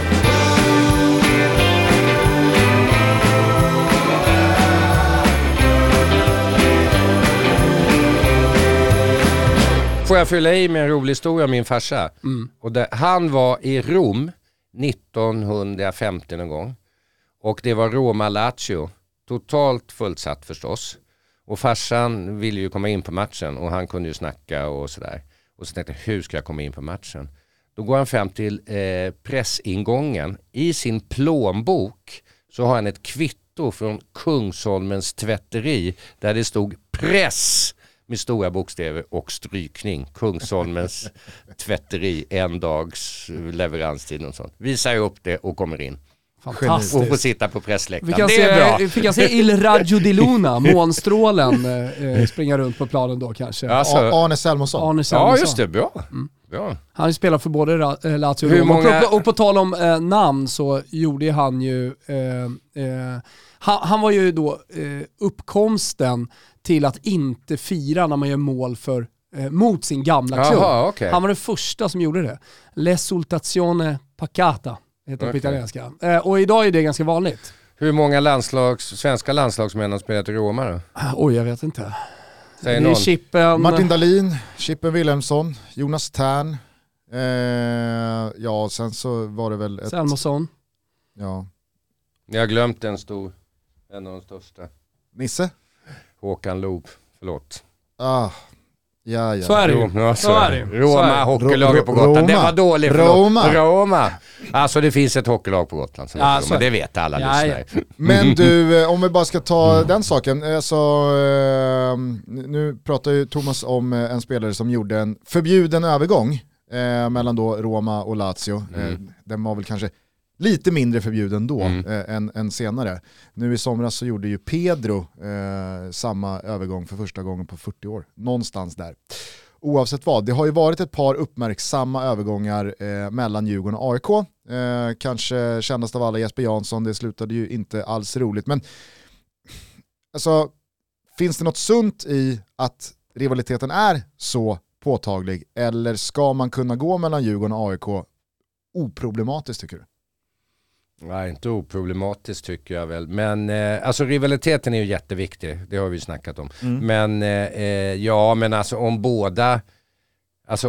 Får jag fylla i med en rolig historia om min farsa? Mm. Och det, han var i Rom 1950 någon gång. Och det var Roma-Lazio. Totalt fullsatt förstås. Och farsan ville ju komma in på matchen och han kunde ju snacka och sådär. Och så tänkte jag, hur ska jag komma in på matchen? Då går han fram till eh, pressingången. I sin plånbok så har han ett kvitto från Kungsholmens tvätteri där det stod press med stora bokstäver och strykning. Kungsholmens tvätteri, en dags leveranstid och sånt. Visar upp det och kommer in. Och får Fantastiskt. sitta på pressläktaren. kan, Det är bra. se, vi kan se Il Raggio di Luna, [laughs] månstrålen, eh, eh, springa runt på planen då kanske. Alltså, Arne Selmonsson. Arne ja Selmonsson. just det, bra. bra. Han spelar för både eh, Lazio och Roma. många- Och, på, tal om eh, namn så gjorde han ju, eh, eh, han, han var ju då eh, uppkomsten till att inte fira när man gör mål för, eh, mot sin gamla klubb. Jaha, okej. Han var den första som gjorde det. L'esultazione pacata heter det på italienska. Eh, och idag är det ganska vanligt. Hur många landslags, svenska landslagsmän har spelat i Roma då? Oj, jag vet inte. Säg någon. Chippen, Martin Dahlin, Chippen Wilhelmsson, Jonas Tern. Eh, ja, sen så var det väl ett... Selmosson. Ja. Jag har glömt en stor, en av de största. Nisse? Håkan Loob, förlåt. Ah. Ja, ja. Så är det ju. Rom- ja, Så är det ju. Så är Roma, det. hockeylaget på Gotland. Det Roma. var dåligt. Roma. Roma. Alltså det finns ett hockeylag på Gotland som Ja, Roma. Det det. vet alla Ja, lyssnare. Men [laughs] du, eh, om vi bara ska ta den saken. Så, eh, nu pratar ju Thomas om en spelare som gjorde en förbjuden övergång eh, mellan då Roma och Lazio. Mm. Den var väl kanske lite mindre förbjuden då Mm. eh, än, än senare. Nu i somras så gjorde ju Pedro eh, samma övergång för första gången på 40 år. Någonstans där. Oavsett vad, det har ju varit ett par uppmärksamma övergångar eh, mellan Djurgården och AIK. Eh, kanske kändast av alla Jesper Jansson, det slutade ju inte alls roligt. Men alltså, finns det något sunt i att rivaliteten är så påtaglig? Eller ska man kunna gå mellan Djurgården och AIK oproblematiskt tycker du? Nej, inte oproblematiskt tycker jag väl. Men eh, alltså rivaliteten är ju jätteviktig. Det har vi ju snackat om. Mm. Men eh, eh, ja, men alltså om båda... Alltså,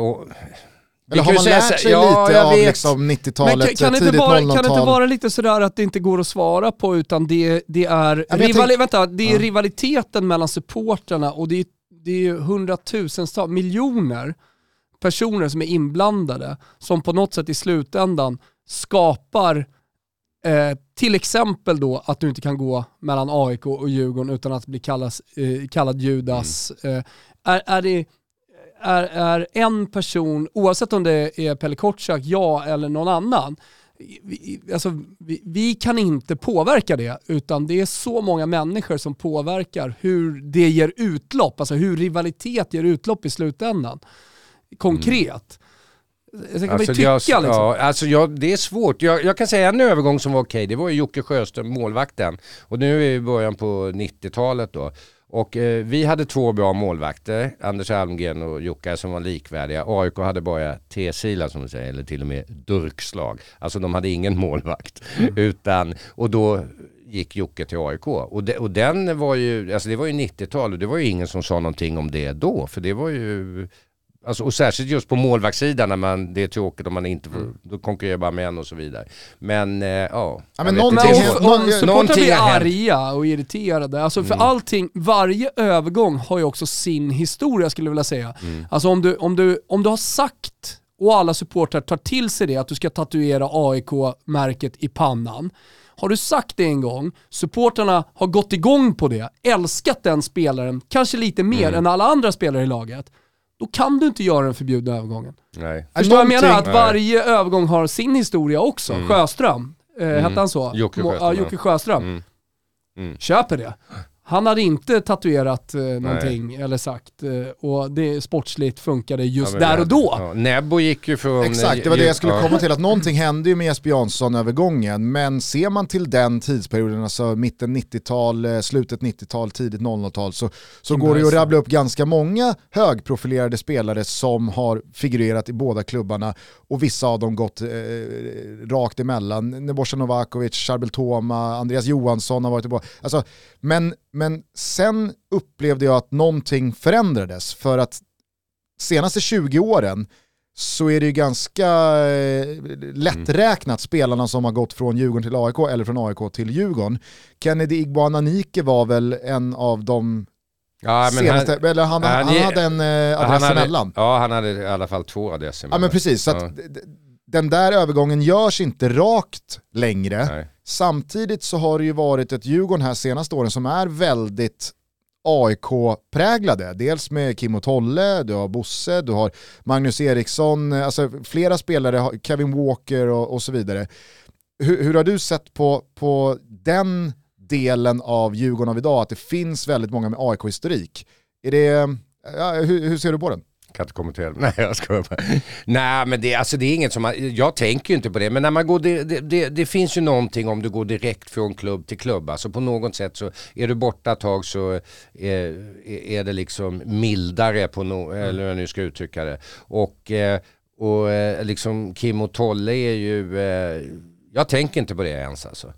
Eller har man lärt så- sig ja, lite av liksom Men 90-talet, kan, kan, det tidigt inte vara, kan det inte 00-tal? vara lite sådär att det inte går att svara på utan det, det är, tänk- vänta, det är Ja. rivaliteten mellan supporterna och det är, det är hundratusentals, miljoner personer som är inblandade som på något sätt i slutändan skapar eh, till exempel då att du inte kan gå mellan AIK och Djurgården utan att bli kallas, eh, kallad Judas. Eh, är, är det är, är en person, oavsett om det är Pelle Kotschack, jag eller någon annan, vi, alltså, vi, vi kan inte påverka det, utan det är så många människor som påverkar hur det ger utlopp, alltså hur rivalitet ger utlopp i slutändan. Konkret. Så kan vi tycka jag, liksom. ja, alltså jag, det är svårt. Jag, jag kan säga en övergång som var okej, det var ju Jocke Sjöström, målvakten. Och nu är vi i början på 90-talet då. Och eh, vi hade två bra målvakter, Anders Almgren och Jocke som var likvärdiga. AIK hade bara T-sila som du säger, eller till och med durkslag. Alltså de hade ingen målvakt. Utan, och då gick Jocke till AIK. Och, de, och den var ju, alltså det var ju 90-tal och det var ju ingen som sa någonting om det då. För det var ju Alltså, och särskilt just på målvaktssidan när man, det är tråkigt om man inte får, då konkurrerar bara med en och så vidare. Men eh, ja. Ja, men om, om någon- supportrar blir arga och irriterade, alltså för allting, varje övergång har ju också sin historia skulle jag vilja säga. Alltså om du, om, du, om du har sagt, och alla supportrar tar till sig det, att du ska tatuera AIK-märket i pannan. Har du sagt det en gång, supportrarna har gått igång på det, älskat den spelaren, kanske lite mer än alla andra spelare i laget, då kan du inte göra den förbjudna övergången. Nej. Förstår vad jag menar? Att Nej. varje övergång har sin historia också. Sjöström, eh, hette han så? Jocke Sjöström, Ja, Jocke Sjöström. Mm. Mm. Köper det. Han hade inte tatuerat eh, någonting eller sagt eh, och det sportsligt funkade just Ja, där och då. Ja, Nebbo gick ju från... Exakt, det var det jag skulle ja. komma till. Att någonting hände ju med Jesper Jansson-övergången, men ser man till den tidsperioden, alltså mitten 90-tal, eh, slutet 90-tal, tidigt 00-tal, så, så går det ju att rabbla upp ganska många högprofilerade spelare som har figurerat i båda klubbarna och vissa av dem gått eh, rakt emellan. Nebojsa Novakovic, Charbel Toma, Andreas Johansson har varit i båda. Alltså, men, men sen upplevde jag att någonting förändrades för att senaste 20 åren så är det ju ganska eh, lätträknat spelarna som har gått från Djurgården till AIK eller från AIK till Djurgården. Kennedy Igboananike var väl en av de Ja, men senaste, han, eller han, han han, hade en eh, han adress hade, emellan. Ja, han hade i alla fall två adresser. Ja men precis, så Ja. att d- den där övergången görs inte rakt längre. Nej. Samtidigt så har det ju varit ett Djurgården här senaste åren som är väldigt AIK-präglade. Dels med Kim och Tolle, du har Bosse, du har Magnus Eriksson, alltså flera spelare, Kevin Walker och, och så vidare. Hur, hur har du sett på, på den delen av Djurgården av idag, att det finns väldigt många med AIK-historik? Är det, ja, hur, hur ser du på den? Kan inte kommentera. [laughs] Nej jag skojar bara. Nej men det, alltså, det är inget som man, jag tänker ju inte på det. Men när man går, det, det, det, finns ju någonting om du går direkt från klubb till klubb. Alltså på något sätt så är du borta ett tag så är, är det liksom mildare på no, eller hur jag nu ska uttrycka det. Och, eh, och eh, liksom Kim och Tolle är ju, eh, jag tänker inte på det ens alltså.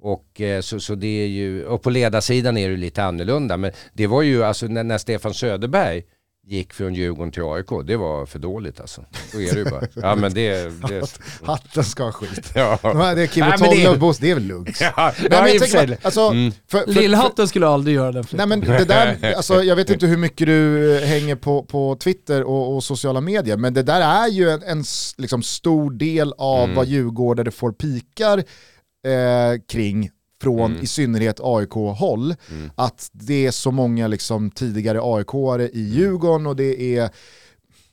Och, eh, så, så det är ju, och på ledarsidan är det lite annorlunda. Men det var ju alltså när, när Stefan Söderberg gick från Djurgården till AIK, det var för dåligt alltså. Så är det ju bara. Ja men det... det [laughs] Hatten ska ha skit. ja. Ja, Det är Kim och Nej, men Tolle det- och Bosse, det är väl lugnt. Ja, Nej, ja, men jag tänker alltså, Mm. för, för, Lillhatten skulle aldrig göra den Nej men det där, alltså, jag vet inte hur mycket du eh, hänger på, på Twitter och, och sociala medier, men det där är ju en, en liksom, stor del av Mm. vad Djurgårdare får pikar eh, kring från Mm. i synnerhet AIK-håll. Att det är så många liksom, tidigare AIK-are Mm. i Djurgården och det är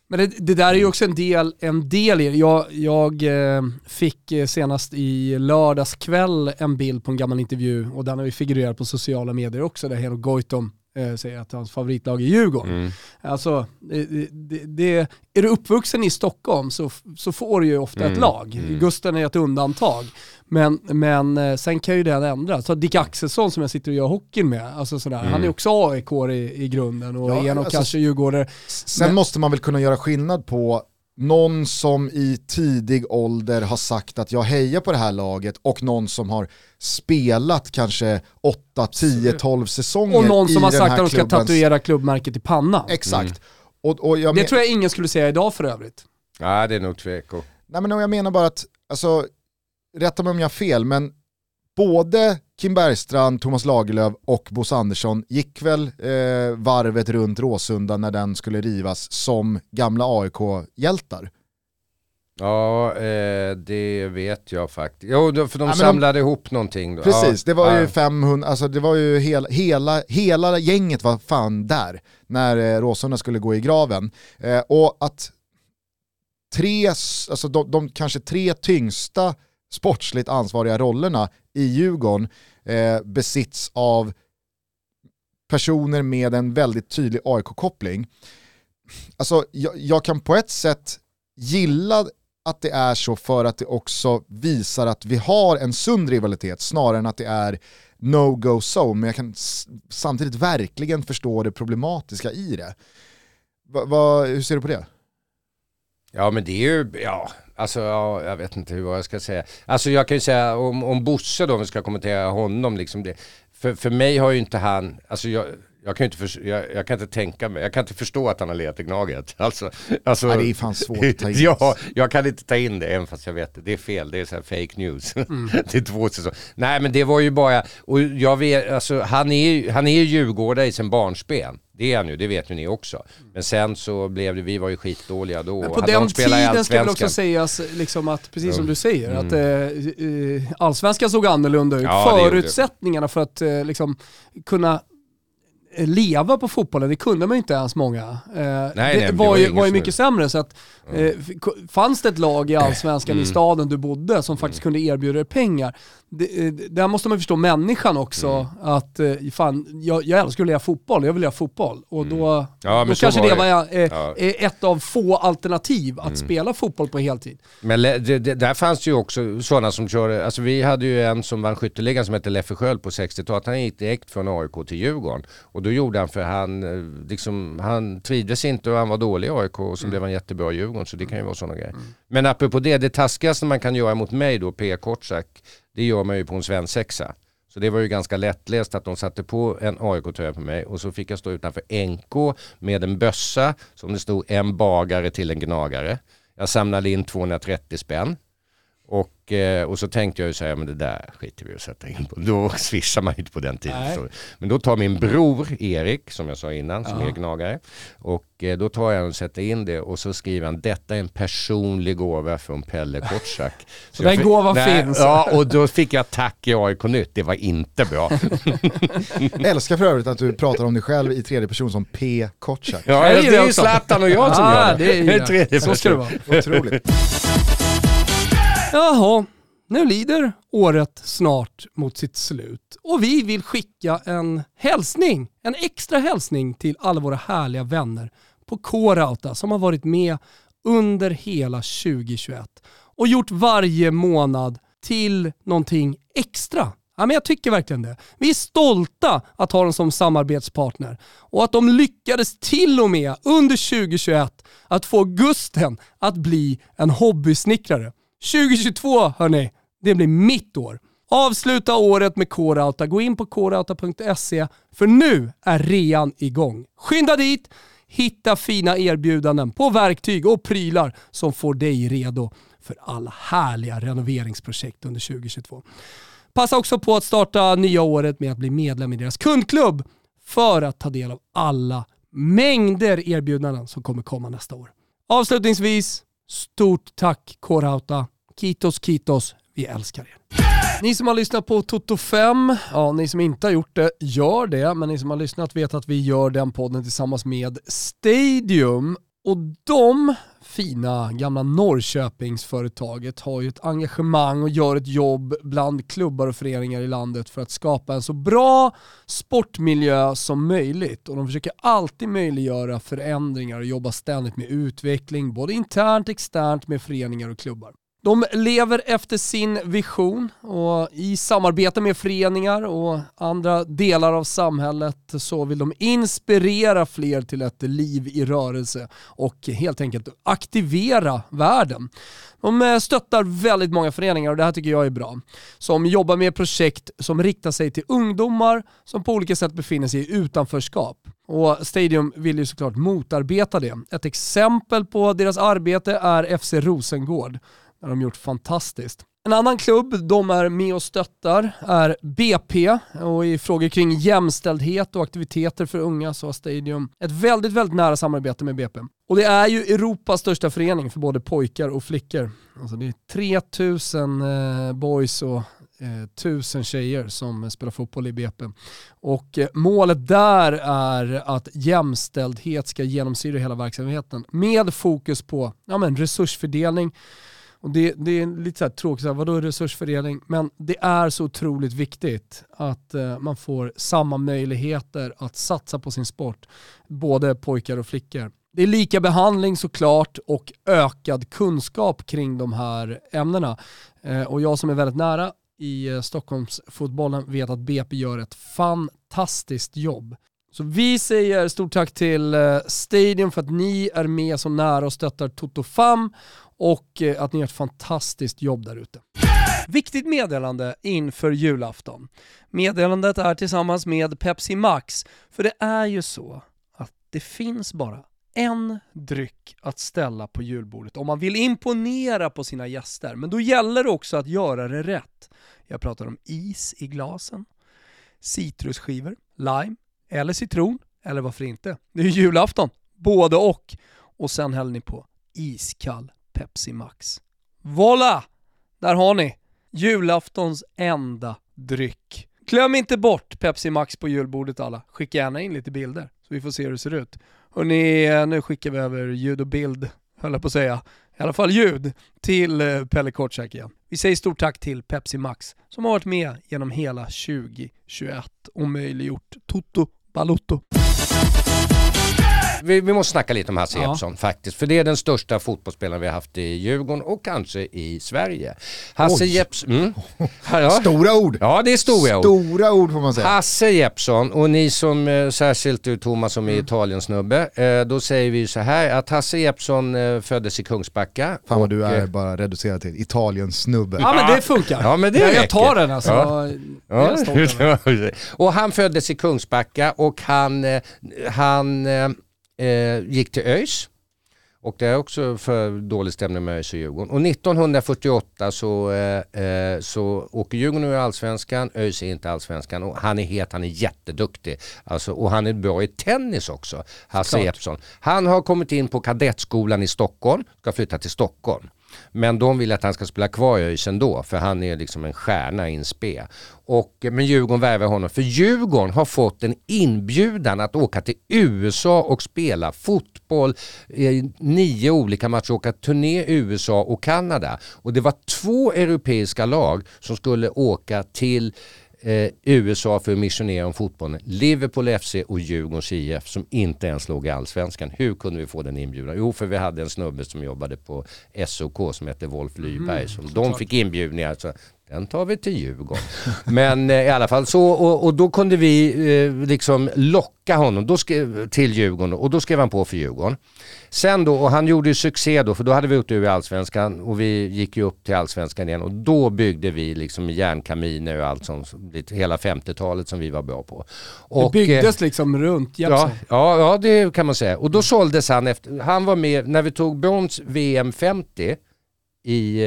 Men det, det där är ju också en del, en del i det. Jag, jag eh, fick eh, senast i lördags kväll en bild på en gammal intervju och den har ju figurerat på sociala medier också där Hero Goitom eh, säger att hans favoritlag är Djurgården. Mm. Alltså, det, det, det, är du uppvuxen i Stockholm så, så får du ju ofta ett Mm, lag. mm. Gusten är ett undantag. Men, men eh, sen kan ju den ändras. Så Dick Axelsson som jag sitter och gör hockeyn med, alltså sådär, Mm. han är också AIK i, i grunden och Ja, är nog alltså- kanske Djurgårdare. Sen Men- måste man väl kunna göra skillnad på någon som i tidig ålder har sagt att jag hejar på det här laget och någon som har spelat kanske 8, 10, 12 säsonger Och någon som har sagt att de ska klubbens- tatuera klubbmärket i pannan. Exakt. Och, och jag Det men- tror jag ingen skulle säga idag för övrigt. Ja det är nog tveko. Nej, men jag menar bara att, alltså, rätta mig om jag har fel, men både Kim Bergstrand, Thomas Lagerlöf och Bosse Andersson gick väl eh, varvet runt Råsunda när den skulle rivas som gamla AIK-hjältar. Ja eh, det vet jag faktiskt. Jo för de Ja, men de- samlade ihop någonting. Då. Precis, ja, det var ju ja. 500, alltså det var ju hela, hela, hela gänget var fan där när eh, Råsunda skulle gå i graven. Eh, och att tre, alltså de, de kanske tre tyngsta sportsligt ansvariga rollerna i Djurgården eh, besitts av personer med en väldigt tydlig AIK-koppling. Alltså jag, jag kan på ett sätt gilla att det är så för att det också visar att vi har en sund rivalitet snarare än att det är no-go zone. Men jag kan samtidigt verkligen förstå det problematiska i det. Va, va, hur ser du på det? Ja men det är ju, ja, alltså ja, jag vet inte hur jag ska säga. Alltså jag kan ju säga om, om Bosse då, om vi ska kommentera honom liksom det. För, för mig har ju inte han, alltså jag, jag kan inte, förs- jag, jag kan inte tänka mig, jag kan inte förstå att han har legat i Gnaget. [laughs] Alltså, alltså, Ja, det är fan svårt att ta in. [laughs] ja, jag kan inte ta in det även fast jag vet det. Det är fel, det är så fake news. [laughs] Mm. det är två säsonger. Nej men det var ju bara, och jag vet, alltså han är ju, han är ju djurgårdare i sin barnsben. Det är han ju, det vet ju ni också. Men sen så blev det, vi var ju skitdåliga då. Men på hade de den tiden ska väl också sägas, liksom att, precis som Mm. du säger, att eh, eh, allsvenskan såg annorlunda ut. Ja. Förutsättningarna för att eh, liksom, kunna eh, leva på fotbollen, det kunde man ju inte ens många. Eh, det, nej, det var, ju, var ju som- mycket sämre. Så att, eh, f- fanns det ett lag i allsvenskan Mm. i staden du bodde som faktiskt kunde erbjuda dig pengar, det, eh, där måste man förstå människan också. Mm. Att eh, fan, jag, jag älskar att lira fotboll, jag vill lira fotboll. Och då, Mm. Ja, då kanske var det det. var eh, Ja. Mm. ett av få alternativ att spela fotboll på heltid. Men det, det, där fanns ju också sådana som körde, alltså vi hade ju en som vann skytteligan som hette Leffe Sköld på 60-talet. Han gick direkt från AIK till Djurgården. Och då gjorde han för han, liksom, han trivdes inte och han var dålig i AIK och så blev han jättebra i Djurgården. Så det kan ju vara sådana grejer. Men apropå det, det taskigaste man kan göra mot mig då, P. Kortsak, det gör man ju på en svensexa. Så det var ju ganska lättläst att de satte på en AIK-tröja på mig och så fick jag stå utanför NK med en bössa som det stod en bagare till en gnagare. Jag samlade in 230 spänn. Och, eh, och så tänkte jag ju säga, men det där skiter vi att sätta in på. [laughs] Då swishar man inte på den tiden. Nej. Så. Men då tar min bror Erik, som jag sa innan, som Ja. är gnagare. Och eh, då tar jag och sätter in det och så skriver han, detta är en personlig gåva från Pelle Kortsak. [laughs] Så den gåvan finns. Ja, och då fick jag tack i AIK Nytt. Det var inte bra. [laughs] Älskar för övrigt att du pratar om dig själv i tredje person som P. Kotschak. Ja, det är ju. Zlatan och jag som Ah, gör det. det är ju det. tredje Så ska det person. vara. Otroligt. Jaha, nu lider året snart mot sitt slut och vi vill skicka en hälsning, en extra hälsning till alla våra härliga vänner på K-Rauta som har varit med under hela 2021 och gjort varje månad till någonting extra. Ja, men jag tycker verkligen det. Vi är stolta att ha dem som samarbetspartner och att de lyckades till och med under 2021 att få Gusten att bli en hobbysnickrare. 2022 hörni, det blir mitt år. Avsluta året med Coreouta. Gå in på Coreouta.se för nu är rean igång. Skynda dit, hitta fina erbjudanden på verktyg och prylar som får dig redo för alla härliga renoveringsprojekt under 2022. Passa också på att starta nya året med att bli medlem i deras kundklubb för att ta del av alla mängder erbjudanden som kommer komma nästa år. Avslutningsvis, stort tack Coreouta. Kitos kitos, vi älskar er. Ni som har lyssnat på Toto 5, ja ni som inte har gjort det, gör det. Men ni som har lyssnat vet att vi gör den podden tillsammans med Stadium. Och de fina gamla Norrköpingsföretaget har ju ett engagemang och gör ett jobb bland klubbar och föreningar i landet för att skapa en så bra sportmiljö som möjligt. Och de försöker alltid möjliggöra förändringar och jobba ständigt med utveckling, både internt och externt med föreningar och klubbar. De lever efter sin vision och i samarbete med föreningar och andra delar av samhället så vill de inspirera fler till ett liv i rörelse och helt enkelt aktivera världen. De eh, stöttar väldigt många föreningar och det här tycker jag är bra. Som jobbar med projekt som riktar sig till ungdomar som på olika sätt befinner sig i utanförskap. Och Stadium vill ju såklart motarbeta det. Ett exempel på deras arbete är FC Rosengård. Det har de gjort fantastiskt. En annan klubb de är med och stöttar är BP och i frågor kring jämställdhet och aktiviteter för unga så har Stadium ett väldigt, väldigt nära samarbete med BP. Och det är ju Europas största förening för både pojkar och flickor. Alltså det är 3000 eh, boys och eh, 1000 tjejer som spelar fotboll i BP. Och eh, målet där är att jämställdhet ska genomsyra hela verksamheten med fokus på ja, men resursfördelning, och det, det är lite så här tråkigt, så här, vadå resursfördelning? Men det är så otroligt viktigt att eh, man får samma möjligheter att satsa på sin sport, både pojkar och flickor. Det är lika behandling såklart och ökad kunskap kring de här ämnena. Eh, och jag som är väldigt nära i eh, Stockholmsfotbollen vet att BP gör ett fantastiskt jobb. Så vi säger stort tack till eh, Stadium för att ni är med så nära och stöttar Toto Fam och eh, att ni gör ett fantastiskt jobb där ute. Viktigt meddelande inför julafton. Meddelandet är tillsammans med Pepsi Max, för det är ju så att det finns bara en dryck att ställa på julbordet om man vill imponera på sina gäster. Men då gäller det också att göra det rätt. Jag pratar om is i glasen, citrusskivor, lime eller citron, eller varför inte? Det är ju julafton, både och. Och sen häller ni på iskall Pepsi Max. Voila! Där har ni julaftons enda dryck. Glöm inte bort Pepsi Max på julbordet alla. Skicka gärna in lite bilder så vi får se hur det ser ut. Hörrni, nu skickar vi över ljud och bild, höll jag på att säga. I alla fall ljud, till eh, Pelle Kortsäck igen. Vi säger stort tack till Pepsi Max som har varit med genom hela 2021 och möjliggjort Toto Balotto vi, vi måste snacka lite om Hasse Ja. Jeppsson faktiskt. För det är den största fotbollsspelaren vi har haft i Djurgården och kanske i Sverige. Hasse. Jeppsson... Mm. [laughs] Ja, Stora ord! ja, det är stora ord. Stora ord får man säga. Hasse Jeppsson och ni som, eh, särskilt du Thomas som är Mm. Italien-snubbe, eh, då säger vi så här att Hasse Jeppsson eh, föddes i Kungsbacka. Fan vad du är bara reducerad till Italiens snubbe. Ja men det funkar. Ja, men det jag, jag tar den alltså. Ja. Över. [laughs] och han föddes i Kungsbacka och han, han eh, gick till ÖIS. Och det är också för dålig stämning med ÖIS och Djurgården. Och 1948 så, eh, eh, så åker Djurgården ur allsvenskan, ÖIS är inte allsvenskan och han är het, han är jätteduktig. Alltså, och han är bra i tennis också, Hasse Klart. Jeppsson. Han har kommit in på kadettskolan i Stockholm, ska flytta till Stockholm. Men de vill att han ska spela kvar i ÖIS ändå, för han är liksom en stjärna i en spe. Och, men Djurgården värvar honom, för Djurgården har fått en inbjudan att åka till USA och spela fotboll, i nio olika matcher, åka turné i USA och Kanada. Och det var två europeiska lag som skulle åka till eh, USA för att missionera om fotbollen. Liverpool FC och Djurgårdens IF som inte ens låg i allsvenskan. Hur kunde vi få den inbjudan? Jo, för vi hade en snubbe som jobbade på SOK som hette Wolf Lyberg. som de fick inbjudningar. Så den tar vi till Djurgården. Men eh, i alla fall så, och, och då kunde vi eh, liksom locka honom då skrev, till Djurgården och då skrev han på för Djurgården. Sen då, och han gjorde ju succé då, för då hade vi gjort det ur allsvenskan och vi gick ju upp till allsvenskan igen och då byggde vi liksom järnkaminer och allt sånt, hela 50-talet som vi var bra på. Det Och, eh, byggdes liksom runt Ja, ja, ja, det kan man säga. Och då såldes han efter, han var med när vi tog brons VM 50 i,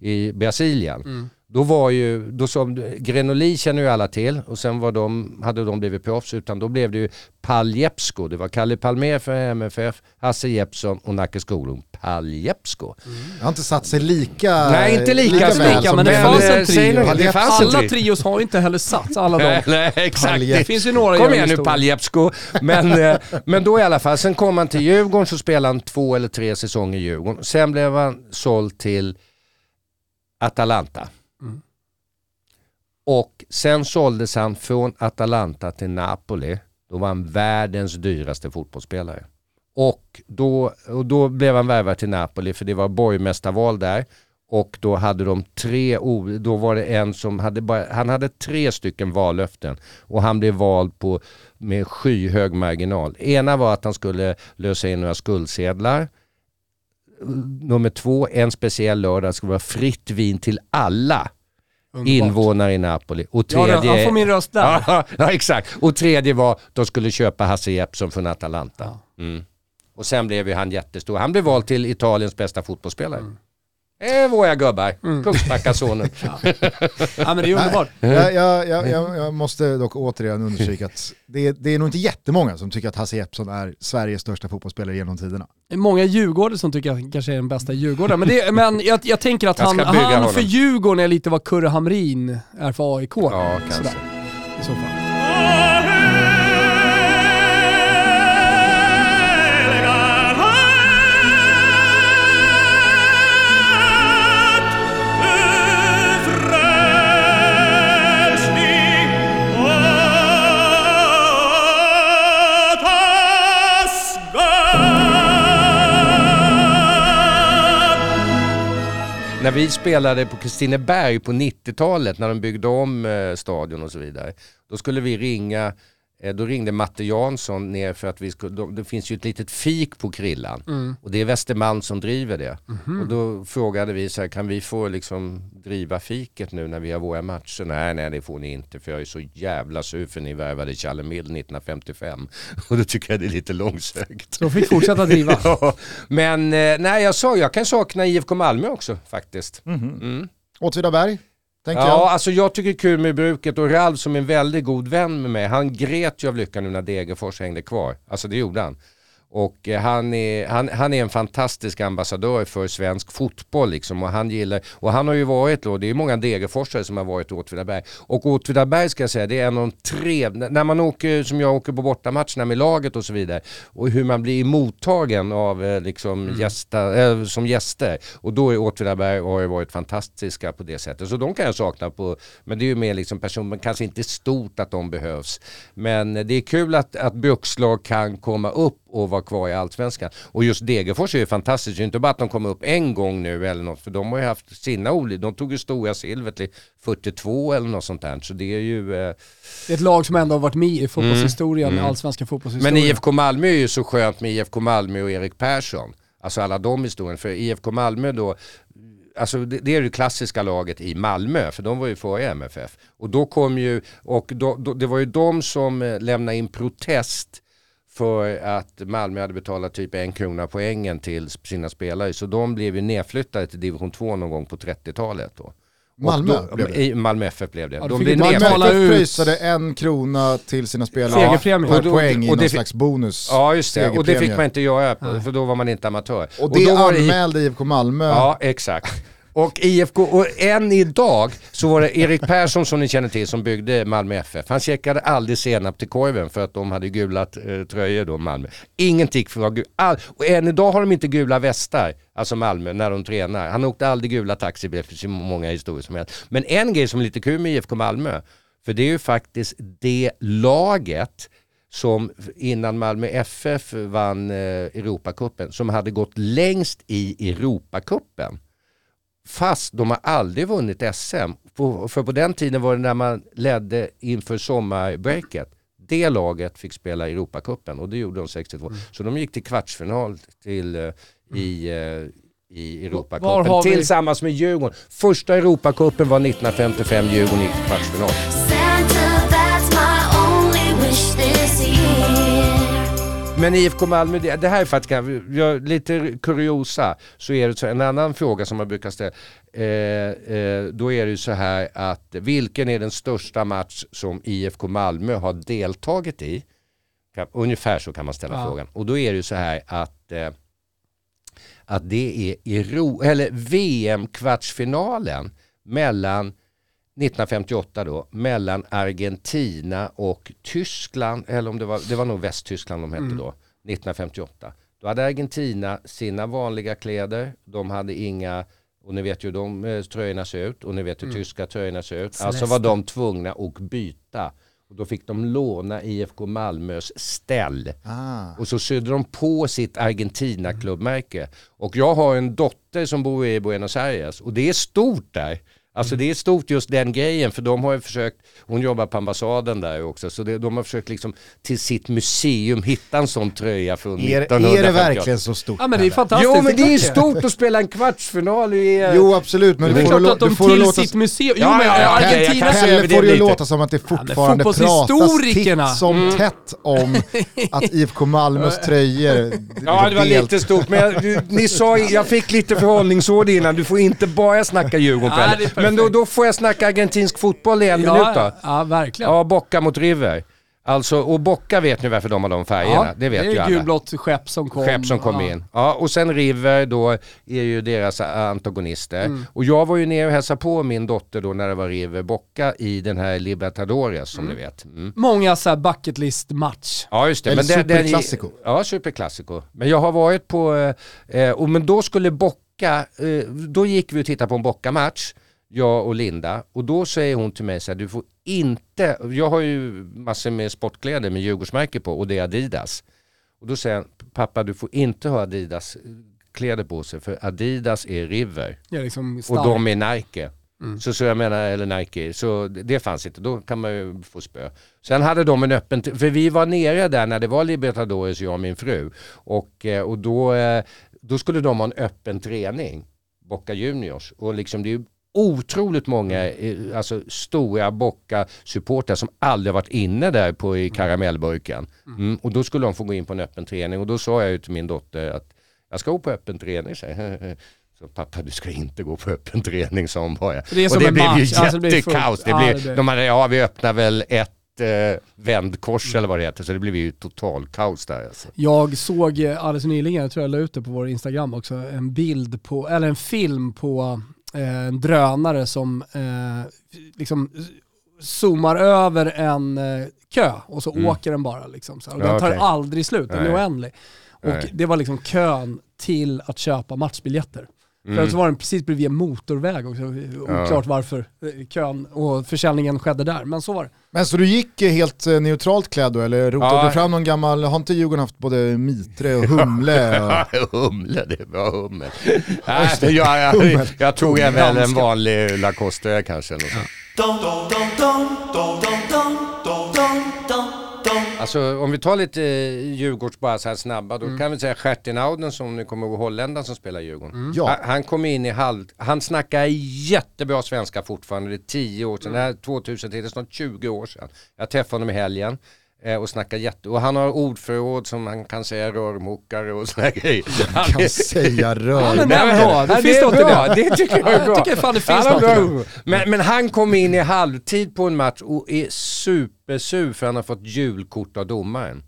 i Brasilien. Mm. Då var ju, då som, Grenoli känner ju alla till och sen var de, hade de blivit proffs utan då blev det ju Paljepsko. Det var Kalle Palmer för MFF, Hasse Jeppsson och Nacke Skoglund. Paljepsko. Det har inte satt sig lika Nej, inte lika väl lika, som men det fanns en trio. nu, Det fanns en Alla trio. trios har ju inte heller satts, alla de. [laughs] nej, exakt. Det finns ju några Kom igen nu. Paljepsko. [laughs] Men, eh, men då i alla fall, sen kom han till Djurgården så spelade han två eller tre säsonger i Djurgården. Sen blev han såld till Atalanta. Och sen såldes han från Atalanta till Napoli. Då var han världens dyraste fotbollsspelare. Och då, och då blev han värvad till Napoli för det var borgmästarval där. Och då hade de tre, då var det en som hade bara, han hade tre stycken vallöften och han blev vald på med skyhög marginal. Ena var att han skulle lösa in några skuldsedlar. Nummer två, en speciell lördag skulle vara fritt vin till alla Underbart. invånare i Napoli. Och Ja, tredje, han får min röst där. [laughs] Ja, ja, exakt. Och tredje var de skulle köpa Hasse Jeppsson från Atalanta. Mm. Och sen blev ju han jättestor. Han blev vald till Italiens bästa fotbollsspelare. Mm. Det är våra gubbar. Kungsbackasonen. [laughs] Ja men det är underbart. Jag, jag, jag, jag, måste dock återigen understryka att det är, det är nog inte jättemånga som tycker att Hasse Jeppsson är Sveriges största fotbollsspelare genom tiderna. Det är många djurgårdare som tycker att han kanske är den bästa djurgårdaren. Men, det, men jag, jag tänker att han, han honom. för Djurgården är lite vad Kurre Hamrin är för AIK. Ja, kanske. Sådär, I så fall. När vi spelade på Kristineberg på 90-talet när de byggde om eh, stadion och så vidare. Då skulle vi ringa, då ringde Matte Jansson ner för att vi skulle, det finns ju ett litet fik på Krillan. Mm. Och det är Västermalm som driver det. Mhm. Och då frågade vi så här, kan vi få liksom driva fiket nu när vi har våra matcher? Nej, nej det får ni inte för jag är så jävla sur för ni värvade Challe Mild 1955. [laughs] Och då tycker jag det är lite långsökt. De fick fortsätta driva. [laughs] Ja, men eh, nej, jag sa jag kan sakna IFK Malmö också faktiskt. Mm. Åtvidaberg, tänker Ja, jag. alltså jag tycker kul med bruket och Ralf som är en väldigt god vän med mig, han grät ju av lycka nu när Degerfors hängde kvar. Alltså det gjorde han. Och eh, han är, han, han är en fantastisk ambassadör för svensk fotboll liksom och han gillar, och han har ju varit då, det är många Degerforsare som har varit i Åtvidaberg. Och Åtvidaberg ska jag säga, det är en av de tre, när man åker, som jag åker på bortamatcherna med laget och så vidare, och hur man blir mottagen av eh, liksom gästa, eh, som gäster. Och då är Åtvidaberg och har ju varit fantastiska på det sättet. Så de kan jag sakna på, men det är ju mer liksom person, men kanske inte stort att de behövs. Men det är kul att, att brukslag kan komma upp och vara vara kvar i Allsvenskan. Och just Degerfors är ju fantastiskt, det är inte bara att de kom upp en gång nu eller något, för de har ju haft sina olika, de tog ju stora silver till 42 eller något sånt där. Så det är ju... Eh... Det är ett lag som ändå har varit med i fotbollshistorien, mm. Mm. allsvenska fotbollshistorien. Men IFK Malmö är ju så skönt med IFK Malmö och Erik Persson. Alltså alla de historierna. För IFK Malmö då, alltså det, det, är det klassiska laget i Malmö, för de var ju före MFF. Och då kom ju, och då, då, det var ju de som eh, lämnade in protest för att Malmö hade betalat typ en krona poängen till sina spelare. Så de blev ju nedflyttade till division 2 någon gång på 30-talet. Då. Malmö då, blev det? Malmö FF blev det. Ja, de blev Malmö FF pröjsade en krona till sina spelare Segerpremie. per poäng i någon slags bonus. Ja just det, och det fick man inte göra för då var man inte amatör. Och det och anmälde IFK Malmö. Ja exakt. Och IFK, och än idag så var det Erik Persson som ni känner till som byggde Malmö FF. Han checkade aldrig senap till korven för att de hade gula eh, tröjor då, Malmö. Ingenting för att All, Och än idag har de inte gula västar, alltså Malmö, när de tränar. Han åkte aldrig gula taxibilar för så många historier som helst. Men en grej som är lite kul med IFK Malmö, för det är ju faktiskt det laget som innan Malmö FF vann eh, Europacupen, som hade gått längst i Europacupen. Fast de har aldrig vunnit SM. För på den tiden var det när man ledde inför sommarbreaket. Det laget fick spela Europacupen och det gjorde de 62. Mm. Så de gick till kvartsfinal till, uh, i, uh, i Europacupen tillsammans med Djurgården. Första Europacupen var 1955, Djurgården gick till kvartsfinal. Men IFK Malmö, det här är göra lite kuriosa, så är det så, en annan fråga som man brukar ställa, eh, eh, då är det ju så här att vilken är den största match som IFK Malmö har deltagit i? Ungefär så kan man ställa ja. frågan. Och då är det ju så här att, eh, att det är Euro, eller VM-kvartsfinalen mellan 1958 då, mellan Argentina och Tyskland, eller om det var, det var nog Västtyskland de hette mm. då, 1958. Då hade Argentina sina vanliga kläder, de hade inga, och ni vet ju hur de eh, tröjorna ser ut, och ni vet hur mm. tyska tröjorna ser ut. Celeste. Alltså var de tvungna att byta. Och då fick de låna IFK Malmös ställ. Ah. Och så sydde de på sitt Argentina-klubbmärke. Och jag har en dotter som bor i Buenos Aires och det är stort där. Alltså det är stort just den grejen för de har ju försökt, hon jobbar på ambassaden där också, så det, de har försökt liksom till sitt museum hitta en sån tröja från är, 1950. Är det verkligen så stort? Ja men det är fantastiskt. Jo men det är stort att spela en kvartsfinal i... Jo absolut men det är klart att de till låta... sitt museum, jo ja, men ja, ja, Argentina... Pelle får ju låta som att det fortfarande ja, pratas titt som mm. tätt om [laughs] att IFK Malmös tröjor... Ja det var lite stort men jag, ni sa, jag fick lite förhållningsord innan, du får inte bara snacka [laughs] Djurgården Pelle. Men då, då får jag snacka argentinsk fotboll i en ja, minut då. Ja, verkligen. Ja, Bocca mot River. Alltså, och Bocca vet ni varför de har de färgerna. Ja, det vet ju alla. Det är gulblått skepp som kom. Skepp som kom ja. in. Ja, och sen River då är ju deras antagonister. Mm. Och jag var ju nere och hälsade på min dotter då när det var River Bocca i den här Libertadores som mm. ni vet. Mm. Många så här bucket list match. Ja just det. Eller superklassiko. Ja, superklassiko. Men jag har varit på, eh, och men då skulle Bocca, eh, då gick vi och tittade på en Bocca-match jag och Linda. Och då säger hon till mig så här, du får inte, jag har ju massor med sportkläder med Djurgårdsmärke på och det är Adidas. Och då säger han, pappa du får inte ha Adidas kläder på sig för Adidas är River. Ja, liksom och de är Nike. Mm. Så, så jag menar, eller Nike, så det fanns inte. Då kan man ju få spö. Sen hade de en öppen, för vi var nere där när det var Libertadores, jag och min fru. Och, eh, och då, eh, då skulle de ha en öppen träning, Boca Juniors. Och liksom det är otroligt många eh, alltså, stora Bocca-supportrar som aldrig varit inne där på i karamellburken. Mm. mm, och då skulle de få gå in på en öppen träning och då sa jag ju till min dotter att jag ska gå på öppen träning. Så, [laughs] så pappa du ska inte gå på öppen träning sa hon bara. Det och det blev ju jättekaos. Det blev, ja, de hade, ja vi öppnar väl ett eh, vändkors mm. eller vad det heter. Så det blev ju total kaos där. Alltså. Jag såg alldeles nyligen, jag tror jag la ut det på vår Instagram också, en bild på, eller en film på Eh, en drönare som eh, liksom zoomar över en eh, kö och så mm. åker den bara. Liksom, så och den tar okay. aldrig slut, den är oändlig. Och Nej. det var liksom kön till att köpa matchbiljetter. För att så var den precis bredvid en motorväg också. Oklart varför eh, kön och försäljningen skedde där, men så var det. Men så du gick helt eh, neutralt klädd då, eller rotade Ja. du fram någon gammal, har inte Djurgården haft både mitre och humle? Och... [laughs] humle, det var hummel. [laughs] Nej, jag, jag, jag tog en väl en vanlig Lacoste kanske. eller något. Alltså om vi tar lite eh, Djurgårds bara så här snabba, då kan vi säga Stjärtenauden som ni kommer ihåg, holländaren som spelar Djurgården. Ja. Han, han kom in i halv, han snackar jättebra svenska fortfarande, det är 10 år sedan, det här är 2000, det är snart 20 år sedan. Jag träffade honom i helgen och snackar jätte, och han har ordförråd som man kan säga rörmokare och sådana [laughs] grejer. Han kan säga [laughs] rör. men- Nej, men- bra, det Ja, finns något bra. det. Det tycker jag Ja, är jag bra. tycker fan det finns Han något. Men, men han kom in i halvtid på en match och är supersur för han har fått julkort av domaren.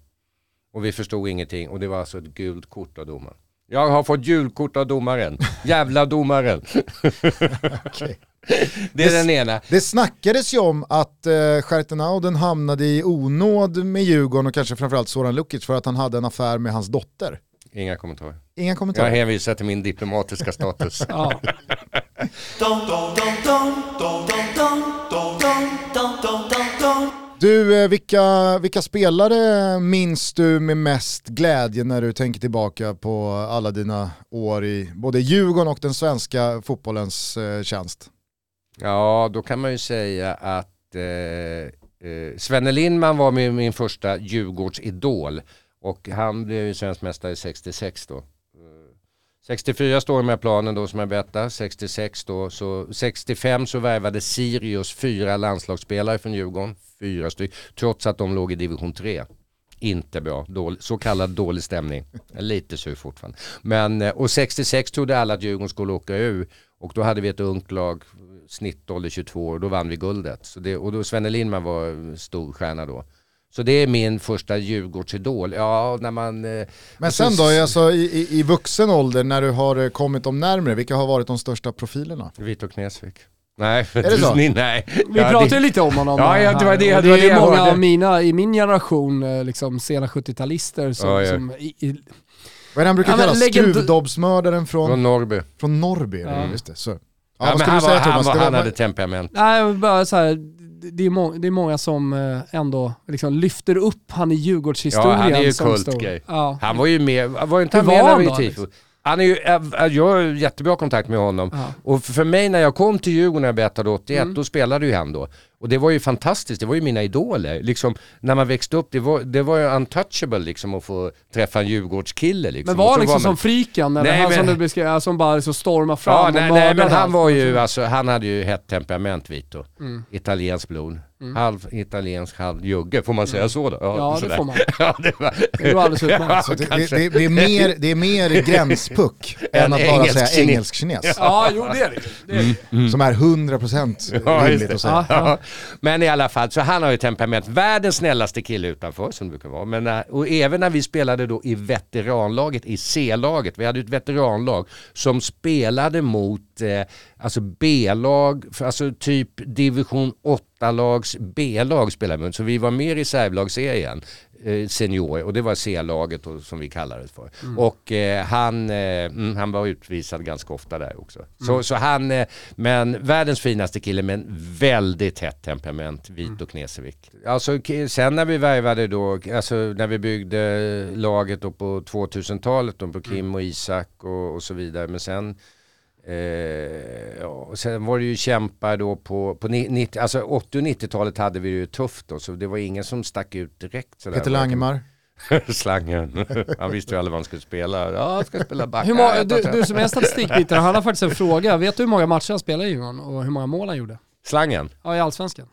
Och vi förstod ingenting och det var alltså ett gult kort av domaren. Jag har fått julkort av domaren. Jävla domaren. [laughs] Det är den ena. Det snackades ju om att uh, Stjärtenauden hamnade i onåd med Djurgården och kanske framförallt Soran Lukic för att han hade en affär med hans dotter. Inga kommentarer. Inga Jag kommentarer. hänvisar till min diplomatiska status. Du, eh, vilka, vilka spelare minns du med mest glädje när du tänker tillbaka på alla dina år i både Djurgården och den svenska fotbollens eh, tjänst? Ja, då kan man ju säga att eh, eh, Svenne Lindman var min, min första Djurgårdsidol och han blev ju svensk mästare 66 då. Eh, 64 står de med planen då som jag berättade, 66 då, så 65 så värvade Sirius fyra landslagsspelare från Djurgården, fyra stycken, trots att de låg i division 3. Inte bra, dålig, så kallad dålig stämning. Lite sur fortfarande. Men, eh, och 66 trodde alla att Djurgården skulle åka ur och då hade vi ett ungt lag, snittålder 22 år, då vann vi guldet. Så det, och då Svenne Lindman var stor stjärna då. Så det är min första Djurgårdsidol. Ja, när man... eh, Men sen då, alltså, i, i, vuxen ålder när du har eh, kommit dem närmre, vilka har varit de största profilerna? Vito Knesvik. Nej, Är det så? Ni, nej. Vi Ja, pratade det- ju lite om honom Ja, ja, det var det- det det är många hörde. av mina, i min generation, eh, liksom sena 70-talister som, Ja, ja. som i, i, Vad är det han brukar Ja, kalla? legend- Skruvdobbsmördaren från, Från Norrby. från Norrby? Ja. Just det, så. Ja, Ja, vad men han, du säga var, han, Thomas? var, han hade temperament. Nej, bara så här, det är, må, det är många som eh, ändå liksom lyfter upp han i Djurgårdshistorien. Ja, han är ju kultgrej. Ja. Han var ju med, var inte han med när vi tifo? Han är ju, äh, jag har jättebra kontakt med honom. Ja. Och för mig när jag kom till Djurgården när jag berättade 81, Mm. då spelade ju han då. Och det var ju fantastiskt, det var ju mina idoler. Liksom, när man växte upp, det var, det var ju untouchable liksom att få träffa en Djurgårdskille. Liksom. Men var så liksom man- som friken, eller Nej, han men- som du beskrev, som bara så stormar fram Ja, och nej, nej men han var ju, alltså, han hade ju hett temperament Vito. Mm. Italienskt blod. Halv italiensk, halv jugge, får man säga så då? Ja, det sådär. får man. [laughs] ja, det var... Det var alldeles utmärkt. Så det, det, det, det, är mer, det är mer [laughs] gränspuck än att bara engelsk säga kines. engelsk-kines. Ja, jo det är det. det, är det. Som är 100% Mm. Ja, rimligt det. att säga. Ja, ja. Ja, men i alla fall, så han har ju temperament. Världens snällaste kille utanför som det brukar vara. Men, äh, och även när vi spelade då i veteranlaget, i C-laget, vi hade ett veteranlag som spelade mot eh, alltså B-lag, alltså typ division 8-lags B-lag spelade vi. Så vi var med i reservlagsserien, eh, senior, och det var C-laget som vi kallade det för. Och eh, han, eh, mm, han var utvisad ganska ofta där också. Så, så han, eh, men världens finaste kille men väldigt hett temperament, Vito Knesevik. Alltså sen när vi värvade då, alltså när vi byggde laget då på 2000-talet då på Kim och Isak och, och så vidare. Men sen Eh, ja, och sen var det ju kämpar då på, på ni- 90, alltså 80 och 90-talet hade vi det ju tufft då, så det var ingen som stack ut direkt. Sådär. Peter Langemar. [laughs] Slangen. [laughs] Han visste ju aldrig vad han skulle spela. Ja, jag ska spela back. Hur många, du, du som är statistikbitare, han har faktiskt en fråga. Vet du hur många matcher han spelade i Djurgården och hur många mål han gjorde? Slangen? Ja, i Allsvenskan.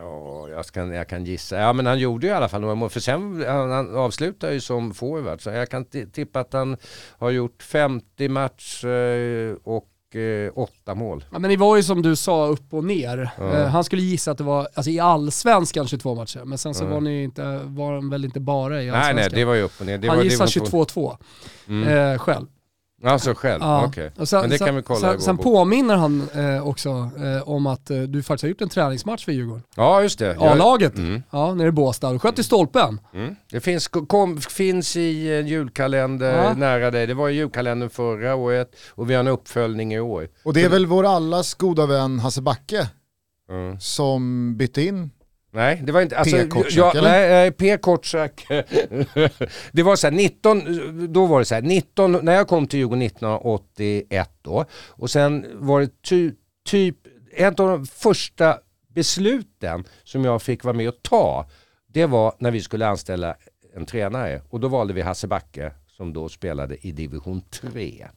Ja, jag, ska, jag kan gissa. Ja, men han gjorde ju i alla fall några mål. För sen, han, han avslutar ju som forward. Så jag kan ti- tippa att han har gjort 50 matcher eh, och eh, 8 mål. Ja, men det var ju som du sa upp och ner. Eh, han skulle gissa att det var alltså, i allsvenskan 22 matcher, men sen så Ja. var, ni inte, var han väl inte bara i Nej, allsvenskan. nej, det var ju upp och ner. Det han var, gissar det var 22-2 Mm. eh, själv. Alltså själv, Ja. okej. Sen, Men det sen, kan vi kolla i sen, vår sen bok. påminner han eh, också eh, om att eh, du faktiskt har gjort en träningsmatch för Djurgården. Ja, just det. Jag- A-laget, Mm. ja, nere i Båstad. Du sköt i stolpen. Mm. Det finns, kom, finns i en julkalender Ja. nära dig. Det var i julkalendern förra året och vi har en uppföljning i år. Och det är väl vår allas goda vän Hasse Backe Mm. som bytte in Nej, det var inte... Alltså, P. Kortsak, jag, eller? nej, P. Kortsak. [laughs] det var så här 19, då var det så här 19, när jag kom till Djurgården 1981 då och sen var det ty, typ, ett av de första besluten som jag fick vara med och ta, det var när vi skulle anställa en tränare och då valde vi Hasse Backe som då spelade i division 3.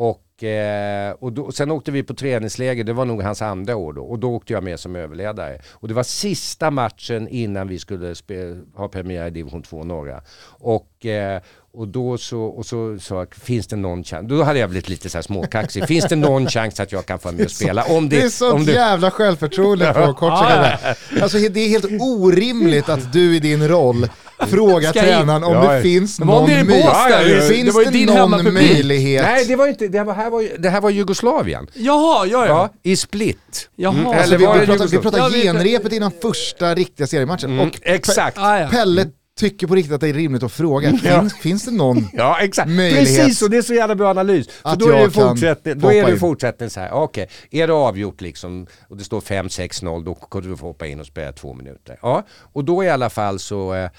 Och, eh, och, då, sen åkte vi på träningsläger, det var nog hans andra år då. Och då åkte jag med som överledare. Och det var sista matchen innan vi skulle ha premiär i division 2 norra. Och, eh, och då så, och så sa jag, finns det någon chans? Då hade jag blivit lite så här småkaxig. Finns det någon chans att jag kan få vara med och [laughs] spela? Om Det är om sånt det, jävla självförtroende på Kortsak. [laughs] Alltså det är helt orimligt att du i din roll [laughs] frågar Ska in. tränaren om Ja, det ja. finns var någon möjlighet. Ja, ja, ja. Finns Det var det någon möjlighet? Nej, det var inte, det här var, det här var Jugoslavien. Jaha, gör jag? Ja, i Split. Jaha. Mm, Alltså, vi, var vi pratar, vi pratar Ja, genrepet innan första riktiga seriematchen. Mm, Och exakt. Ah, ja. Pelle tycker på riktigt att det är rimligt att fråga, finns, finns det någon? [laughs] Ja exakt, möjlighet precis och det är så jävla bra analys. För då är det fortsättning, då är det in. fortsättning så här, okej, är det avgjort liksom och det står 5-6-0 då kan du få hoppa in och spela två minuter. Ja, och då i alla fall så eh,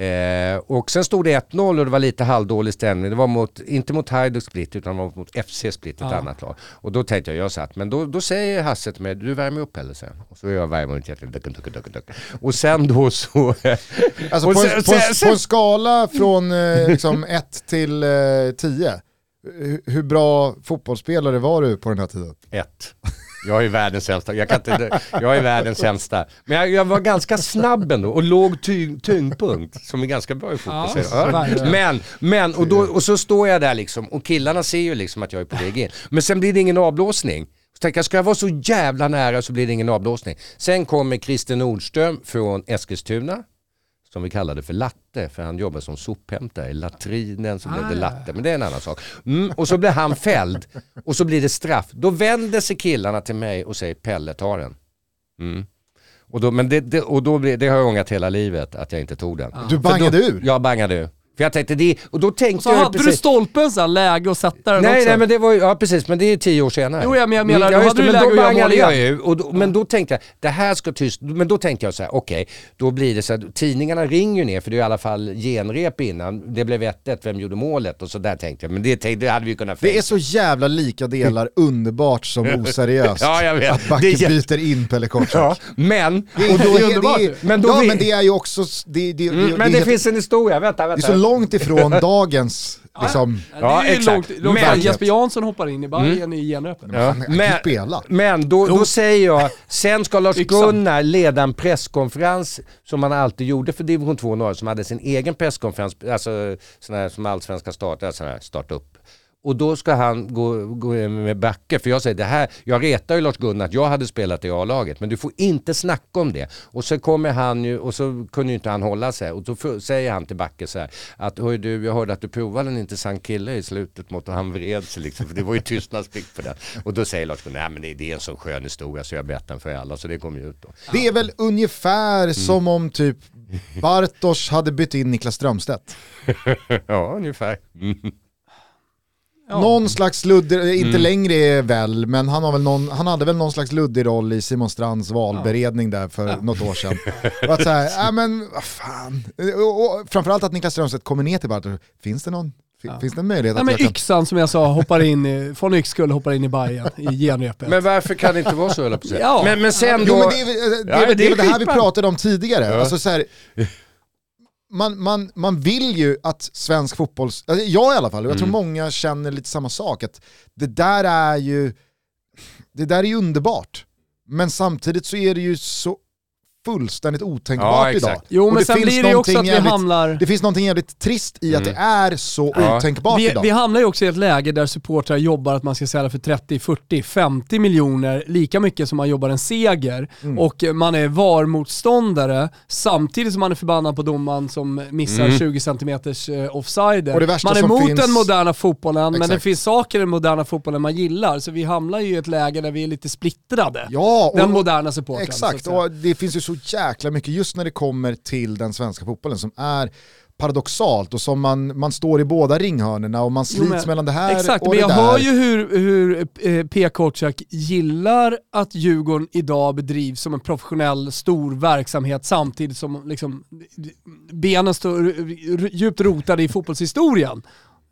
Eh, och sen stod det 1-0 och det var lite halvdålig stämning. Det var mot, inte mot Hajduk Split utan det var mot FC Split, ett Ja. annat lag. Och då tänkte jag, jag satt, men då, då säger Hasse till mig, du värmer upp eller sen? Och så jag värmer upp jätte- duck, duck, duck, duck. Och sen då så... [laughs] Alltså på, sen- en, på, en, sen- på en skala från eh, liksom 1 till 10, hur bra fotbollsspelare var du på den här tiden? Ett. Jag är världens sämsta. Jag, kan inte, jag är världens sämsta. Men jag, jag var ganska snabb ändå och låg ty, tyngdpunkt som är ganska bra i fotboll. Ja, men, men och, då, och så står jag där liksom och killarna ser ju liksom att jag är på väg in. Men sen blir det ingen avblåsning. Så tänkte jag, ska jag vara så jävla nära så blir det ingen avblåsning. Sen kommer Christer Nordström från Eskilstuna som vi kallade för latte, för han jobbar som sophämtare. I latrinen så blev det Ah. latte, men det är en annan sak. Mm, och så blir han fälld och så blir det straff. Då vänder sig killarna till mig och säger Pelle tar den. Mm. Och då, men det, det, och då blir, det har jag ångat hela livet att jag inte tog den. Du För bangade då, ur? Jag bangade ur. För jag tänkte det, och då tänkte Så jag hade du stolpen så här, läge att sätta den Nej, också? nej men det var ju, ja precis, men det är tio år senare. Jo, ja, men jag menar, Mm, då hade du men läge då att göra mål igen. ju. Och då, Men då tänkte jag, det här ska tyst, men då tänkte jag så här, okej, då blir det så här, tidningarna ringer ju ner för det är i alla fall genrep innan. Det blev 1-1, vem gjorde målet? Och så där tänkte jag, men det, det hade vi kunnat Det är fejka. så jävla lika delar [laughs] underbart som oseriöst. Ja, jag vet. Att Backe Det byter in Pelle Kortsak. Ja, men, Det är, och då, det är, underbart det är, Men då ja, vi- men det är ju också, det, det, mm, det, men det finns en historia, vänta, det är vänta. Långt ifrån [laughs] dagens, liksom, Ja, det är ju exakt. långt, långt Men-. Jesper Jansson hoppar in i Bayern i genrepet. Ja, han ju spela. men då, då säger jag, sen ska Lars Yxan. Gunnar leda en presskonferens som han alltid gjorde för division 2 norr, som hade sin egen presskonferens, alltså sån här som allsvenska startar, sån här starta upp. Och då ska han gå, gå med Backe, för jag säger det här, jag retar ju Lars Gunnar att jag hade spelat i A-laget, men du får inte snacka om det. Och så kommer han ju, och så kunde ju inte han hålla sig, och då säger han till Backe så här, att hör du, jag hörde att du provade en intressant kille i slutet mot och han vred sig liksom, för det var ju tystnadsplikt för den. Och då säger Lars Gunnar, nej men det, det är en sån skön historia så jag berättar den för alla, så det kommer ju ut då. Det är väl ungefär Mm. som om typ Bartosz hade bytt in Niklas Strömstedt. [laughs] ja, ungefär. Mm. Ja. Någon slags luddig, Mm. inte längre väl, men han, har väl någon, han hade väl någon slags luddig roll i Simon Strands valberedning där för något år sedan. Och att såhär, [laughs] ja men vad fan. Och, och, framförallt att Niklas Strömstedt kommer ner till Bartosz, finns det någon, fi- finns det en möjlighet Nej att men jag kan... Yxan som jag sa hoppar in i, från Yxkull hoppar in i Bayern i [laughs] genrepet. Men varför kan det inte vara så höll jag på att säga. Ja. Men, men sen Jo då... men det är, väl- det Ja, är, det är väl det här vi pratade om tidigare. Ja. Alltså, så här, man, man, man vill ju att svensk fotboll, alltså jag i alla fall, och jag tror Mm. många känner lite samma sak, att det där är ju, det där är ju underbart. Men samtidigt så är det ju så fullständigt otänkbart Ja, exakt. idag. Jo Och men det sen finns blir det ju också att vi jävligt- hamnar... Det finns någonting jävligt trist i att det är så Ja. otänkbart Vi, idag. vi hamnar ju också i ett läge där supportrar jobbar att man ska sälja för 30, 40, 50 miljoner, lika mycket som man jobbar en seger. Mm. Och man är VAR-motståndare samtidigt som man är förbannad på domaren som missar Mm. 20 cm offsider. Och det värsta Man är emot finns- den moderna fotbollen, men det Exakt. finns saker i den moderna fotbollen man gillar. Så vi hamnar ju i ett läge där vi är lite splittrade. Ja, och, den moderna supporten. Exakt, och det finns ju så jäkla mycket just när det kommer till den svenska fotbollen som är paradoxalt och som man, man står i båda ringhörnorna och man slits men- mellan det här Exakt, och men det jag där. hör ju hur, hur eh, P. Kortsak gillar att Djurgården idag bedrivs som en professionell stor verksamhet samtidigt som liksom, benen står djupt rotade i fotbollshistorien.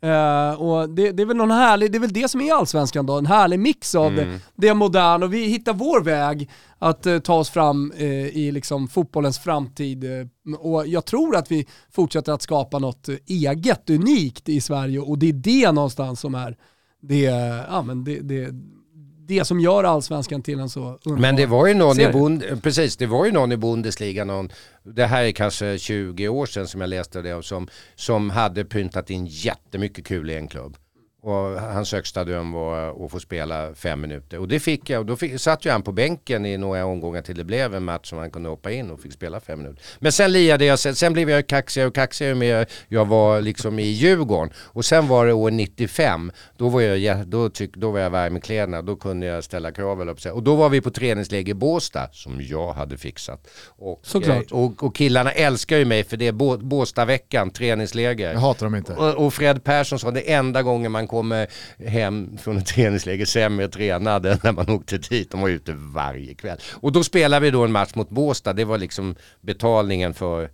Eh, och det, det är väl någon härlig, det är väl det som är allsvenskan då, en härlig mix av det, det moderna. Och vi hittar vår väg att eh, ta oss fram eh, i liksom fotbollens framtid. och jag tror att vi fortsätter att skapa något eget, unikt i Sverige. Och det är det någonstans som är det, ja, men det, det, det som gör allsvenskan till en så underbar Men det var ju någon i, serie. Bund, precis, det var ju någon i Bundesliga, någon, det här är kanske 20 år sedan som jag läste det, som, som hade pyntat in jättemycket kul i en klubb. Och hans högsta dröm var att få spela fem minuter. Och det fick jag. Och då fick, satt ju han på bänken i några omgångar till det blev en match som han kunde hoppa in och fick spela fem minuter. Men sen liade jag, sen, sen blev jag kaxigare och kaxigare med jag var liksom i Djurgården. Och sen var det år 95. Då var jag, då tyck, då var jag varm i kläderna. Då kunde jag ställa krav. eller. Och då var vi på träningsläger i Båstad som jag hade fixat. Och, Såklart. eh, och, och killarna älskar ju mig för det är Bå, Båstadveckan, träningsläger. Jag hatar dem inte. Och, och Fred Persson sa det enda gången man kommer hem från ett träningsläger sämre tränade än [laughs] när man åkte dit. De var ute varje kväll. Och då spelade vi då en match mot Båstad. Det var liksom betalningen för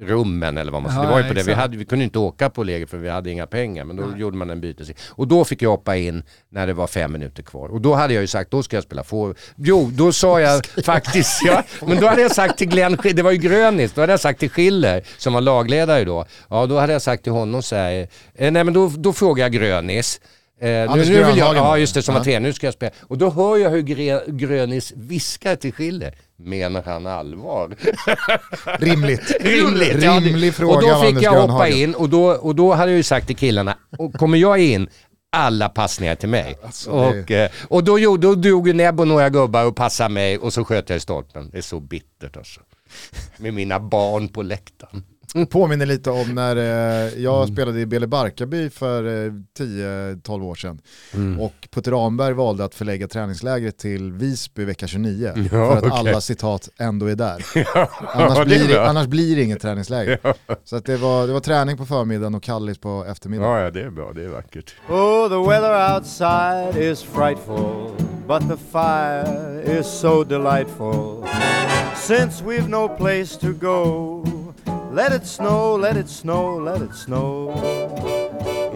rummen eller vad man säger. Ja, Det var ju på det. Vi, hade, vi kunde inte åka på läger för vi hade inga pengar. Men då gjorde man en bytes. Och då fick jag hoppa in när det var fem minuter kvar. Och då hade jag ju sagt, då ska jag spela for. Jo, då sa [laughs] jag faktiskt, ja, men då hade jag sagt till Glenn, det var ju Grönis, då hade jag sagt till Schiller som var lagledare då. Ja, då hade jag sagt till honom så här, eh, nej men då, då frågar jag Grönis. Eh, nu, Anders nu vill jag, ja var just det, som var Ja. tränare, nu ska jag spela. Och då hör jag hur Gre- Grönis viskar till Schiller. Menar han allvar? [laughs] Rimligt. Rimligt. ja, Rimlig fråga Och då fick jag hoppa in och då, och då hade jag ju sagt till killarna, och kommer jag in, alla passningar till mig. Alltså, och, eh, och då, gjorde- då drog Nebbo några gubbar och passade mig och så sköt jag i stolpen. Det är så bittert alltså. Med mina barn på läktaren. Påminner lite om när eh, jag Mm. spelade i Bele Barkarby för eh, 10-12 år sedan. Mm. Och Putte Ramberg valde att förlägga träningslägret till Visby vecka 29. [laughs] Ja, för att okej. alla citat ändå är där. [laughs] Ja, Annars, det blir, det, bra. annars blir det inget träningsläger. [laughs] Så att det, var, det var träning på förmiddagen och kallis på eftermiddagen. Ja, ja, det är bra. Det är vackert. Oh, the weather outside is frightful, but the fire is so delightful. Since we've no place to go, let it snow, let it snow, let it snow.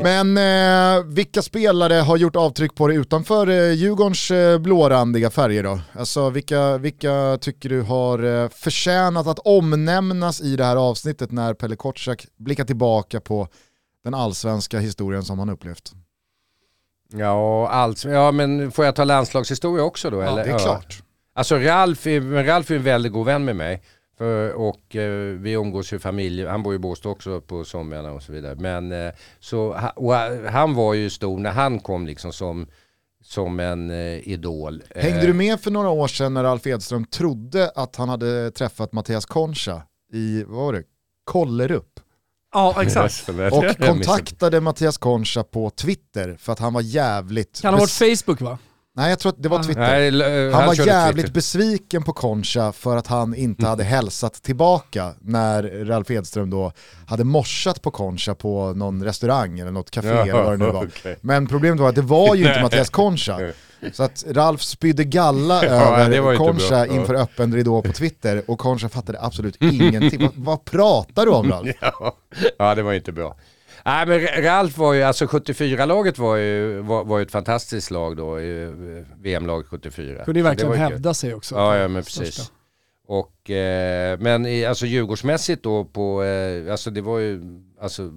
Men eh, vilka spelare har gjort avtryck på det utanför eh, Djurgårdens eh, blårandiga färger då? Alltså vilka, vilka tycker du har eh, förtjänat att omnämnas i det här avsnittet när Pelle Kotschack blickar tillbaka på den allsvenska historien som han upplevt? Ja, allt. ja, men får jag ta landslagshistoria också då? Ja, eller? det är klart. Alltså Ralf Ralf är en väldigt god vän med mig. För, och eh, vi umgås ju familj, han bor i Båstad också på somrarna och så vidare. Men eh, så, och han var ju stor när han kom liksom som, som en eh, idol. Hängde Eh, du med för några år sedan när Alf Edström trodde att han hade träffat Mattias Concha i, vad var det, Kollerup? Ja, exakt. [laughs] Och kontaktade Mattias Concha på Twitter för att han var jävligt... Kan ha varit Facebook va? Nej jag tror att det var Twitter. Nej, eh, Han var jävligt Twitter. besviken på Concha för att han inte hade hälsat tillbaka när Ralf Edström då hade morsat på Concha på någon restaurang eller något café Ja, eller vad det nu var. okej. Men problemet var att det var ju inte Mattias Concha. Så att Ralf spydde galla Ja, över Concha inför öppen ridå på Twitter och Concha fattade absolut [laughs] ingenting. vad, vad pratar du om Ralf? Ja, ja, det var inte bra. Nej men Ralf var ju, alltså 74-laget var ju, var, var ett fantastiskt lag då, eh, VM-lag 74. Kunde ju verkligen var ju hävda sig också. Ja, ja men Största. precis. Och, eh, men i, alltså Djurgårdsmässigt då på, eh, alltså det var ju, alltså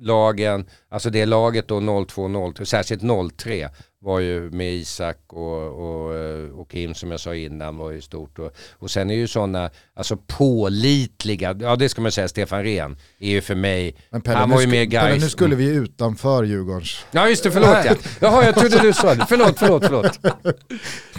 lagen, alltså det laget då 02-03, särskilt 03 var ju med Isak och, och, eh, och Kim som jag sa innan var ju stort. Och, och sen är ju sådana, alltså pålitliga, ja det ska man säga, Stefan Rehn är ju för mig, Men Pelle, han nu var ju med Pelle, guys. nu skulle vi utanför Djurgårdens. Ja just det, förlåt ja. Jaha jag trodde du sa det. Förlåt, förlåt, förlåt.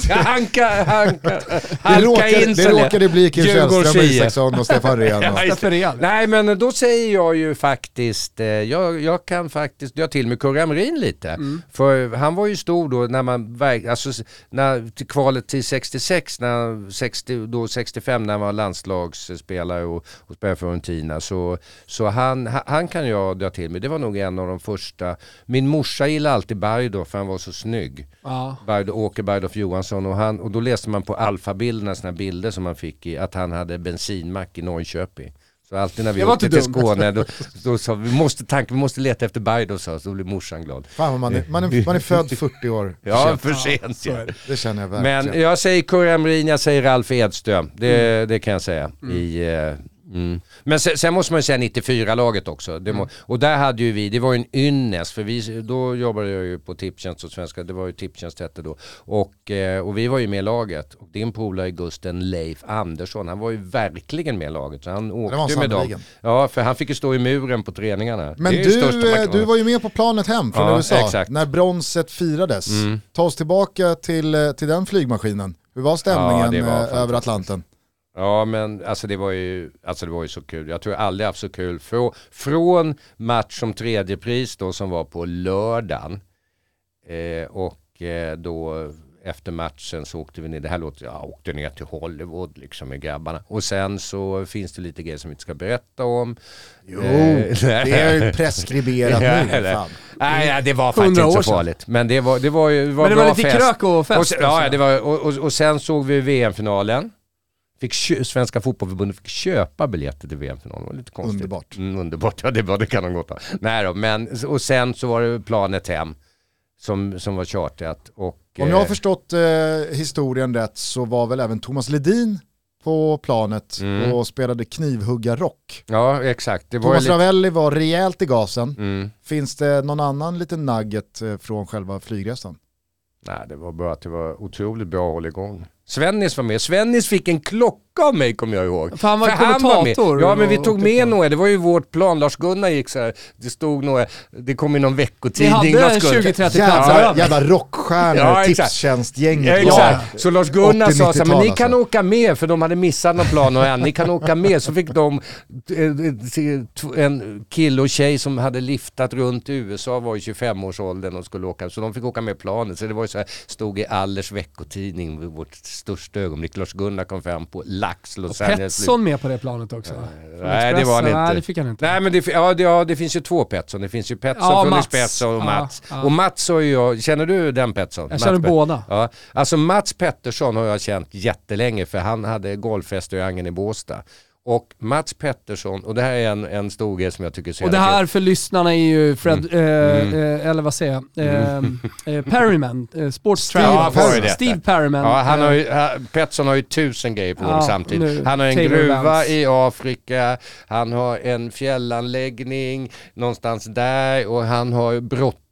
Jag hanka, hanka, Det halka råkade, in det råkade bli Kim Källström. Isaksson och Stefan Rehn. Ja, det. Nej men då säger jag ju faktiskt, eh, jag, jag kan faktiskt, jag till med Kurre Hamrin lite. Mm. För han var ju stor då när man, alltså när, kvalet till 66, när, 60, då 65 när han var landslagsspelare och, och spelade för Fiorentina. Så, så han, ha- han kan jag dra till med. Det var nog en av de första. Min morsa gillade alltid Bergdorf för han var så snygg. Ja. Åke Bergdorf Johansson och, han, och då läste man på alfabilderna såna bilder som man fick i att han hade bensinmack i Norrköping. Så alltid när vi åkte till. Skåne då, [laughs] då sa vi, måste tanka, vi måste leta efter sa så då blev morsan glad. Fan man är, man är, man är född 40 år [laughs] Ja, för sent så ja. det. Det känner jag verkligen. Men jag säger Kurre Hamrin, jag säger Ralf Edström. Det, Mm. det kan jag säga. I, eh, mm. Men sen, sen måste man ju säga 94-laget också. Det må, Mm. Och där hade ju vi, det var ju en ynnest, för vi, då jobbade jag ju på Tipstjänst och Svenska, det var ju Tipstjänst hette då. Och, eh, och vi var ju med i laget. Och din polare Gusten Leif Andersson, han var ju verkligen med i laget. Så han åkte ju med dem. Ja, för han fick ju stå i muren på träningarna. Men du, eh, du var ju med på planet hem från Ja, USA exakt. när bronset firades. Mm. Ta oss tillbaka till, eh, till den flygmaskinen. Hur var stämningen Ja, var över Atlanten? Ja men alltså det var ju, alltså det var ju så kul. Jag tror jag aldrig haft så kul. Frå, från match som tredje pris då som var på lördagen eh, och eh, då efter matchen så åkte vi ner, det här låter, jag åkte ner till Hollywood liksom med grabbarna. Och sen så finns det lite grejer som vi inte ska berätta om. Jo, Eh, det är [laughs] preskriberat nu. Fan. Nej, ja, det var faktiskt 100 inte så farligt. Men det var, det var ju det var Men det var lite fest. krök och fest. Och sen, ja, det var, och, och, och sen såg vi VM-finalen. Fick Svenska fotbollförbundet fick köpa biljetter till VM-finalen. Det var lite konstigt. Underbart. Mm, underbart, ja det, var, det kan de gott ha. Nej då, men och sen så var det planet hem som, som var chartrat. Och, Om jag har eh, förstått eh, historien rätt så var väl även Thomas Ledin på planet Mm. och spelade knivhuggarrock. Ja, exakt. Det var Thomas lite... Ravelli var rejält i gasen. Mm. Finns det någon annan liten nugget eh, från själva flygresan? Nej, det var bara att det var otroligt bra hålligång. Svennis var med. Svennis fick en klocka av mig kommer jag ihåg. För han var För han var med. kommentator. Ja men vi tog med några, det var ju vårt plan. Lars-Gunnar gick så här. det stod några, det kom i någon Vi veckotidning. hade Lars-Gunnar- 20-30 platser Jävla, jävla rockstjärnor, Ja. Tipstjänstgänget Ja. Så Lars-Gunnar sa så här, men ni 80-90-tal kan alltså. åka med för de hade missat någon plan och en, ni kan åka med. Så fick de, en kille och tjej som hade liftat runt i USA var i 25-årsåldern och skulle åka, så de fick åka med planet. Så det var ju så här, stod i Allers veckotidning, vårt största ögonblick. Lars-Gunnar kom fram på Lax, Los Angeles. Petson med på det planet också. Från Nej, det var han inte. Nej, det fick han inte. Nej men det, ja, det, ja, det finns ju två Petson. Det finns ju Petson Ja, från Mats. Petson och Ja, Mats. ja. Och Mats har ju jag, känner du den Petson? Jag känner Mats båda. Ja, alltså Mats Pettersson har jag känt jättelänge för han hade golfrestaurangen i Båstad. Och Mats Pettersson, och det här är en, en stor grej som jag tycker är så Och det här för lyssnarna är ju Fred, Mm. eh, eh, eller vad säger jag, eh, eh, Perryman, eh, Sports Steve Travel. Perryman. Steve Perryman. Ja, han har eh, ju, ha- Pettersson har ju tusen grejer på Ja, samtidigt. Han har en gruva Vance. i Afrika, han har en fjällanläggning någonstans där och han har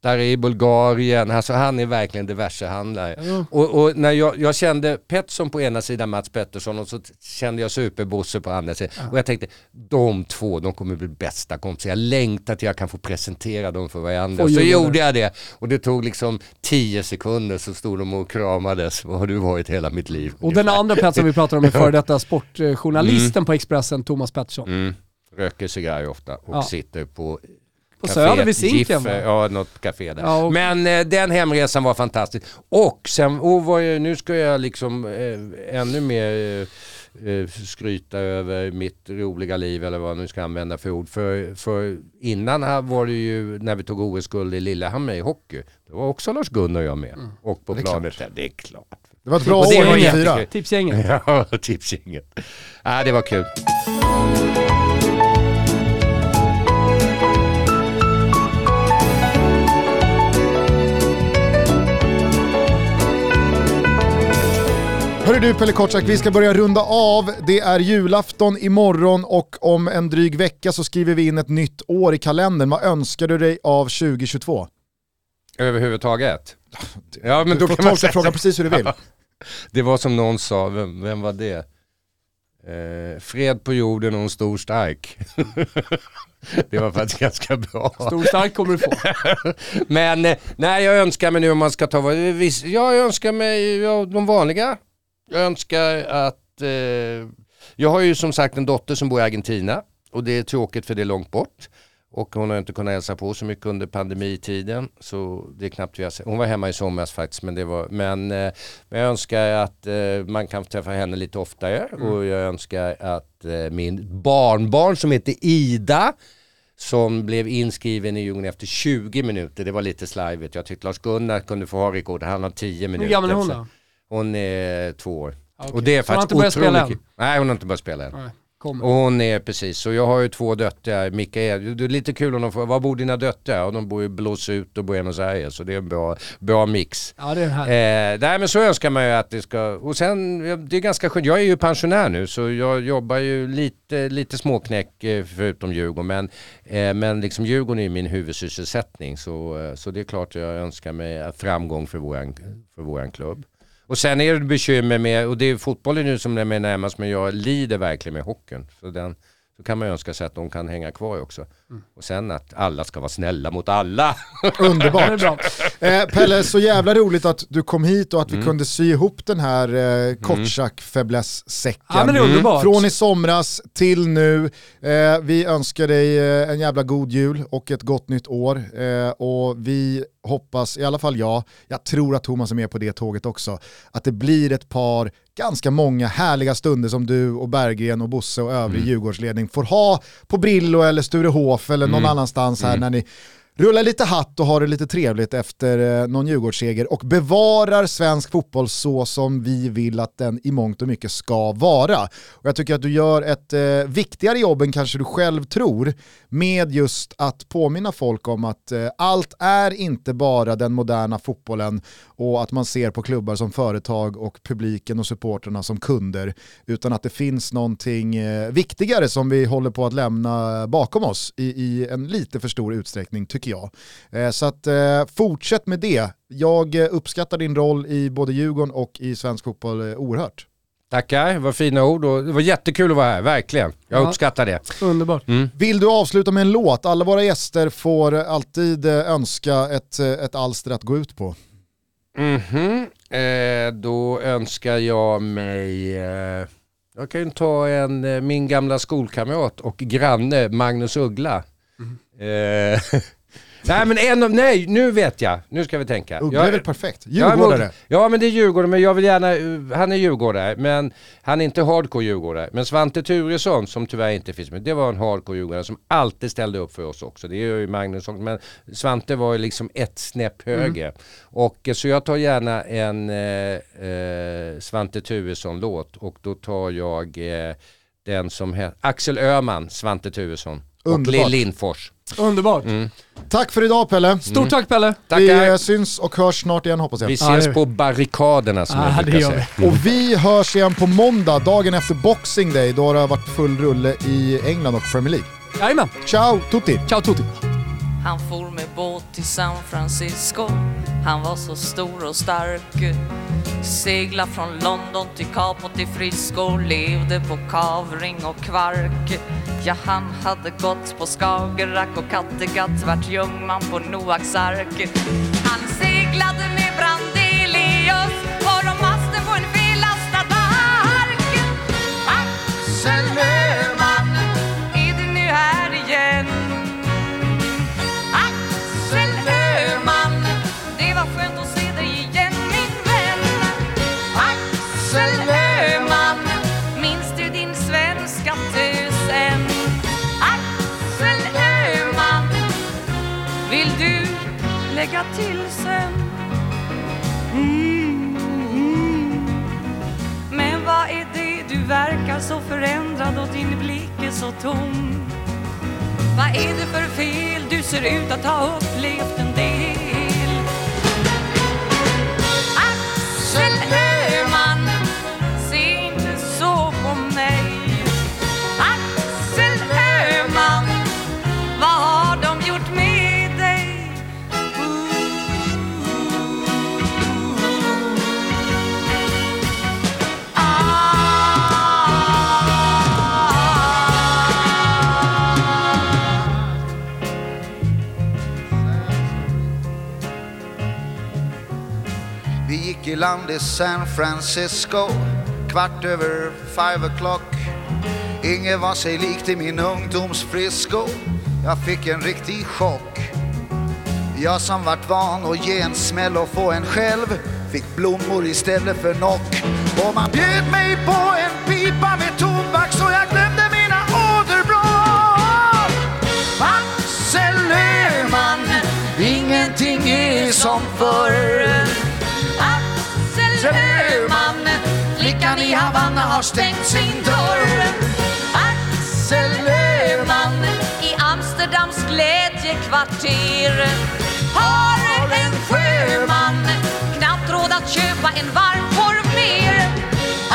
brottare i Bulgarien. Alltså han är verkligen diversehandlare. Ja. Och, och när jag, jag kände Pettersson på ena sidan, Mats Pettersson och så kände jag Superbosse på andra sidan. Och jag tänkte, de två, de kommer bli bästa kompisar. Jag längtar till jag kan få presentera dem för varandra. Få så gjorde jag det. Och det tog liksom tio sekunder så stod de och kramades. Vad har du varit hela mitt liv? Och den andra Petson vi pratar om är före detta [laughs] sportjournalisten på Expressen, Thomas Pettersson. Mm. Röker cigarr ofta och Ja. sitter på På Söder vid va? Ja, något café där. Ja, och- Men eh, den hemresan var fantastisk. Och sen, var jag, nu ska jag liksom eh, ännu mer eh, eh, skryta över mitt roliga liv eller vad jag nu ska använda för ord. För, för innan här var det ju när vi tog OS-guld i Lillehammer i hockey. Det var också Lars-Gunnar och jag med. Och på Det planet där. Det är klart. Det var ett bra år var 94. jättekul. Tipsgänget. [laughs] Ja, tipsgänget. Ja, det var kul. Hörru du Pelle Kortsak, vi ska börja runda av. Det är julafton imorgon och om en dryg vecka så skriver vi in ett nytt år i kalendern. Vad önskar du dig av 2022? Överhuvudtaget. Ja men Du då får kan man tolka säga frågan precis hur du vill. [laughs] Det var som någon sa, vem, vem var det? Eh, fred på jorden och en stor stark. [laughs] det var faktiskt ganska bra. Stor stark kommer du få. [laughs] Men eh, nej, jag önskar mig nu om man ska ta jag önskar mig ja, de vanliga. Jag önskar att, eh, jag har ju som sagt en dotter som bor i Argentina och det är tråkigt för det är långt bort. Och hon har inte kunnat hälsa på så mycket under pandemitiden. Så det är knappt vi har sett. Hon var hemma i somras faktiskt. Men, det var, men, eh, men jag önskar att eh, man kan träffa henne lite oftare. Och jag önskar att eh, min barnbarn som heter Ida som blev inskriven i Djungeln efter 20 minuter. Det var lite slarvigt. Jag tyckte Lars-Gunnar kunde få ha rekord. Han har 10 minuter. Hur gammal är hon då? Hon är två år. Okej. Och det är Så hon har faktiskt inte börjat spela än? Nej, hon har inte börjat spela än. Nej. Och hon är precis, så jag har ju två döttrar, Mikael, det är lite kul om de får, var bor dina döttrar? Och de bor i Blåsut och Buenos Aires, så det är en bra, bra mix. Ja, det är. Eh, nej men så önskar man ju att det ska, och sen, det är ganska skönt, jag är ju pensionär nu så jag jobbar ju lite, lite småknäck eh, förutom Djurgården men, eh, men liksom Djurgården är ju min huvudsysselsättning så, eh, så det är klart jag önskar mig framgång för våran, för våran klubb. Och sen är det bekymmer med, och det är fotbollen nu som är mig närmast men jag lider verkligen med hockeyn. Så, den, så kan man ju önska sig att de kan hänga kvar också. Och sen att alla ska vara snälla mot alla. [laughs] Underbart. Eh, Pelle, så jävla roligt att du kom hit och att vi Mm. kunde sy ihop den här eh, Kotschack fäbless-säcken. Ja, men det är underbart. Från i somras till nu. Eh, vi önskar dig eh, en jävla god jul och ett gott nytt år. Eh, och vi hoppas, i alla fall jag, jag tror att Thomas är med på det tåget också, att det blir ett par ganska många härliga stunder som du och Berggren och Bosse och övrig Mm. Djurgårdsledning får ha på Brillo eller Sturehof eller någon Mm. annanstans här Mm. när ni rullar lite hatt och har det lite trevligt efter eh, någon Djurgårdsseger och bevarar svensk fotboll så som vi vill att den i mångt och mycket ska vara. Och jag tycker att du gör ett eh, viktigare jobb än kanske du själv tror med just att påminna folk om att eh, allt är inte bara den moderna fotbollen och att man ser på klubbar som företag och publiken och supporterna som kunder utan att det finns någonting eh, viktigare som vi håller på att lämna bakom oss i, i en lite för stor utsträckning tycker jag. Eh, så att eh, fortsätt med det. Jag eh, uppskattar din roll i både Djurgården och i svensk fotboll oerhört. Tackar, vad fina ord och det var jättekul att vara här, verkligen. Jag Ja. uppskattar det. Underbart. Vill du avsluta med en låt? Alla våra gäster får alltid önska ett, ett alster att gå ut på. Mhm, eh, då önskar jag mig, eh, jag kan ju ta en, min gamla skolkamrat och granne Magnus Uggla. Eh, [laughs] nej men en av, nej nu vet jag, nu ska vi tänka. Uggla Jag- är väl perfekt? Djurgårdare. Ja men det är Djurgården, men jag vill gärna, uh, han är Djurgårdare, men han är inte hardcore Djurgårdare. Men Svante Turesson, som tyvärr inte finns med, det var en hardcore Djurgårdare som alltid ställde upp för oss också. Det gör ju Magnus också, men Svante var ju liksom ett snäpp högre. Och eh, så jag tar gärna en eh, eh, Svante Turesson-låt och då tar jag eh, den som heter Axel Öhman, Svante Turesson. Och Underbart. Lill Lindfors. Underbart. Tack för idag Pelle. Stort tack Pelle. Vi eh, Tackar! syns och hörs snart igen hoppas jag. Vi ses på barrikaderna som Ja, jag brukar säga. Och vi hörs igen på måndag, dagen efter Boxing Day, då har det varit full rulle i England och Premier League. Jajamän. Ciao tutti! Ciao Tutti. Han for med båt till San Francisco han var så stor och stark. Segla från London till Capo till Frisco Levde på kavring och kvark. Ja, han hade gått på Skagerrak och Kattegatt Vart jungman på Noaks ark. Han seglade du verkar så förändrad och din blick är så tom? Vad är det för fel? Du ser ut att ha upplevt en del. I land i San Francisco kvart över five o'clock. Inget var sig likt i min ungdoms Frisco. Jag fick en riktig chock. Jag som vart van att ge en smäll och få en själv fick blommor istället för knock Och man bjöd mig på en pipa med tobak så jag glömde mina åderbråck. Axel Öhman, ingenting är som förr. I Havanna har stängt sin dörr. Axel Öhman, i Amsterdams glädjekvarter har en sjöman knappt råd att köpa en varmkorv mer.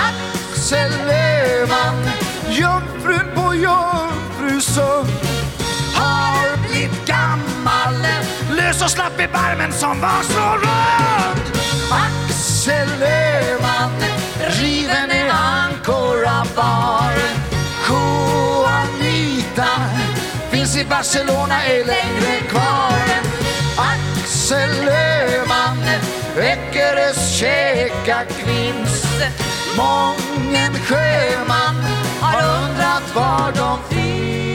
Axel Öhman, jungfrun på Jungfrusund har blivit gammal, lös och slapp i barmen som var så rund. Axel Öhman, riven i Ancora bar. Juanita finns i Barcelona, är längre kvar. Axel Öhman, Eckerös käkakvinst. Mången sjöman har undrat var de finns.